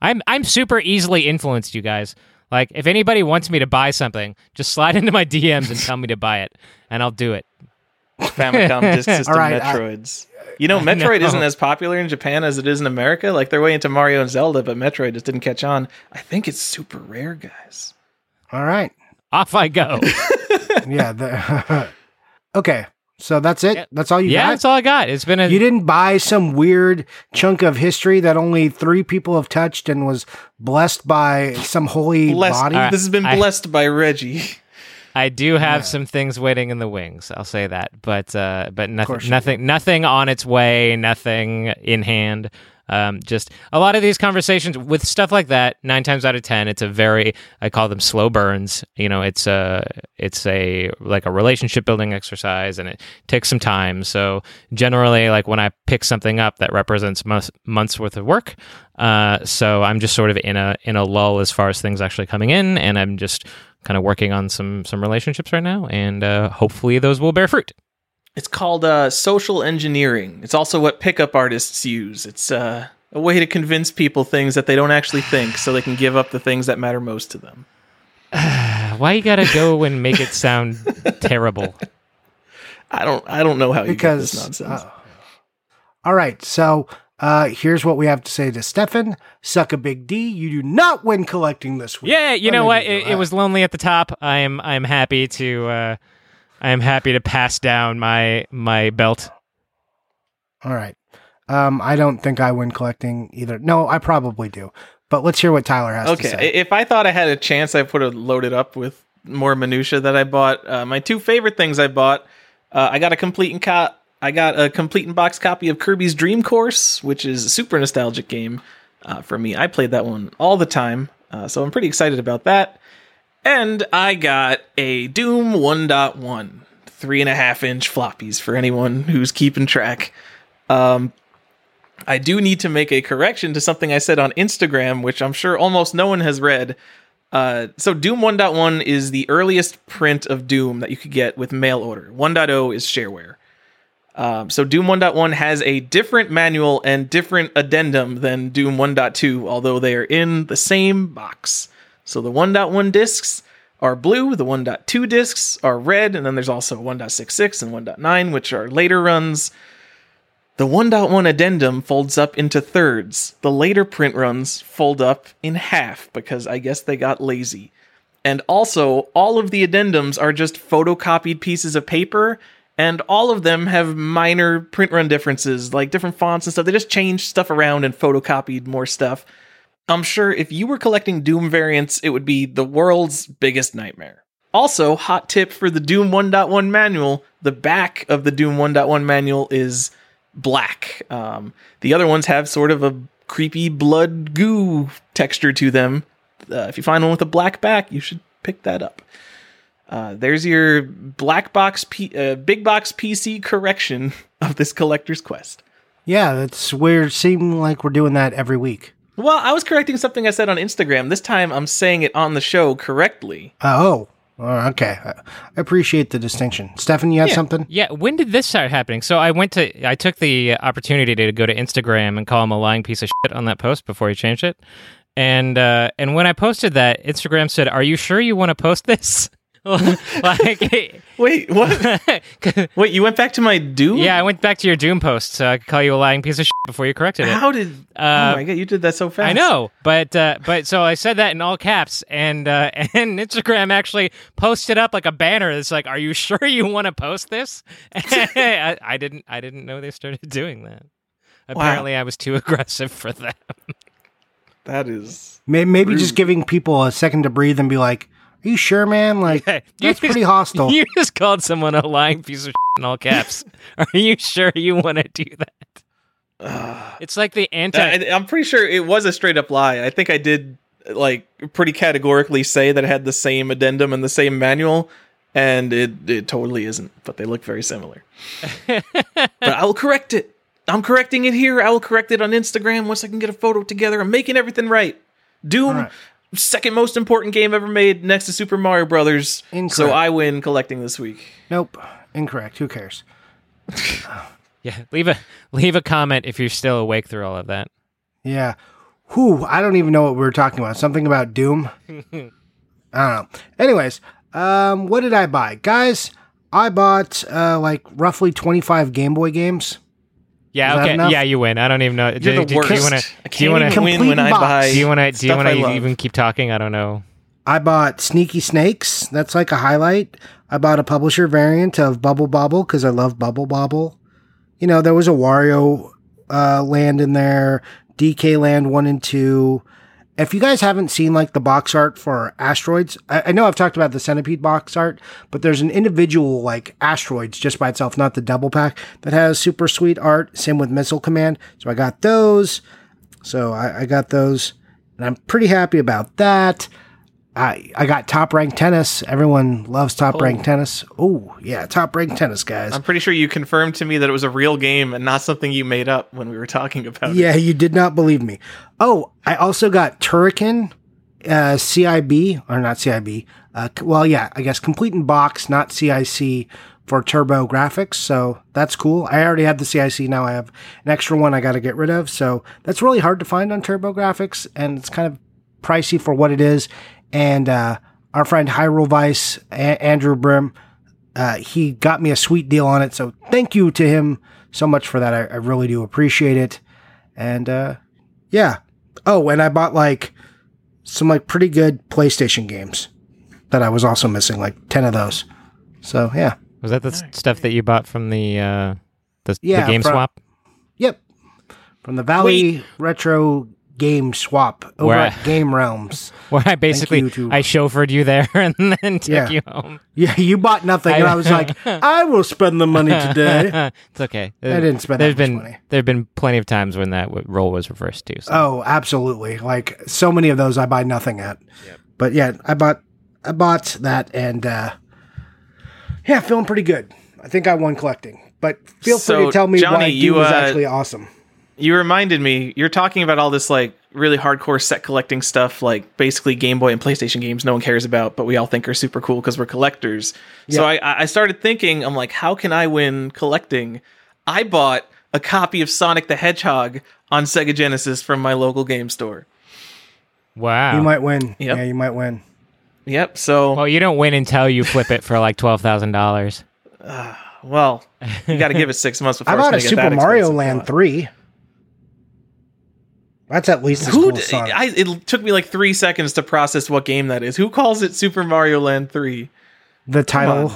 I'm I'm super easily influenced, you guys. Like, if anybody wants me to buy something, just slide *laughs* into my DMs and tell me to buy it, and I'll do it. Famicom Disk *laughs* System All right, I- Metroids. you know, *laughs* Metroid know. isn't as popular in Japan as it is in America. Like they're way into Mario and Zelda, but Metroid just didn't catch on. I think it's super rare, guys. All right. Off I go. *laughs* Yeah. The okay. So that's it. Yep. That's all you yeah, got. that's all I got. It's been a You didn't buy some weird chunk of history that only three people have touched and was blessed by some holy Blessed. body. Alright. This has been I- blessed by Reggie. I do have Yeah. some things waiting in the wings. I'll say that, but uh, but nothing, nothing, nothing on its way, nothing in hand. Um, just a lot of these conversations with stuff like that. Nine times out of ten, it's a very I call them slow burns. You know, it's a it's a like a relationship building exercise, and it takes some time. So generally, like when I pick something up that represents months months worth of work, uh, so I'm just sort of in a in a lull as far as things actually coming in, and I'm just kind of working on some some relationships right now, and uh, hopefully those will bear fruit. It's called uh, social engineering. It's also what pickup artists use. It's uh, a way to convince people things that they don't actually think, so they can give up the things that matter most to them. *sighs* Why you gotta go and make it sound *laughs* terrible? I don't. I don't know how you get this because nonsense. uh, all right so uh here's what we have to say to stefan suck a big d you do not win collecting this week Yeah, you Let know what? It, it was lonely at the top. I am I am happy to uh, I am happy to pass down my my belt. all right um i don't think i win collecting either no i probably do but let's hear what tyler has to say. Okay, say if I thought I had a chance, I would have loaded up with more minutia that I bought. Uh, my two favorite things I bought, uh, I got a complete and co- I got a complete in box copy of Kirby's Dream Course, which is a super nostalgic game uh, for me. I played that one all the time, uh, so I'm pretty excited about that. And I got a Doom 1.1, three and a half inch floppies for anyone who's keeping track. Um, I do need to make a correction to something I said on Instagram, which I'm sure almost no one has read. Uh, so Doom 1.1 is the earliest print of Doom that you could get with mail order. 1.0 is shareware. Um, so Doom 1.1 has a different manual and different addendum than Doom 1.2, although they are in the same box. So the 1.1 discs are blue, the 1.2 discs are red, and then there's also 1.66 and 1.9, which are later runs. The 1.1 addendum folds up into thirds. The later print runs fold up in half because I guess they got lazy. And also, all of the addendums are just photocopied pieces of paper, and all of them have minor print run differences, like different fonts and stuff. They just changed stuff around and photocopied more stuff. I'm sure if you were collecting Doom variants, it would be the world's biggest nightmare. Also, hot tip for the Doom 1.1 manual the back of the Doom 1.1 manual is black. Um, the other ones have sort of a creepy blood goo texture to them. Uh, if you find one with a black back, you should pick that up. Uh, there's your black box, P- uh, big box PC correction *laughs* of this collector's quest. Yeah, that's we're seem like we're doing that every week. Well, I was correcting something I said on Instagram. This time I'm saying it on the show correctly. Oh, oh, okay. I appreciate the distinction. Stefan, you have Yeah. something? Yeah, when did this start happening? So I went to, I took the opportunity to go to Instagram and call him a lying piece of shit on that post before he changed it. And uh, and when I posted that, Instagram said, "Are you sure you want to post this?" *laughs* *laughs* like, Wait, what? *laughs* Wait, you went back to my Doom? yeah, I went back to your Doom post so I could call you a lying piece of shit before you corrected it. How did? Uh, oh my god, you did that so fast. I know, but uh, but so I said that in all caps, and uh, *laughs* and Instagram actually posted up like a banner that's like, "Are you sure you want to post this?" I, I didn't I didn't know they started doing that. Apparently, I was too aggressive for that. That is. May- Maybe just giving people a second to breathe and be like, "Are you sure, man?" Like You that's pretty just- hostile. You just called someone a lying piece of shit in all caps. *laughs* Are you sure you want to do that? *sighs* It's like the anti. I, I'm pretty sure it was a straight up lie. I think I did like pretty categorically say that it had the same addendum and the same manual, and it it totally isn't. But they look very similar. *laughs* but I will correct it. I'm correcting it here. I will correct it on Instagram once I can get a photo together. I'm making everything right. Doom, All right. Second most important game ever made next to Super Mario Brothers. So I win collecting this week. Nope, incorrect. Who cares? *laughs* yeah, leave a leave a comment if you're still awake through all of that. Yeah. Whew, I don't even know what we were talking about. Something about Doom. *laughs* I don't know. Anyways, um, what did I buy? Guys, I bought uh, like roughly 25 Game Boy games. Yeah, okay. enough? Yeah, you win. I don't even know. You're do, the do- worst. Do you want to? Do you want to win when I buy. Do you want to? Do you want to even keep talking? I don't know. I bought Sneaky Snakes. That's like a highlight. I bought a publisher variant of Bubble Bobble because I love Bubble Bobble. You know, there was a Wario uh, land in there, DK Land 1 and 2. If you guys haven't seen like the box art for asteroids, I, I know I've talked about the centipede box art, but there's an individual like asteroids just by itself, not the double pack, that has super sweet art. Same with Missile Command. So I got those. So I, I got those, and I'm pretty happy about that. I I got top ranked tennis. Everyone loves top ranked tennis. Oh yeah, top ranked tennis, guys. I'm pretty sure you confirmed to me that it was a real game and not something you made up when we were talking about it. yeah, you did not believe me. Oh, I also got Turrican, uh, CIB or not CIB. Uh, well, yeah, I guess complete in box, not CIC for TurboGrafx. So that's cool. I already had the CIC. Now I have an extra one I got to get rid of. So that's really hard to find on TurboGrafx, and it's kind of pricey for what it is. And uh, our friend Hyrule Vice, a- Andrew Brim, uh, he got me a sweet deal on it. So thank you to him so much for that. I, I really do appreciate it. And uh, yeah. Oh, and I bought like some like pretty good PlayStation games that I was also missing, like ten of those. So yeah. Was that the s stuff that you bought from the uh, the, Yeah, the game from- swap? Yep. From the Valley Retro Game Swap over Where I- at Game Realms. *laughs* Where I basically you I chauffeured you there *laughs* and then took Yeah. you home. Yeah, you bought nothing, and I was like, *laughs* I will spend the money today. it's okay. I didn't spend There's that much been money. there've been plenty of times when that role was reversed too. So. Oh, absolutely. Like so many of those I buy nothing at. But yeah, I bought I bought that and uh yeah, feeling pretty good. I think I won collecting. But feel free to tell me Johnny, why you, you was uh, actually awesome. You reminded me, you're talking about all this like really hardcore set collecting stuff, like basically Game Boy and PlayStation games no one cares about, but we all think are super cool because we're collectors. So I, I started thinking, I'm like, how can I win collecting? I bought a copy of Sonic the Hedgehog on Sega Genesis from my local game store. wow. You might win. Yep. Yeah, you might win. Yep. So, well, you don't win until you flip it for like twelve thousand dollars. *sighs* well, you got to give it six months before I it's bought gonna a Super Mario. Land 3. That's at least as Who? cool d- as I, it took me like three seconds to process what game that is. Who calls it Super Mario Land Three? the title,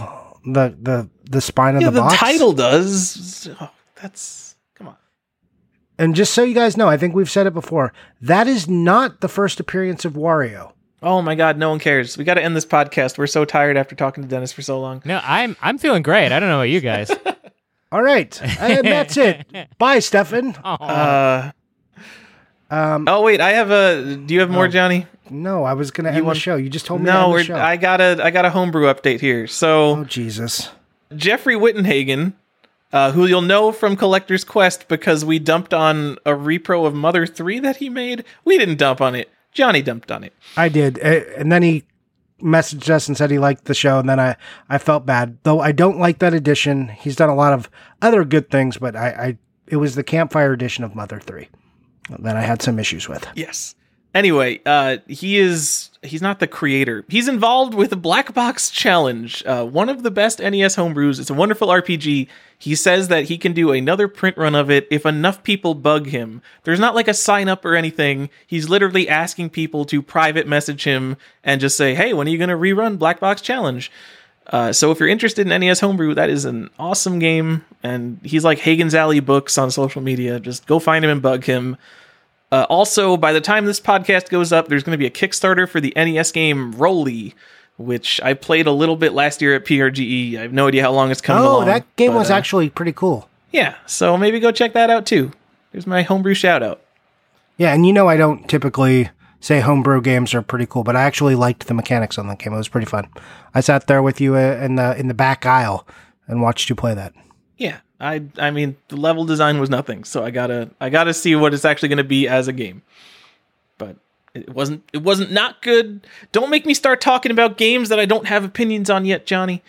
the the the spine of the the box. title does. Oh, that's come on. And just so you guys know, I think we've said it before. That is not the first appearance of Wario. Oh my God, no one cares. We got to end this podcast. We're so tired after talking to Deniz for so long. No, I'm I'm feeling great. I don't know about you guys. *laughs* All right, and that's it. *laughs* Bye, Stefan. Uh, Um, oh wait, I have a. Do you have more, Oh, Johnny? no, I was going to end want- the show. You just told me to No, end we're, show. I got a I got a homebrew update here. So oh Jesus! Jeffrey Wittenhagen, uh, who you'll know from Collector's Quest because we dumped on a repro of Mother Three that he made. We didn't dump on it. Johnny dumped on it. I did, and then he messaged us and said he liked the show, and then I I felt bad though. I don't like that edition. He's done a lot of other good things, but I, I it was the campfire edition of Mother Three that I had some issues with. Yes. Anyway, uh, he is he's not the creator. He's involved with Black Box Challenge, uh, one of the best NES homebrews. It's a wonderful RPG. He says that he can do another print run of it if enough people bug him. There's not like a sign up or anything. He's literally asking people to private message him and just say, "Hey, when are you going to rerun Black Box Challenge?" Uh, so if you're interested in NES Homebrew, that is an awesome game, and he's like Hagen's Alley Books on social media. Just go find him and bug him. Uh, also, by the time this podcast goes up, there's going to be a Kickstarter for the NES game Roly, which I played a little bit last year at PRGE. I have no idea how long it's coming Oh, along. that game but, was uh, actually pretty cool. yeah. So maybe go check that out too. There's my homebrew shout out. Yeah, and you know I don't typically say homebrew games are pretty cool, but I actually liked the mechanics on that game. It was pretty fun. I sat there with you uh, in the in the back aisle and watched you play that. Yeah, I I mean the level design was nothing, so I gotta I gotta see what it's actually going to be as a game. But it wasn't it wasn't not good. Don't make me start talking about games that I don't have opinions on yet, Johnny.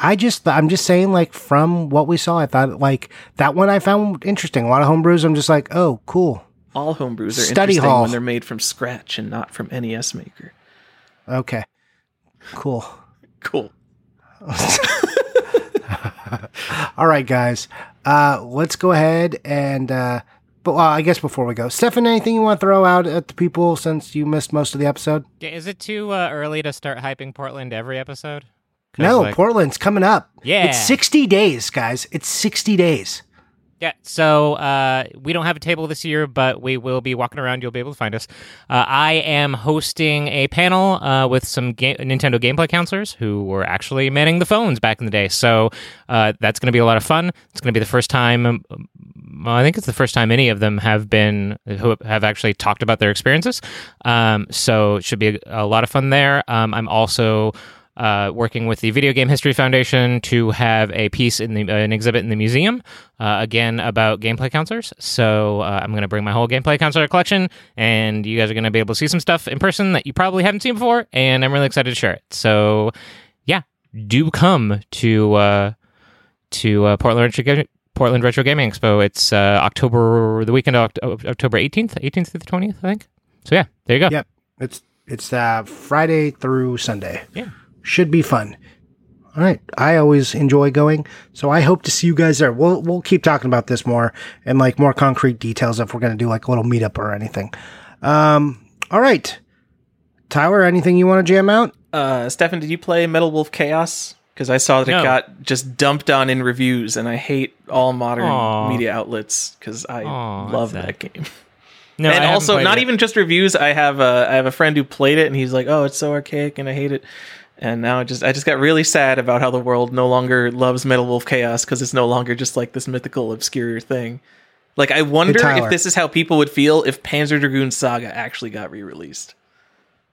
I just I'm just saying like from what we saw, I thought like that one I found interesting. A lot of homebrews. I'm just like, oh, cool. All homebrews are Study interesting hall. when they're made from scratch and not from NES Maker. Okay, cool. Cool. *laughs* All right, guys. Uh, let's go ahead and. Uh, but well, I guess before we go, Stefan, anything you want to throw out at the people since you missed most of the episode? Is it too uh, early to start hyping Portland every episode? No, like- Portland's coming up. Yeah. It's 60 days, guys. It's 60 days. Yeah, so uh, we don't have a table this year, but we will be walking around. You'll be able to find us. Uh, I am hosting a panel uh, with some ga- Nintendo gameplay counselors who were actually manning the phones back in the day. So uh, that's going to be a lot of fun. It's going to be the first time. Well, I think it's the first time any of them have been who have actually talked about their experiences. Um, so it should be a, a lot of fun there. Um, I'm also uh, working with the Video Game History Foundation to have a piece in the uh, an exhibit in the museum uh, again about gameplay counselors. So uh, I'm going to bring my whole gameplay counselor collection, and you guys are going to be able to see some stuff in person that you probably haven't seen before, and I'm really excited to share it. So yeah, do come to uh, to uh, Portland Retro Portland Retro Gaming Expo. It's uh, October the weekend of Oct- October 18th, 18th through the 20th, I think. So yeah, there you go. Yep. It's it's uh, Friday through Sunday. Yeah. Should be fun. All right. I always enjoy going, so I hope to see you guys there. We'll we'll keep talking about this more and like more concrete details if we're going to do like a little meetup or anything. Um. All right. Tyler, anything you want to jam out? Uh, Stefan, did you play Metal Wolf Chaos? Because I saw that No. it got just dumped on in reviews, and I hate all modern Aw. media outlets because I Aw, love that game. No, and haven't also, not it. even just reviews. I have a I have a friend who played it, and he's like, "Oh, it's so archaic, and I hate it." And now I just I just got really sad about how the world no longer loves Metal Wolf Chaos because it's no longer just like this mythical, obscure thing. Like, I wonder Tyler. if this is how people would feel if Panzer Dragoon Saga actually got re-released.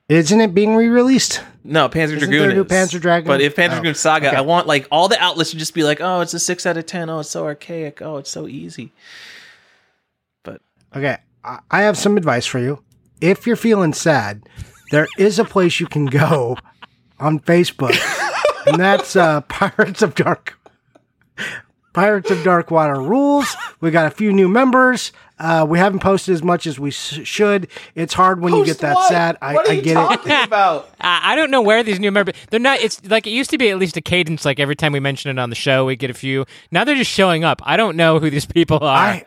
Isn't it being re-released? No, Panzer Isn't Dragoon there a new is. Panzer Dragoon? But if Panzer Oh, Dragoon Saga, okay. I want like all the outlets to just be like, "Oh, it's a six out of ten. Oh, it's so archaic. Oh, it's so easy." But Okay, I have some advice for you. If you're feeling sad, there is a place you can go on Facebook, *laughs* and that's uh, Pirates of Dark. Pirates of Dark Water rules. We got a few new members. Uh, we haven't posted as much as we sh- should. It's hard when you get that sad. I, I get it. *laughs* about? I I don't know where these new members. They're not. It's like it used to be at least a cadence. Like every time we mention it on the show, we get a few. Now they're just showing up. I don't know who these people are. I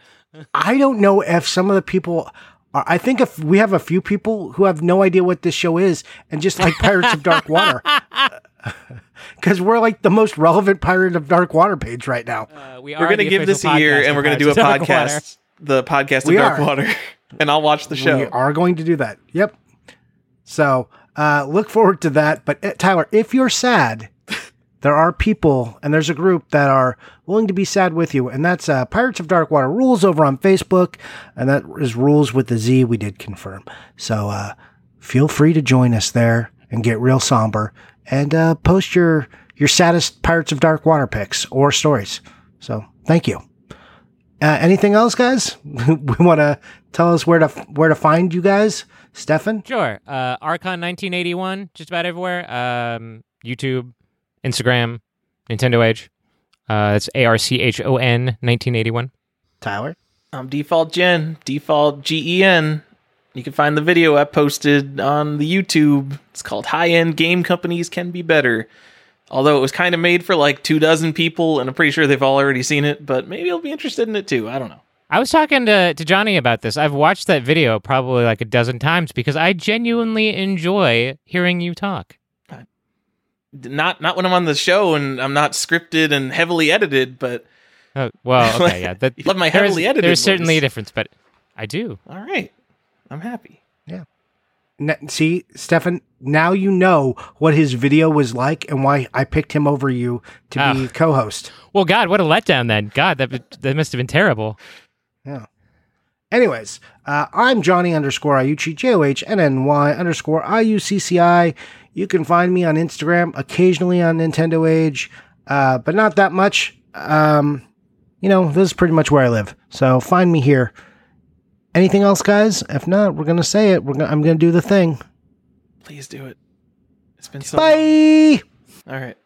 I don't know if some of the people are, I think if we have a few people who have no idea what this show is and just like Pirates of Dark Water. *laughs* because we're like the most relevant Pirate of Dark Water page right now. Uh, we We're going to give this a year and we're going to do a Pirates of Dark Water. podcast, the podcast of We Dark are. Water, *laughs* and I'll watch the show. We are going to do that. Yep. So uh, look forward to that. But uh, Tyler, if you're sad, there are people and there's a group that are willing to be sad with you, and that's uh, Pirates of Dark Water Rules over on Facebook, and that is Rules with the Z. We did confirm. So uh, feel free to join us there and get real somber and uh, post your your saddest Pirates of Dark Water pics or stories. So thank you. Uh, anything else, guys? *laughs* we want to tell us where to where to find you guys, Stefan. Sure. Uh, Archon 1981, just about everywhere. Um, YouTube, Instagram, Nintendo Age. Uh, it's A R C H O N 1981. Tyler. I'm Default Gen, Default G E N. You can find the video I posted on the YouTube. It's called High End Game Companies Can Be Better. Although it was kind of made for like two dozen people, and I'm pretty sure they've all already seen it, but maybe I'll be interested in it too. I don't know. I was talking to, to Johnny about this. I've watched that video probably like a dozen times because I genuinely enjoy hearing you talk. Not not when I'm on the show and I'm not scripted and heavily edited, but Oh, well, *laughs* okay, yeah. That, You love my there's- heavily edited There's certainly a difference, but I do. all right. I'm happy. N- see, Stefan, now you know what his video was like and why I picked him over you to be Ah. co-host. Well, God, what a letdown then. God, that that must have been terrible. Yeah. Anyways, uh, I'm Johnny underscore Iucci, J O H N N Y underscore I U C C I. You can find me on Instagram, occasionally on Nintendo Age, uh, but not that much. Um, you know, this is pretty much where I live. So find me here. Anything else, guys? If not, we're gonna say it. We're gonna, I'm gonna do the thing. Please do it. It's been so Bye. All right.